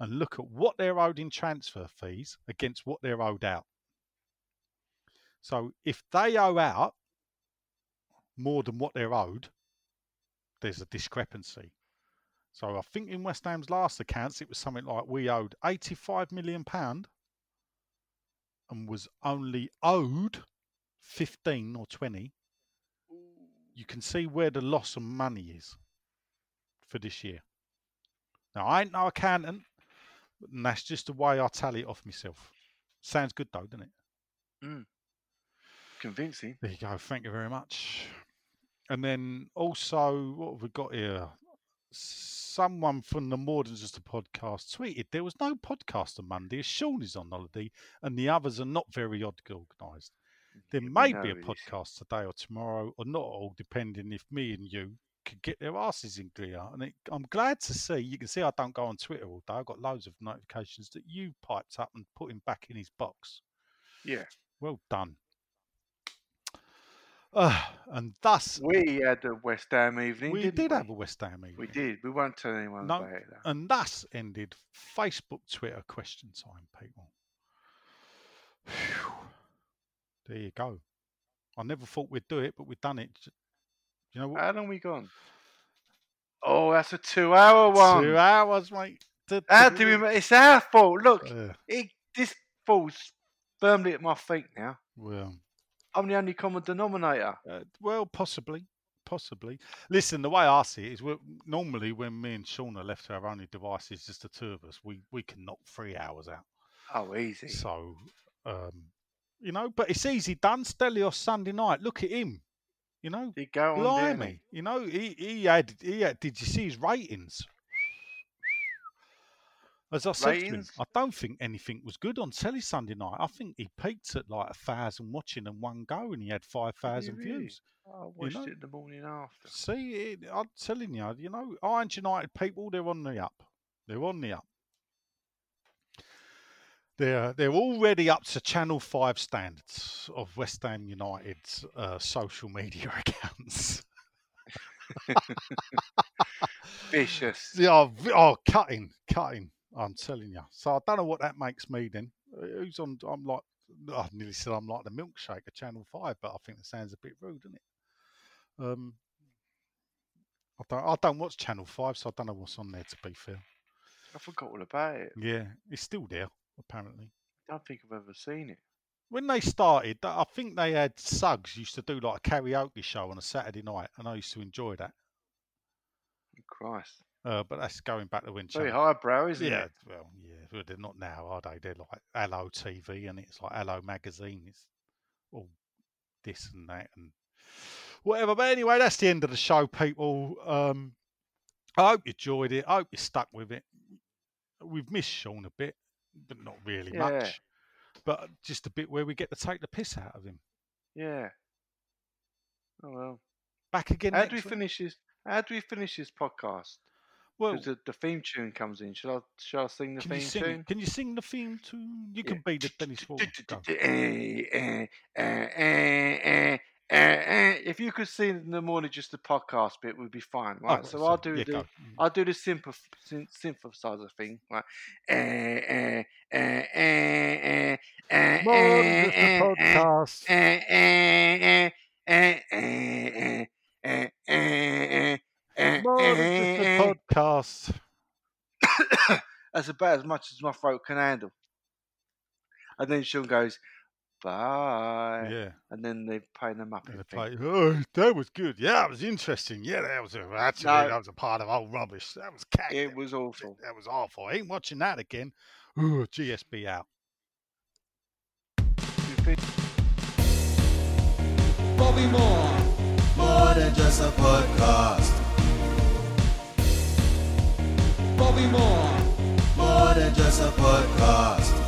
and look at what they're owed in transfer fees against what they're owed out. So if they owe out more than what they're owed, there's a discrepancy. So I think in West Ham's last accounts, it was something like we owed 85 million pound and was only owed 15 or 20. You can see where the loss of money is for this year. Now I ain't no accountant, and that's just the way I tally it off myself. Sounds good though, doesn't it? Mm. Convincing. There you go. Thank you very much. And then also, what have we got here? Someone from the More Than Just a Podcast tweeted there was no podcast on Monday. as Sean is on holiday, and the others are not very odd organised. There Yeah, may be a podcast today or tomorrow, or not all, depending if me and you could get their asses in gear. And it, I'm glad to see. You can see I don't go on Twitter all day. I've got loads of notifications that you piped up and put him back in his box. Yeah. Well done. Uh, and thus, We had a West Ham evening. we did we? have a West Ham evening. We did. We won't tell anyone No, about it. Though. And thus ended Facebook, Twitter question time, people. Phew. There you go. I never thought we'd do it, but we've done it. You know what? How long have we gone? Oh, that's a two-hour one. Two hours, mate. How do we? It's our fault. Look, Uh, it, this falls firmly at my feet now. well, I'm the only common denominator. uh, well, possibly, possibly. Listen, the way I see it is, normally when me and Sean are left to our only devices, just the two of us, we we can knock three hours out. Oh, easy. So, um, you know, but it's easy done. Stelios Sunday night. Look at him. You know, He go on, blimey. You know, he, he had he had. Did you see his ratings? As I said to him, I don't think anything was good on telly Sunday night. I think he peaked at like a thousand watching in one go, and he had five thousand really? views. I watched know? it the morning after. See, it, I'm telling you, you know, Iron United people, they're on the up. They're on the up. They're they're already up to Channel Five standards of West Ham United's uh, social media accounts. Vicious. Yeah, oh, oh, cutting, cutting. I'm telling you. So I don't know what that makes me then. Uh, Who's on? I'm like, I nearly said I'm like the milkshake of Channel Five, but I think that sounds a bit rude, doesn't it? Um, I don't, I don't watch Channel Five, so I don't know what's on there. To be fair, I forgot all about it. yeah, it's still there apparently. I don't think I've ever seen it. When they started, I think they had Suggs used to do like a karaoke show on a Saturday night, and I used to enjoy that. Christ. Uh, but that's going back to when Very highbrow, isn't yeah, it? well, yeah, they're not now, are they? They're like Hello TV, and it's like Hello Magazine. It's all this and that and whatever. But anyway, that's the end of the show, people. Um, I hope you enjoyed it. I hope you stuck with it. We've missed Sean a bit, but not really Yeah. much. But just a bit where we get to take the piss out of him. Yeah. Oh well. Back again. How do we week. finish this? How do we finish this podcast? Well, the, the theme tune comes in. Should I? Should I sing the theme sing? tune? Can you sing the theme tune? You Yeah. can be the Dennis eh. If you could sing in the morning, just the podcast bit would be fine, right? Oh, so I'll do Yeah, the. I'll do the sympath- syn- synthesizer thing, right? More than just a eh, podcast. More than just a podcast. That's about as much as my throat can handle. And then Sean goes, bye. Yeah. And then they play them up. And they play, oh, that was good. Yeah, that was interesting. Yeah, that was a, actually, no, that was a part of old rubbish. That was cack. It was awful. That was awful. I ain't watching that again. Ooh, GSB out. Bobby Moore. More than just a podcast. Bobby Moore. More than just a podcast.